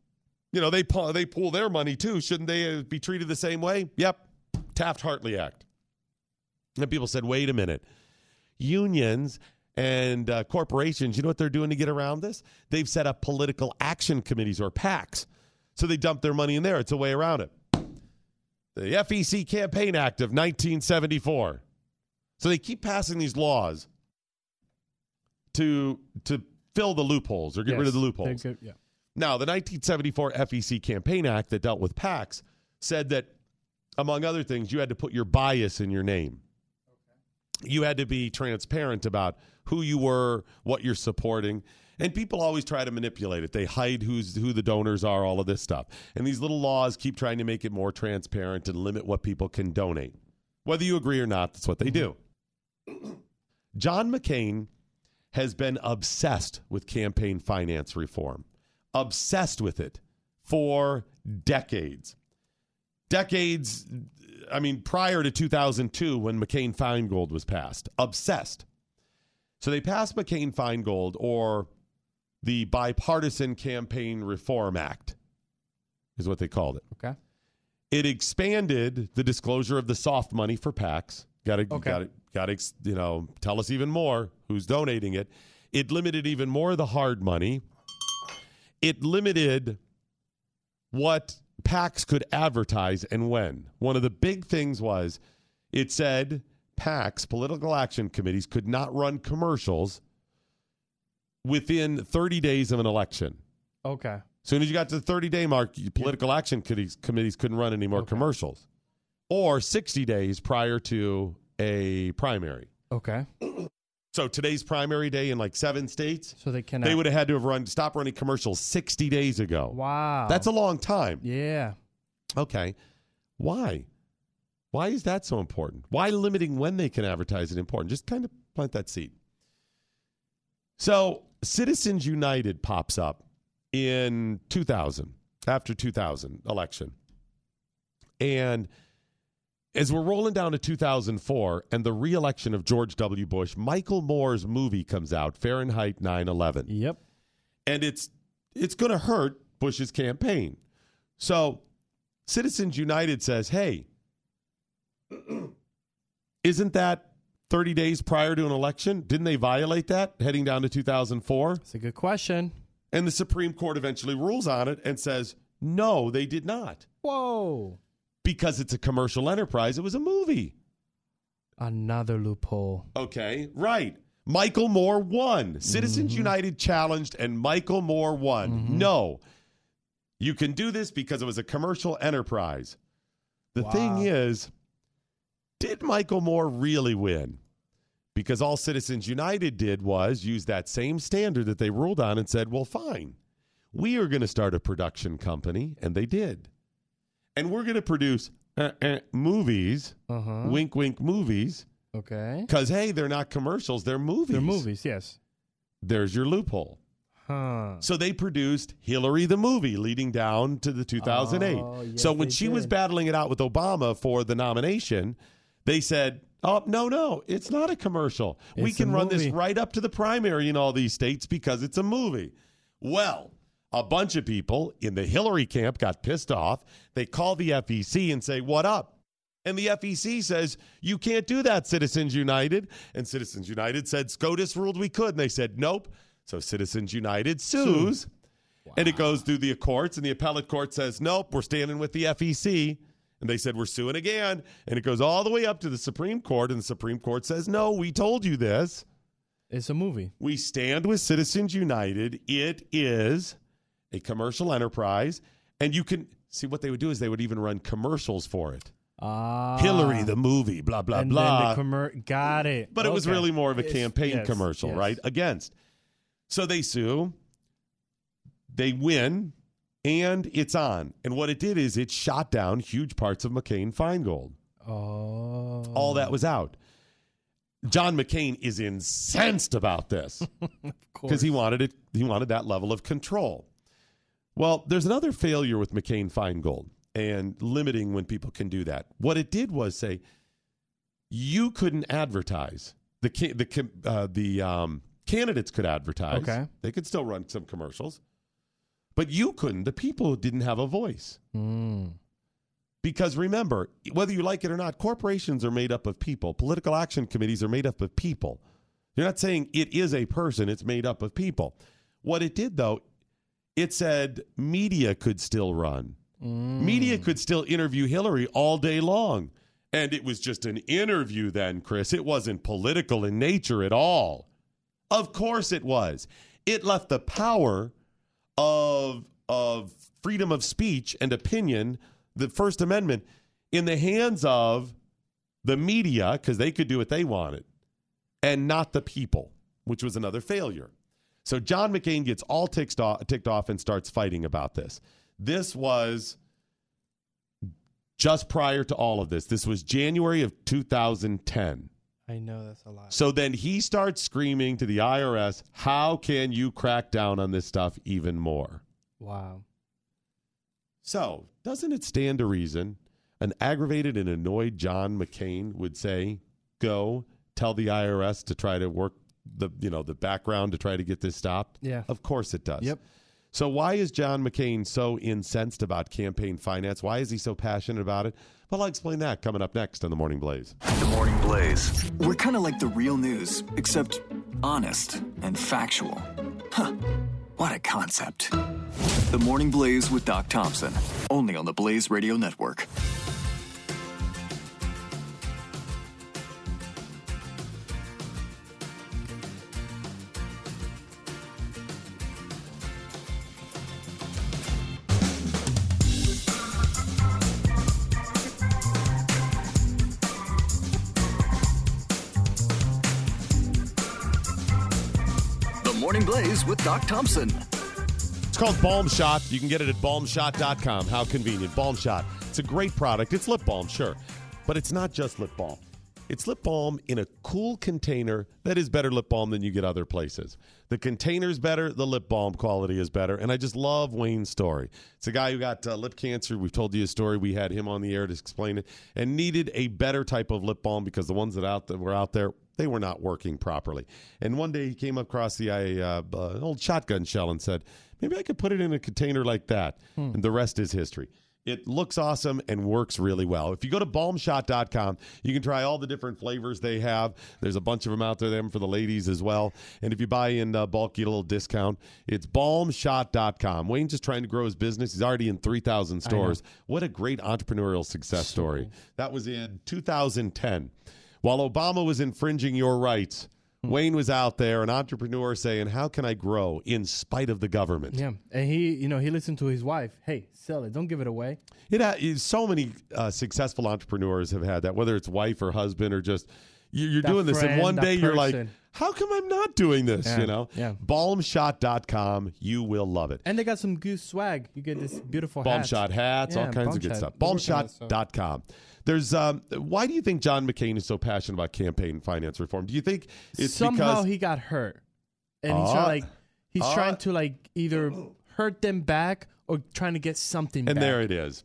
You know, they, they pool their money too. Shouldn't they uh, be treated the same way? Yep. Taft Hartley Act. And people said, wait a minute. Unions and uh, corporations, you know what they're doing to get around this? They've set up political action committees or PACs. So they dump their money in there. It's a way around it. The FEC Campaign Act of 1974. So they keep passing these laws to to fill the loopholes or get rid of the loopholes. Yeah. Now, the 1974 FEC Campaign Act that dealt with PACs said that, among other things, you had to put your bias in your name. You had to be transparent about who you were, what you're supporting. And people always try to manipulate it. They hide who's who the donors are, all of this stuff. And these little laws keep trying to make it more transparent and limit what people can donate. Whether you agree or not, that's what they do. John McCain has been obsessed with campaign finance reform, obsessed with it for decades. Decades, I mean, prior to 2002 when McCain Feingold was passed, obsessed. So they passed McCain Feingold or the Bipartisan Campaign Reform Act, is what they called it. Okay. It expanded the disclosure of the soft money for PACs. Got to, got to, got to, you know, tell us even more who's donating it. It limited even more the hard money. It limited what PACs could advertise and when. One of the big things was it said PACs, political action committees, could not run commercials within 30 days of an election. Okay. As soon as you got to the 30 day mark, political action committees, committees couldn't run any more commercials. Or 60 days prior to a primary. Okay. So today's primary day in like seven states, So they cannot. they would have had to have run stop running commercials 60 days ago. Wow. That's a long time. Yeah. Okay. Why? Why is that so important? Why limiting when they can advertise it important? Just kind of plant that seed. So, Citizens United pops up in 2000, after 2000 election. And as we're rolling down to 2004 and the reelection of George W. Bush, Michael Moore's movie comes out, Fahrenheit 9/11 Yep. and it's it's going to hurt Bush's campaign. So, Citizens United says, "Hey, isn't that 30 days prior to an election? Didn't they violate that heading down to 2004?" It's a good question. And the Supreme Court eventually rules on it and says, "No, they did not." Whoa. Because it's a commercial enterprise, it was a movie. Another loophole. Okay, right. Michael Moore won. Citizens mm-hmm. United challenged, and Michael Moore won. Mm-hmm. No, you can do this because it was a commercial enterprise. The thing is, did Michael Moore really win? Because all Citizens United did was use that same standard that they ruled on and said, well, fine, we are going to start a production company, and they did. And we're going to produce uh, uh, movies, Uh huh. wink, wink movies. Okay. Because hey, they're not commercials; they're movies. They're movies. Yes. There's your loophole. Huh. So they produced Hillary the movie, leading down to the 2008. Oh, yes, so when she was battling it out with Obama for the nomination, they said, "Oh no, no, it's not a commercial. we It's a can run this right up to the primary in all these states because it's a movie." Well. A bunch of people in the Hillary camp got pissed off. They call the FEC and say, What up? And the FEC says, You can't do that, Citizens United. And Citizens United said, SCOTUS ruled we could. And they said, Nope. So Citizens United sues. And it goes through the courts, and the appellate court says, Nope, we're standing with the FEC. And they said, We're suing again. And it goes all the way up to the Supreme Court, and the Supreme Court says, No, we told you this. It's a movie. We stand with Citizens United. It is a commercial enterprise. And you can see what they would do is they would even run commercials for it. Ah. Hillary, the movie, blah, blah, and blah. Then the commer- got it. but it was really more of a campaign yes, commercial, yes. right? Against. So they sue. They win, and it's on. And what it did is it shot down huge parts of McCain Feingold. Oh. All that was out. John McCain is incensed about this because he wanted it. He wanted that level of control. Well, there's another failure with McCain Feingold and limiting when people can do that. What it did was say you couldn't advertise. The the uh, the um, candidates could advertise. Okay. They could still run some commercials. But you couldn't. The people didn't have a voice. Mm. Because remember, whether you like it or not, corporations are made up of people. Political action committees are made up of people. You're not saying it is a person, it's made up of people. What it did, though, it said media could still run. Media could still interview Hillary all day long. And it was just an interview then, Chris. It wasn't political in nature at all. Of course it was. It left the power of of freedom of speech and opinion, the First Amendment, in the hands of the media because they could do what they wanted, and not the people, which was another failure. So John McCain gets all ticked off, ticked off and starts fighting about this. This was just prior to all of this. This was January of 2010. I know that's a lot. So then he starts screaming to the IRS, How can you crack down on this stuff even more? Wow. So, doesn't it stand to reason an aggravated and annoyed John McCain would say, Go tell the IRS to try to work the you know the background to try to get this stopped? Yeah. Of course it does. Yep. So why is John McCain so incensed about campaign finance? Why is he so passionate about it? Well, I'll explain that coming up next on the Morning Blaze. The Morning Blaze. We're kind of like the real news, except honest and factual. Huh. What a concept. The Morning Blaze with Doc Thompson, only on the Blaze Radio Network. Blaze with Doc Thompson. It's called Balm Shot. You can get it at balmshot.com. How convenient. Balm Shot. It's a great product. It's lip balm, sure. But it's not just lip balm. It's lip balm in a cool container that is better lip balm than you get other places. The container's better, the lip balm quality is better, and I just love Wayne's story. It's a guy who got uh, lip cancer. We've told you his story. We had him on the air to explain it, and needed a better type of lip balm because the ones that out that were out there they were not working properly. And one day he came across the uh, uh, old shotgun shell and said, "Maybe I could put it in a container like that." And the rest is history. It looks awesome and works really well. If you go to balmshot.com, you can try all the different flavors they have. There's a bunch of them out there them for the ladies as well. And if you buy in uh, bulk, you get a little discount. It's balmshot.com. Wayne's just trying to grow his business. He's already in 3,000 stores. What a great entrepreneurial success story. That was in 2010. While Obama was infringing your rights, Wayne was out there, an entrepreneur saying, How can I grow in spite of the government? Yeah, and he, you know, he listened to his wife. Hey, sell it. Don't give it away. It ha- so many uh, successful entrepreneurs have had that, whether it's wife or husband or just you, you're That doing this, and one day you're like, "How come I'm not doing this?" Yeah, You know, yeah. Balmshot.com, you will love it. And they got some goose swag. You get this beautiful Balm hat. shot hats, all kinds of good Shot. stuff. They're working on it, so- Balmshot.com. There's um, why do you think John McCain is so passionate about campaign finance reform? Do you think it's Somehow because he got hurt, and he's Ah. trying, like he's Ah. trying to like either hurt them back or trying to get something. Back. And back. there it is.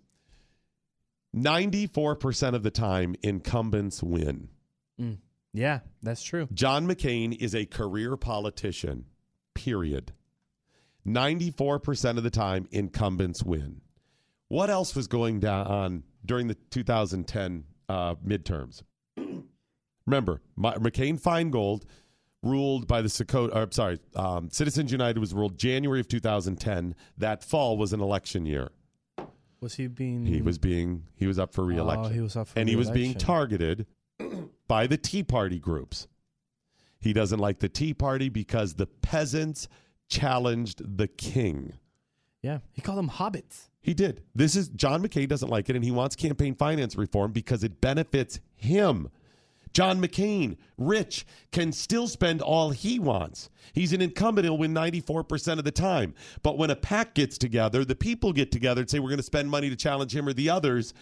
94% of the time incumbents win. Mm. Yeah, that's true. John McCain is a career politician, period. 94% of the time, incumbents win. What else was going down on during the 2010 uh, midterms? Remember, McCain Feingold ruled by the Dakota, or, sorry, um, Citizens United was ruled January of 2010. That fall was an election year. Was he being? He was being he was up for reelection. Oh, he was up for and he was being targeted by the Tea Party groups. He doesn't like the Tea Party because the peasants challenged the king. Yeah, he called them hobbits. He did. This is John McCain doesn't like it and he wants campaign finance reform because it benefits him. John McCain, rich, can still spend all he wants. He's an incumbent, he'll win 94% of the time. But when a pack gets together, the people get together and say, we're going to spend money to challenge him or the others,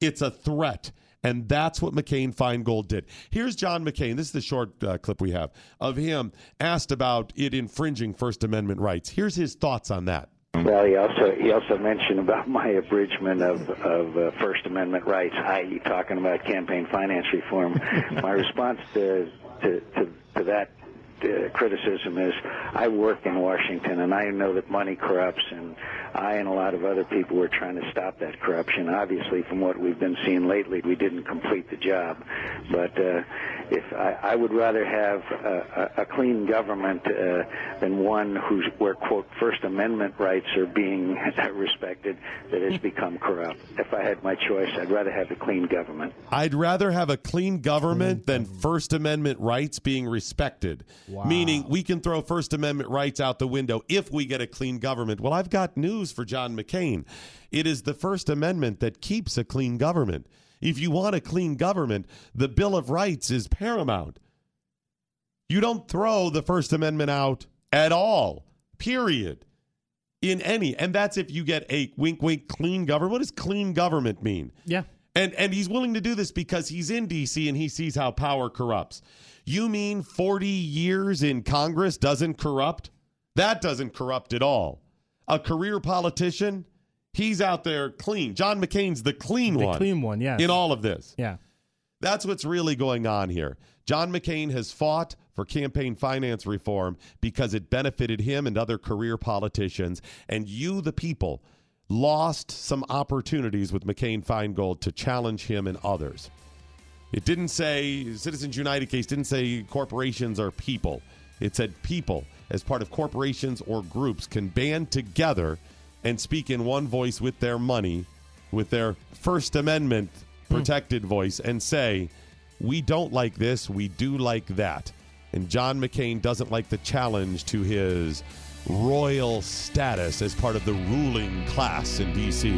it's a threat. And that's what McCain Feingold did. Here's John McCain. This is the short uh, clip we have of him asked about it infringing First Amendment rights. Here's his thoughts on that. Well, he also he also mentioned about my abridgment of of uh, First Amendment rights, i.e., talking about campaign finance reform. my response to to to, to that uh, criticism is I work in Washington and I know that money corrupts and I and a lot of other people were trying to stop that corruption. Obviously, from what we've been seeing lately, we didn't complete the job. But uh, if I, I would rather have a, a, a clean government uh, than one who's where quote First Amendment rights are being respected that has become corrupt. If I had my choice, I'd rather have a clean government. I'd rather have a clean government than First Amendment rights being respected. Meaning we can throw First Amendment rights out the window if we get a clean government. Well, I've got news for John McCain. It is the First Amendment that keeps a clean government. If you want a clean government, the Bill of Rights is paramount. You don't throw the First Amendment out at all, period. In any, and that's if you get a wink, wink, clean government. What does clean government mean? Yeah. And and he's willing to do this because he's in DC and he sees how power corrupts. You mean 40 years in Congress doesn't corrupt? That doesn't corrupt at all. A career politician, he's out there clean. John McCain's the clean The one. clean one, yes. In all of this. Yeah. That's what's really going on here. John McCain has fought for campaign finance reform because it benefited him and other career politicians. And you, the people, lost some opportunities with McCain Feingold to challenge him and others. It didn't say, Citizens United case didn't say corporations are people. It said people, as part of corporations or groups, can band together and speak in one voice with their money, with their First Amendment hmm. protected voice, and say, we don't like this, we do like that. And John McCain doesn't like the challenge to his royal status as part of the ruling class in D.C.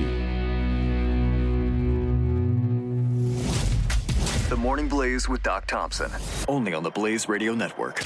The Morning Blaze with Doc Thompson, only on the Blaze Radio Network.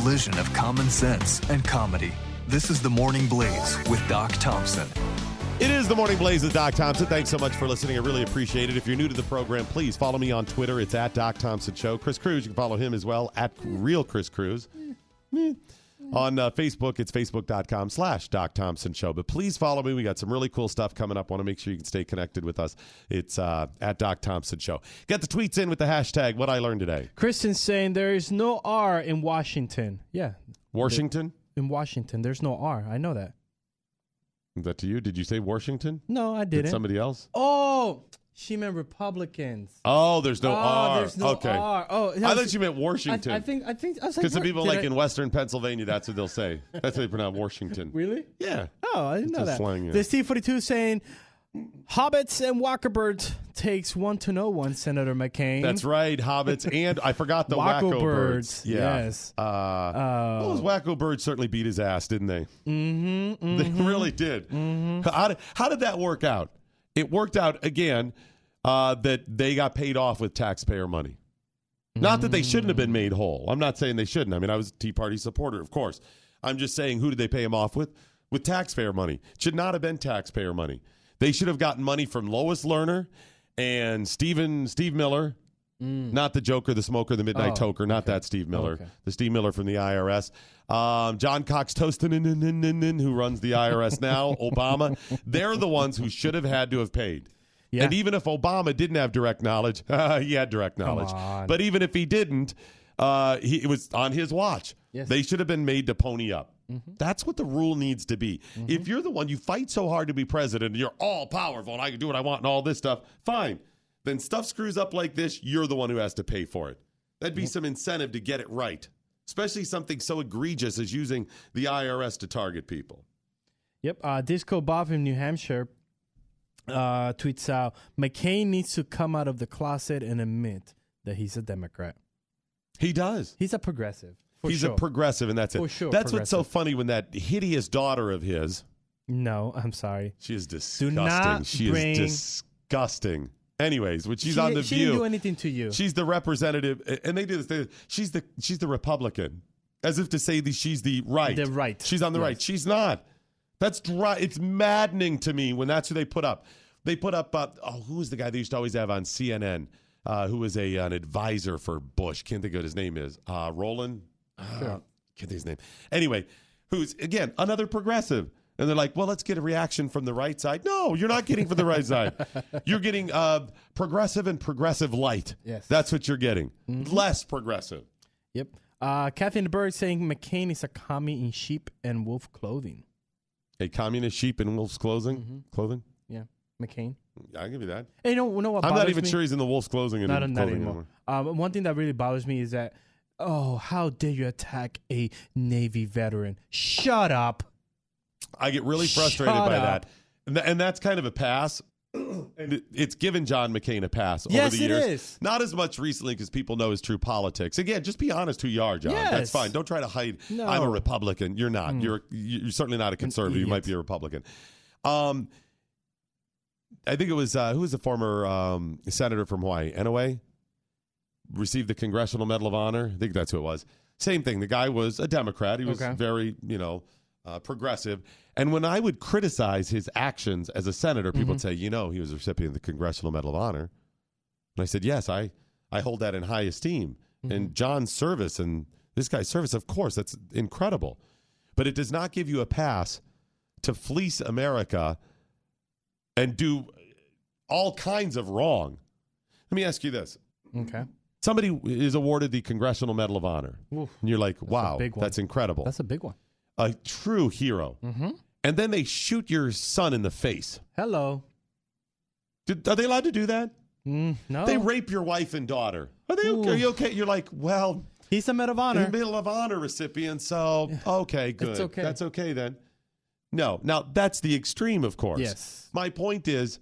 Collision of common sense and comedy. This is the Morning Blaze with Doc Thompson. It is the Morning Blaze with Doc Thompson. Thanks so much for listening. I really appreciate it. If you're new to the program, please follow me on Twitter. It's at Doc Thompson Show. Chris Cruz, you can follow him as well at Real Chris Cruz. Eh. On uh, Facebook, it's facebook.com slash Doc Thompson Show. But please follow me. We got some really cool stuff coming up. Want to make sure you can stay connected with us. It's uh, at Doc Thompson Show. Get the tweets in with the hashtag What I Learned Today. Kristen's saying there is no R in Washington. Yeah. Washington? In Washington, there's no R. I know that. Is that to you? Did you say Washington? No, I Did didn't. somebody else? Oh, she meant Republicans. Oh, there's no Oh, R. there's no okay. R. Oh, I thought you meant Washington. I, I think. I think. I was like, Because some people like I- in Western Pennsylvania, that's what they'll say. That's how they pronounce Washington. Really? Yeah. Oh, I didn't It's know that. slang, yeah. The Steve Forty Two saying, "Hobbits and Walkerbirds takes one to know one." Senator McCain. That's right, hobbits, and I forgot the Wacko wacko, birds, birds. Yeah. yes. Uh, those wacko birds certainly beat his ass, didn't they? Mm-hmm, They really did. How, did. how did that work out? It worked out again uh, that they got paid off with taxpayer money. Not that they shouldn't have been made whole. I'm not saying they shouldn't. I mean, I was a Tea Party supporter, of course. I'm just saying, who did they pay him off with? With taxpayer money. It should not have been taxpayer money. They should have gotten money from Lois Lerner and Stephen Steve Miller. Not the Joker, the smoker, the midnight Oh, toker, not that Steve Miller. Okay. The Steve Miller from the IRS. Um, John Cox Toastin, who runs the IRS now, Obama. They're the ones who should have had to have paid. Yeah. And even if Obama didn't have direct knowledge, he had direct knowledge. But even if he didn't, uh, he, it was on his watch. Yes. They should have been made to pony up. That's what the rule needs to be. If you're the one, you fight so hard to be president, and you're all powerful, and I can do what I want, and all this stuff, fine. Then stuff screws up like this, you're the one who has to pay for it. That'd be some incentive to get it right, especially something so egregious as using the IRS to target people. Yep. Uh, Disco Bob in New Hampshire uh, tweets out McCain needs to come out of the closet and admit that he's a Democrat. He does. He's a progressive. He's sure. a progressive, and that's it. For sure, that's what's so funny when that hideous daughter of his, no, I'm sorry. she is disgusting. Do not she bring- is disgusting. Anyways, when she's She- on the she View, didn't do anything to you. She's the representative, and they do this. They, she's the she's the Republican, as if to say that she's the right. The right. She's on the Yes. right. She's not. That's dry. It's maddening to me when that's who they put up. They put up. Uh, oh, who was the guy they used to always have on CNN? Uh, who was a an advisor for Bush? Can't think of what his name is. Uh, Roland. Uh, can't think his name. Anyway, who's again another progressive. And they're like, well, let's get a reaction from the right side. No, you're not getting from the right side. You're getting uh, progressive and progressive light. Yes. That's what you're getting. Less progressive. Yep. Uh, the Bird saying McCain is a commie in sheep and wolf clothing. A communist sheep in wolf's clothing. Mm-hmm. Clothing. McCain. I'll give you that. Hey, you know, you know what I'm not bothers even me? sure he's in the wolf's clothing, Not, not clothing anymore. Um, one thing that really bothers me is that, oh, how dare you attack a Navy veteran? Shut up. I get really frustrated Shut by up. that, and, th- and that's kind of a pass. and it, it's given John McCain a pass over Yes, the years. is. Not as much recently because people know his true politics. Again, just be honest who you are, John. That's fine. Don't try to hide. No. I'm a Republican. You're not. Mm. You're you're certainly not a conservative. You might be a Republican. Um, I think it was uh, who was the former um, senator from Hawaii, Inouye, received the Congressional Medal of Honor. I think that's who it was. Same thing. The guy was a Democrat. He was Okay. very, you know, uh, progressive. And when I would criticize his actions as a senator, people would say, you know, he was a recipient of the Congressional Medal of Honor. And I said, yes, I, I hold that in high esteem. And John's service and this guy's service, of course, that's incredible. But it does not give you a pass to fleece America and do all kinds of wrong. Let me ask you this. Okay. Somebody is awarded the Congressional Medal of Honor. Oof. And you're like, wow, big one. that's incredible. That's a big one. a true hero. Mm-hmm. And then they shoot your son in the face. Hello. Did, are they allowed to do that? Mm, no. They rape your wife and daughter. Are they okay? Are you okay? You're like, well, He's a Medal of Honor. Honor. Medal of Honor recipient, so okay, good. okay. That's okay then. No, now that's the extreme, of course. Yes. My point is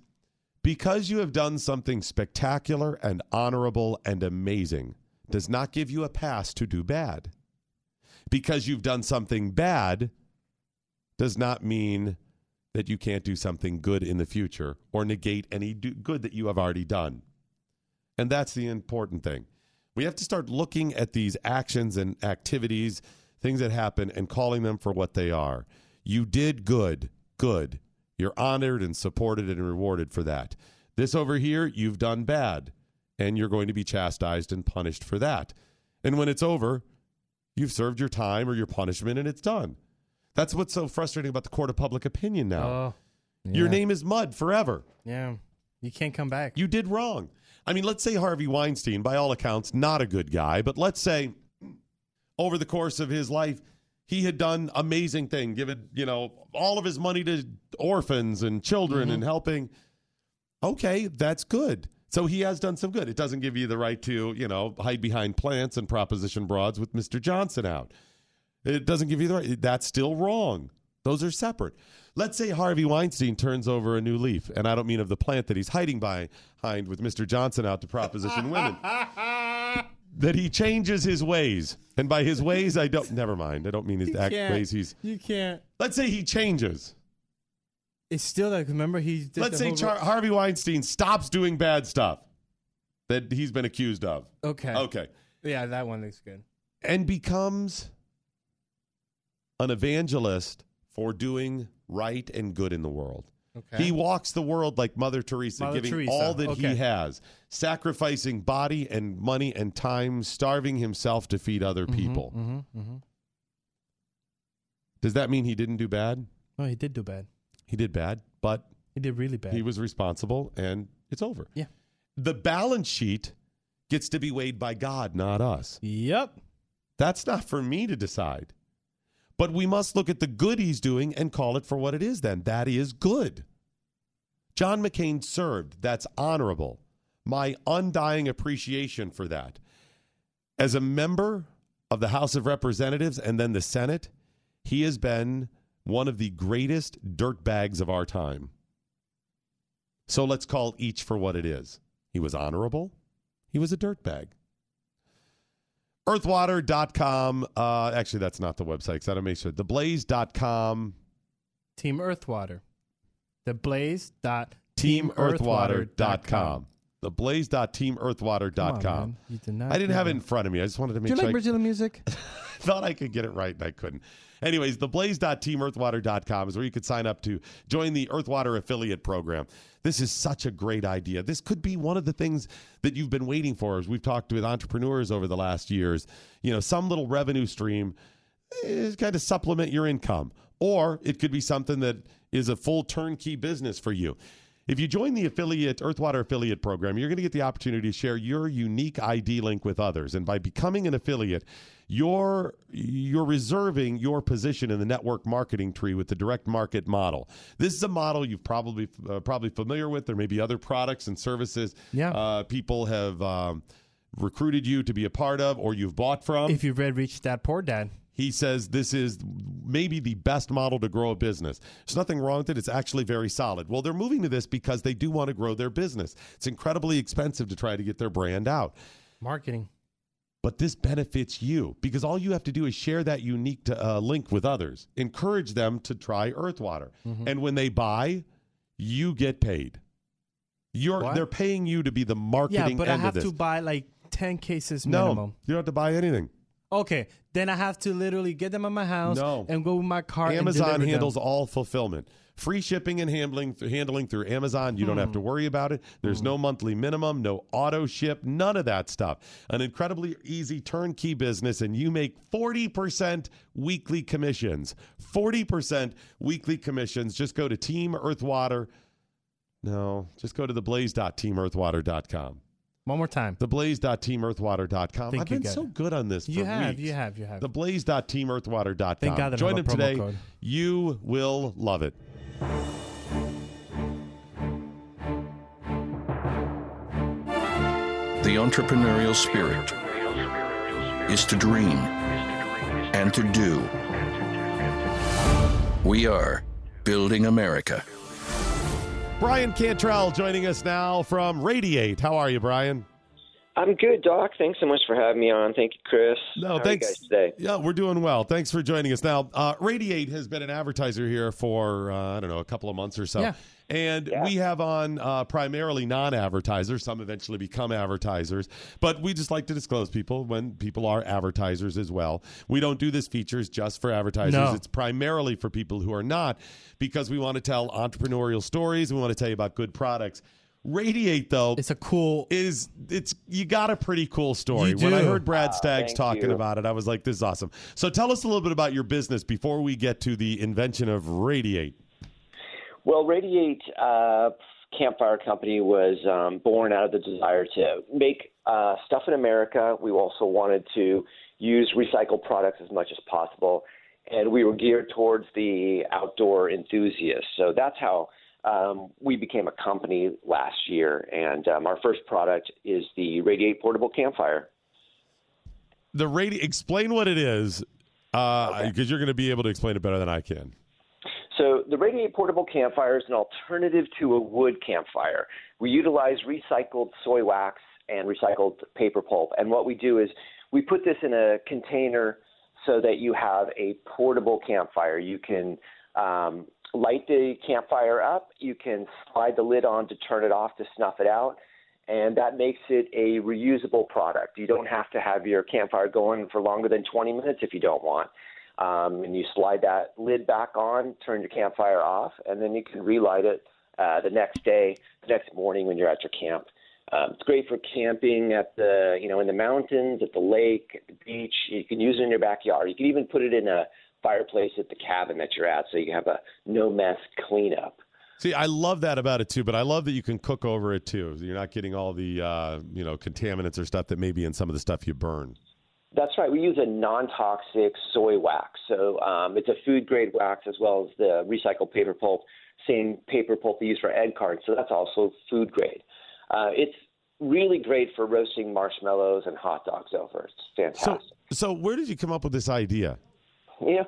because you have done something spectacular and honorable and amazing does not give you a pass to do bad. Because you've done something bad does not mean that you can't do something good in the future or negate any do- good that you have already done. And that's the important thing. We have to start looking at these actions and activities, things that happen, and calling them for what they are. You did good, good. You're honored and supported and rewarded for that. This over here, you've done bad, and you're going to be chastised and punished for that. And when it's over, you've served your time or your punishment and it's done. That's what's so frustrating about the court of public opinion now. Oh, Your name is mud forever. Yeah. You can't come back. You did wrong. I mean, let's say Harvey Weinstein, by all accounts, not a good guy, but let's say over the course of his life, he had done amazing thing, given, you know, all of his money to orphans and children and mm-hmm. helping. Okay, that's good. So he has done some good. It doesn't give you the right to, you know, hide behind plants and proposition broads with Mr. Johnson out. It doesn't give you the right. That's still wrong. Those are separate. Let's say Harvey Weinstein turns over a new leaf, and I don't mean of the plant that he's hiding behind with Mr. Johnson out to proposition women. that he changes his ways, and by his ways, I don't. Never mind. I don't mean his act ways. He's. You can't. Let's say he changes. It's still like remember he. Did Let's say Char- Harvey Weinstein stops doing bad stuff that he's been accused of. Okay. Okay. Yeah, that one looks good. and becomes an evangelist for doing right and good in the world. Okay. He walks the world like Mother Teresa, Mother giving Teresa, all that okay. he has, sacrificing body and money and time, starving himself to feed other people. Mm-hmm, mm-hmm. Does that mean he didn't do bad? Oh, he did do bad. He did bad, but He did really bad. he was responsible and it's over. Yeah. The balance sheet gets to be weighed by God, not us. Yep. That's not for me to decide. But we must look at the good he's doing and call it for what it is, then. That is good. John McCain served. That's honorable. My undying appreciation for that. As a member of the House of Representatives and then the Senate, he has been one of the greatest dirtbags of our time. So let's call each for what it is. He was honorable. He was a dirtbag. Earthwater.com. Uh, actually, that's not the website because I don't make sure. Theblaze.com. Team Earthwater. The Blaze dot TeamEarthwater.com. Theblaze.teamearthwater.com. Come on. You did not I didn't have it in front of me. I just wanted to make Do you sure. like I- Brazilian music? thought I could get it right and I couldn't. Anyways, theblaze.teamearthwater.com is where you could sign up to join the Earthwater affiliate program. This is such a great idea. This could be one of the things that you've been waiting for as we've talked with entrepreneurs over the last years. You know, some little revenue stream is kind of supplement your income. Or it could be something that is a full turnkey business for you. If you join the affiliate Earthwater affiliate program, you're going to get the opportunity to share your unique ID link with others. And by becoming an affiliate, you're you're reserving your position in the network marketing tree with the direct market model. This is a model you've probably uh, probably familiar with. There may be other products and services Yeah. uh, people have um, recruited you to be a part of or you've bought from. if you've read Rich Dad Poor Dad. He says this is maybe the best model to grow a business. There's nothing wrong with it. It's actually very solid. Well, they're moving to this because they do want to grow their business. It's incredibly expensive to try to get their brand out. Marketing. But this benefits you because all you have to do is share that unique to, uh, link with others. Encourage them to try Earthwater. Mm-hmm. And when they buy, you get paid. You're What? they're paying you to be the marketing Yeah, but I have to buy like 10 cases minimum no, you don't have to buy anything. Okay, then I have to literally get them at my house No. and go with my car. and Amazon handles all fulfillment. Free shipping and handling handling through Amazon. You don't have Hmm. to worry about it. There's no monthly minimum, no auto ship, none of that stuff. An incredibly easy turnkey business, and you make 40% weekly commissions. 40% weekly commissions. Just go to Team Earthwater. No, just go to theblaze.teamearthwater.com. One more time. Theblaze.teamearthwater.com. Think I've you been so it. good on this for You have, weeks. you have, you have. Theblaze.teamearthwater.com. Thank God that Join them today. code. You will love it. The entrepreneurial spirit is to dream and to do. We are building America. Bryan Cantrell joining us now from Radiate. How are you, Bryan? I'm good, Doc. Thanks so much for having me on. Thank you, Chris. No, How are thanks. you guys today? Yeah, we're doing well. Thanks for joining us. Now, uh, Radiate has been an advertiser here for, uh, I don't know, a couple of months or so. Yeah. And we have on uh, primarily non advertisers. Some eventually become advertisers. But we just like to disclose people when people are advertisers as well. We don't do this features just for advertisers, No. it's primarily for people who are not because we want to tell entrepreneurial stories. We want to tell you about good products. Radiate, though, It's a cool. is it's you got a pretty cool story. When I heard Brad Staggs thank talking you. about it, I was like, "This is awesome." So tell us a little bit about your business before we get to the invention of Radiate. Well, Radiate uh, Campfire Company was um, born out of the desire to make uh, stuff in America. We also wanted to use recycled products as much as possible, and we were geared towards the outdoor enthusiasts. So that's how um, we became a company last year. And um, our first product is the Radiate Portable Campfire. The radi explain what it is, because Okay. you're going to be able to explain it better than I can. So the Radiate Portable Campfire is an alternative to a wood campfire. We utilize recycled soy wax and recycled paper pulp. And what we do is we put this in a container so that you have a portable campfire. You can um, light the campfire up, you can slide the lid on to turn it off to snuff it out, and that makes it a reusable product. You don't have to have your campfire going for longer than 20 minutes if you don't want. Um, and you slide that lid back on, turn your campfire off, and then you can relight it uh, the next day, the next morning when you're at your camp. Um, it's great for camping at the, you know, in the mountains, at the lake, at the beach. You can use it in your backyard. You can even put it in a fireplace at the cabin that you're at, so you have a no mess cleanup. See, I love that about it too, but I love that you can cook over it too. You're not getting all the uh, you know contaminants or stuff that may be in some of the stuff you burn. That's right. We use a non-toxic soy wax, so um, it's a food-grade wax as well as the recycled paper pulp. Same paper pulp we use for egg cartons, so that's also food grade. Uh, it's really great for roasting marshmallows and hot dogs over. It's fantastic. So, so where did you come up with this idea? You know,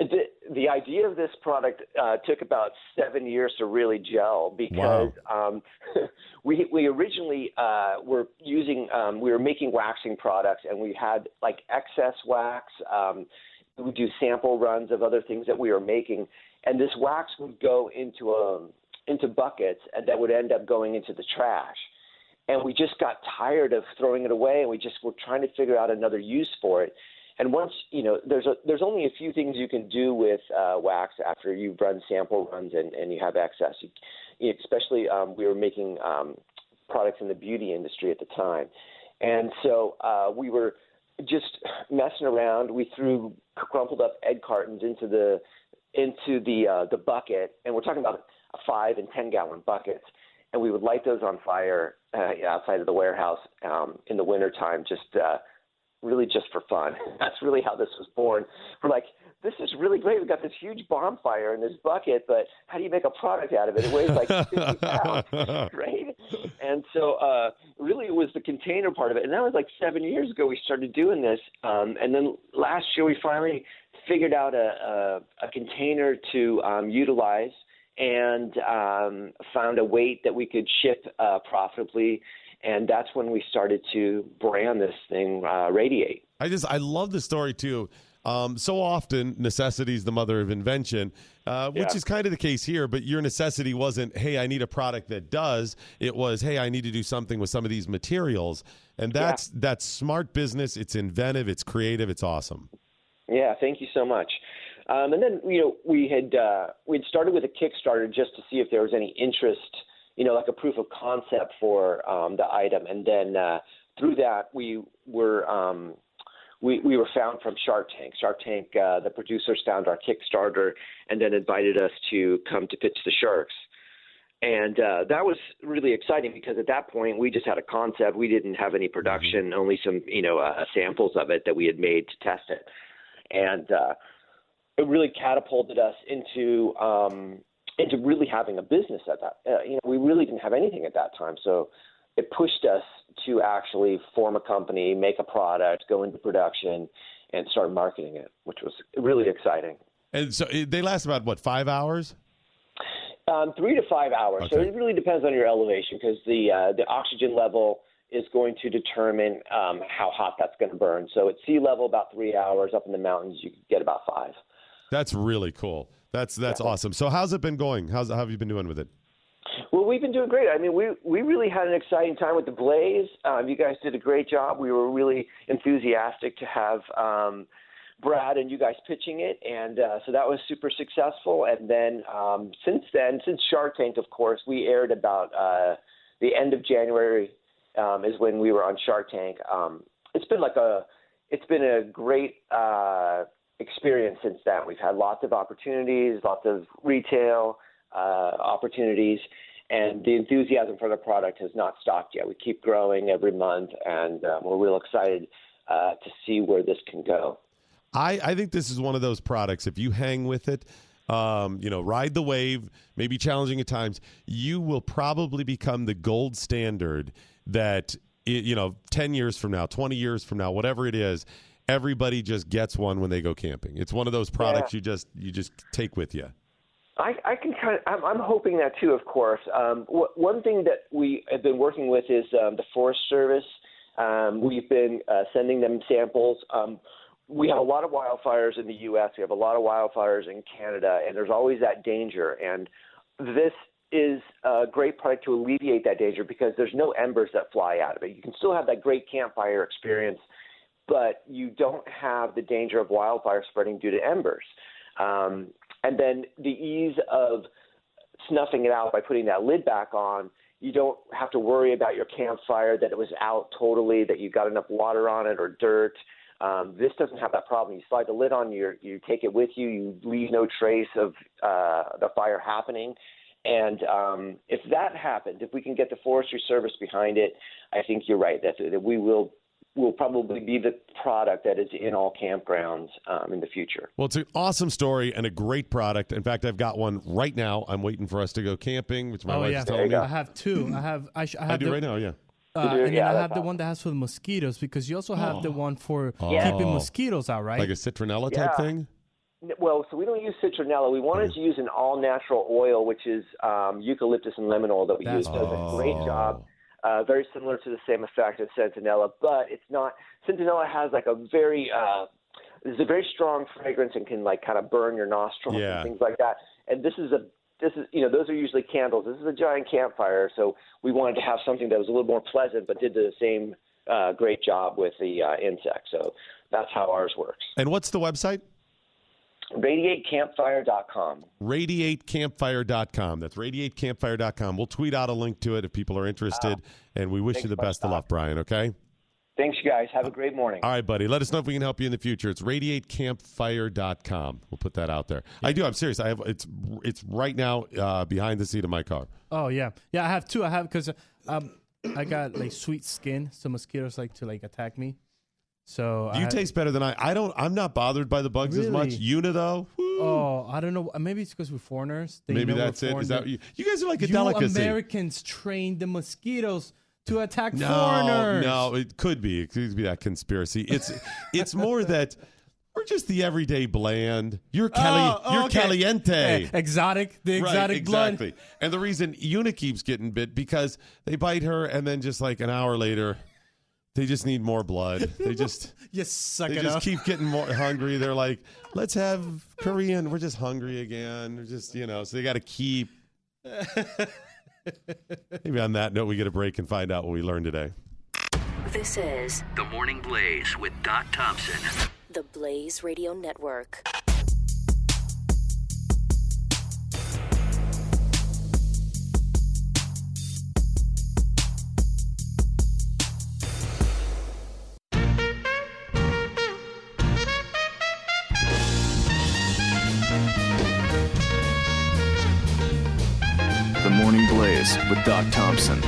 the the idea of this product uh, took about seven years to really gel because um, we we originally uh, were using um, we were making waxing products and we had like excess wax. Um, we would do sample runs of other things that we were making, and this wax would go into um into buckets and that would end up going into the trash. and we just got tired of throwing it away, and we just were trying to figure out another use for it. And once you know, there's a there's only a few things you can do with uh, wax after you've run sample runs and, and you have excess. You, especially um, we were making um, products in the beauty industry at the time, and so uh, we were just messing around. We threw crumpled up egg cartons into the into the uh, the bucket, and we're talking about a five and ten gallon buckets, and we would light those on fire uh, outside of the warehouse um, in the wintertime, just uh, really just for fun. That's really how this was born. We're like, this is really great. We've got this huge bonfire in this bucket, but how do you make a product out of it? It weighs like 50 pounds, right? And so, uh, really, it was the container part of it. And that was like seven years ago we started doing this. Um, and then last year we finally figured out a, a, a container to um, utilize and um, found a weight that we could ship uh, profitably. And that's when we started to brand this thing uh, Radiate. I just I love the story too. Um, so often, necessity is the mother of invention, uh, which Yeah. is kind of the case here. But your necessity wasn't, hey, I need a product that does. It was, hey, I need to do something with some of these materials, and that's that's smart business. It's inventive. It's creative. It's awesome. Yeah, thank you so much. Um, and then you know we had uh, we had started with a Kickstarter just to see if there was any interest, you know, like a proof of concept for um, the item, and then uh, through that we were um, we we were found from Shark Tank. Shark Tank, uh, the producers found our Kickstarter and then invited us to come to pitch the Sharks. And uh, that was really exciting because at that point we just had a concept. We didn't have any production, only some you know uh, samples of it that we had made to test it, and uh, it really catapulted us into um, into really having a business at that. Uh, you know, we really didn't have anything at that time, so it pushed us to actually form a company, make a product, go into production, and start marketing it, which was really exciting. And so they last about what five hours? Um, three to five hours. So it really depends on your elevation because the uh, the oxygen level is going to determine um, how hot that's going to burn. So at sea level, about three hours. Up in the mountains, you could get about five. That's really cool. That's that's awesome. So how's it been going? How's how have you been doing with it? Well, we've been doing great. I mean, we we really had an exciting time with the Blaze. Um, you guys did a great job. We were really enthusiastic to have um, Brad and you guys pitching it, and uh, so that was super successful. And then um, since then, since Shark Tank, of course, we aired about uh, the end of January um, is when we were on Shark Tank. Um, it's been like a it's been a great uh, experience since then. We've had lots of opportunities, lots of retail uh, opportunities, and the enthusiasm for the product has not stopped yet. We keep growing every month, and um, we're real excited uh, to see where this can go. I, I think this is one of those products. If you hang with it, um, you know, ride the wave, maybe challenging at times, you will probably become the gold standard that, you know, 10 years from now, 20 years from now, whatever it is, everybody just gets one when they go camping. It's one of those products you just you just take with you. I, I can kind of, I'm, I'm hoping that too, of course. Um, one thing that we have been working with is um, the Forest Service. Um, we've been uh, sending them samples. Um, we have a lot of wildfires in the U.S. We have a lot of wildfires in Canada, and there's always that danger. And this is a great product to alleviate that danger because there's no embers that fly out of it. You can still have that great campfire experience, but you don't have the danger of wildfire spreading due to embers. Um, and then the ease of snuffing it out by putting that lid back on, you don't have to worry about your campfire that it was out totally, that you got enough water on it or dirt. Um, this doesn't have that problem. You slide the lid on, you you take it with you, you leave no trace of uh, the fire happening. And um, if that happened, if we can get the Forestry Service behind it, I think you're right that, that we will will probably be the product that is in all campgrounds um, in the future. Well, it's an awesome story and a great product. In fact, I've got one right now. I'm waiting for us to go camping, which my oh wife's yeah, telling me. I have two. I have I, sh- I I do the, right now, yeah. Uh, You do? and Yeah, then I that's have the awesome. one that has for the mosquitoes because you also have the one for Yeah. keeping mosquitoes out, right? Like a citronella type Yeah. thing? Well, so we don't use citronella. We wanted to use an all natural oil, which is um, eucalyptus and lemon oil that we That's use. Does a great Oh. job. Uh, very similar to the same effect as citronella, but it's not. Citronella has like a very, uh, it's a very strong fragrance and can like kind of burn your nostrils Yeah. and things like that. And this is a this is you know those are usually candles. This is a giant campfire, so we wanted to have something that was a little more pleasant, but did the same uh, great job with the uh, insect. So that's how ours works. And what's the website? RadiateCampfire.com. Radiatecampfire.com. That's radiatecampfire.com. We'll tweet out a link to it if people are interested. and we wish Thanks you the best of luck, Bryan, okay? Thanks, you guys. Have a great morning. All right, buddy. Let us know if we can help you in the future. It's radiatecampfire.com. We'll put that out there. I do. I'm serious. I have it's it's right now uh, behind the seat of my car. Oh yeah, yeah. I have two. I have because um, I got like sweet skin, so mosquitoes like to like attack me. So I You have- taste better than I. I don't. I'm not bothered by the bugs as much. Really? Una though. Oh, I don't know. Maybe it's because we're foreigners. They Maybe that's it. Is that you, you guys are like a you delicacy? Americans train the mosquitoes to attack no, foreigners. no, it could be. It could be that conspiracy. It's it's more that we're just the everyday bland. You're cali, Oh, oh, you're okay. caliente. Eh, exotic, the Right, exotic blood. exactly. And the reason Una keeps getting bit because they bite her, and then just like an hour later, they just need more blood. They just You suck they it just up. keep getting more hungry. They're like, let's have Korean. We're just hungry again. We're just you know, so they got to keep. Maybe on that note, we get a break and find out what we learned today. This is The Morning Blaze with Doc Thompson. the Blaze Radio Network. Morning with Doc Thompson.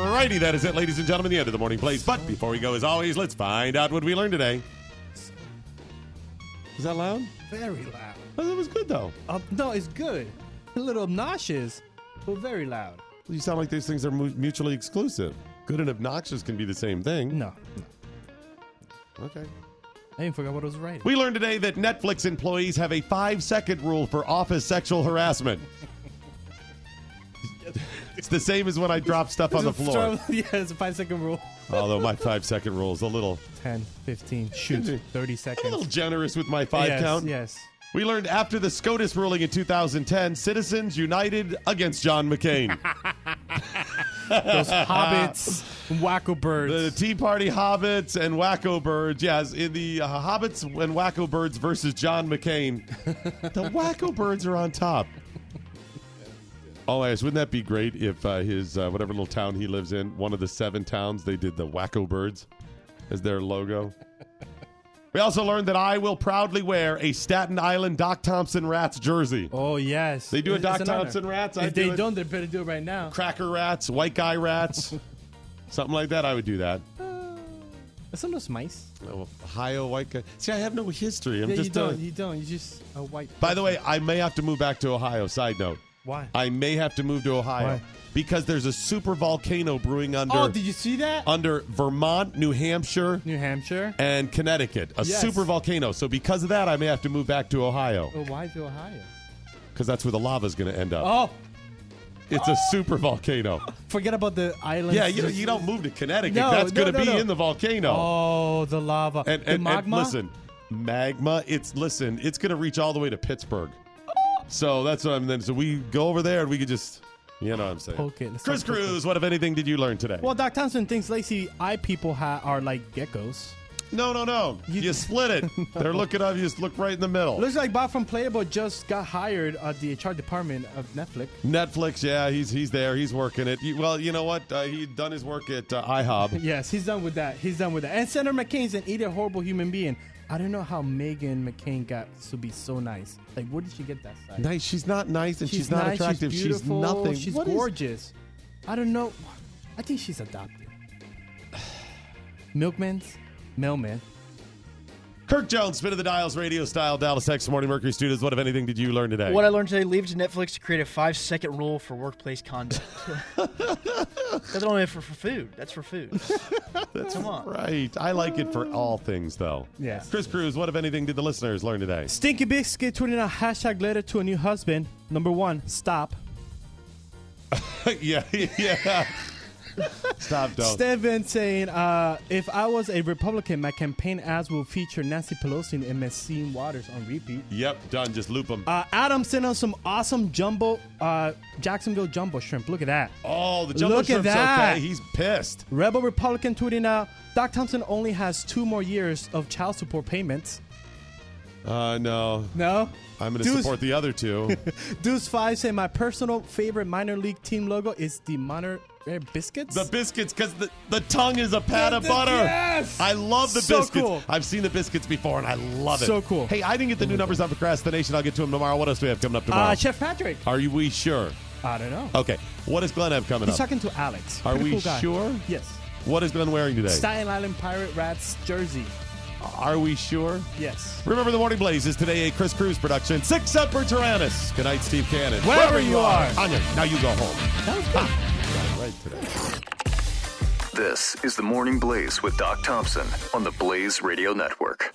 Alrighty, that is it, ladies and gentlemen. The end of the morning plays. But before we go, as always, let's find out what we learned today. Is that loud? Very loud. Oh, that was good though. Uh, no, it's good. A little obnoxious, but very loud. You sound like these things are mu- mutually exclusive. Good and obnoxious can be the same thing. No, Okay. I even forgot what I was writing. We learned today that Netflix employees have a five second rule for office sexual harassment. it's the same as when I drop stuff on the floor. yeah, it's a five second rule. Although my five second rule is a little 10, 15, shoot, 30 seconds. a little generous with my five yes, count. Yes. We learned after the SCOTUS ruling in 2010, citizens united against John McCain. Those hobbits, wacko birds. The Tea Party hobbits and wacko birds. Yes, in the uh, hobbits and wacko birds versus John McCain. the wacko birds are on top. Oh, yes, wouldn't that be great if uh, his uh, whatever little town he lives in, one of the seven towns, they did the wacko birds as their logo. We also learned that I will proudly wear a Staten Island Doc Thompson Rats jersey. Oh yes, They do a It's- Doc it's an honor. Thompson Rats. I If do they it. don't, they better do it right now. Cracker Rats, White Guy Rats, something like that. I would do that. Some of those mice. Oh, Ohio White Guy. See, I have no history. I'm yeah, just. you uh, don't. you don't. You just a white. by the way, I may have to move back to Ohio. Side note. Why? I may have to move to Ohio Why? Because there's a super volcano brewing under oh, did you see that? under Vermont, New Hampshire, New Hampshire. and Connecticut. A Yes. super volcano. So because of that, I may have to move back to Ohio Oh, why to Ohio? because that's where the lava's going to end up. Oh, It's a super volcano. forget about the island. Yeah, you, you don't move to Connecticut. No, that's no, going to no, be in the volcano. Oh, the lava. and, the and, and magma. listen, magma. It's listen. It's going to reach all the way to Pittsburgh. So that's what I'm. Then so we go over there and we could just, you know, what I'm saying. Okay, Chris Cruz. What if anything did you learn today? Well, Doc Thompson thinks lazy eye people ha- are like geckos. No, no, no. You, split it. They're looking up. You just look right in the middle. Looks like Bob from Playable just got hired at the HR department of Netflix. Netflix. Yeah, he's he's there. He's working it. You- Well, you know what? Uh, he done his work at uh, IHOB. Yes, he's done with that. He's done with that. And Senator McCain's an idiot, horrible human being. I don't know how Meghan McCain got to be so nice. Like, where did she get that side? Nice. She's not nice and she's, not nice, attractive. She's, beautiful, nothing. She's What is- gorgeous. I don't know. I think she's adopted. Milkman's? Mailman. Kirk Jones, spin of the dials, radio style, Dallas Texas Morning Mercury Studios. What if anything did you learn today? What I learned today: leave it to Netflix to create a five-second rule for workplace conduct. That's only for, for food. That's for food. That's Come on. right. I like it for all things, though. Yes. Chris Cruz, what if anything did the listeners learn today? Stinky Biscuit tweeting a hashtag letter to a new husband. Number one, stop. yeah, yeah. Stop, don't. Steven saying, uh, if I was a Republican, my campaign ads will feature Nancy Pelosi and Maxine Waters on repeat. Yep, done. Just loop them. Uh, Adam sent us some awesome jumbo, uh, Jacksonville jumbo shrimp. Look at that. oh, the jumbo Look at shrimp's that. okay. He's pissed. Rebel Republican tweeting out, Doc Thompson only has two more years of child support payments. Uh, no. No? I'm going to Deuce- support the other two. Deuce Five say my personal favorite minor league team logo is the Montgomery Biscuits. the biscuits, because the, the tongue is a pat of butter. yes! I love the So biscuits. cool. I've seen the biscuits before, and I love it. So cool. Hey, I didn't get the new numbers on procrastination. I'll get to them tomorrow. What else do we have coming up tomorrow? uh, Chef Patrick. Are you we sure? I don't know. Okay. What does Glenn have coming He's up? talking to Alex. Are Pretty we cool guy. sure? Yes. What is Glenn wearing today? Staten Island Pirate Rats jersey. Are we sure? Yes. Remember, the Morning Blaze is today a Chris Cruz production. Sic semper tyrannis. Good night, Steve Cannon. Wherever you are. Anya, now you go home. That was good. Got it right today. This is the Morning Blaze with Doc Thompson on the Blaze Radio Network.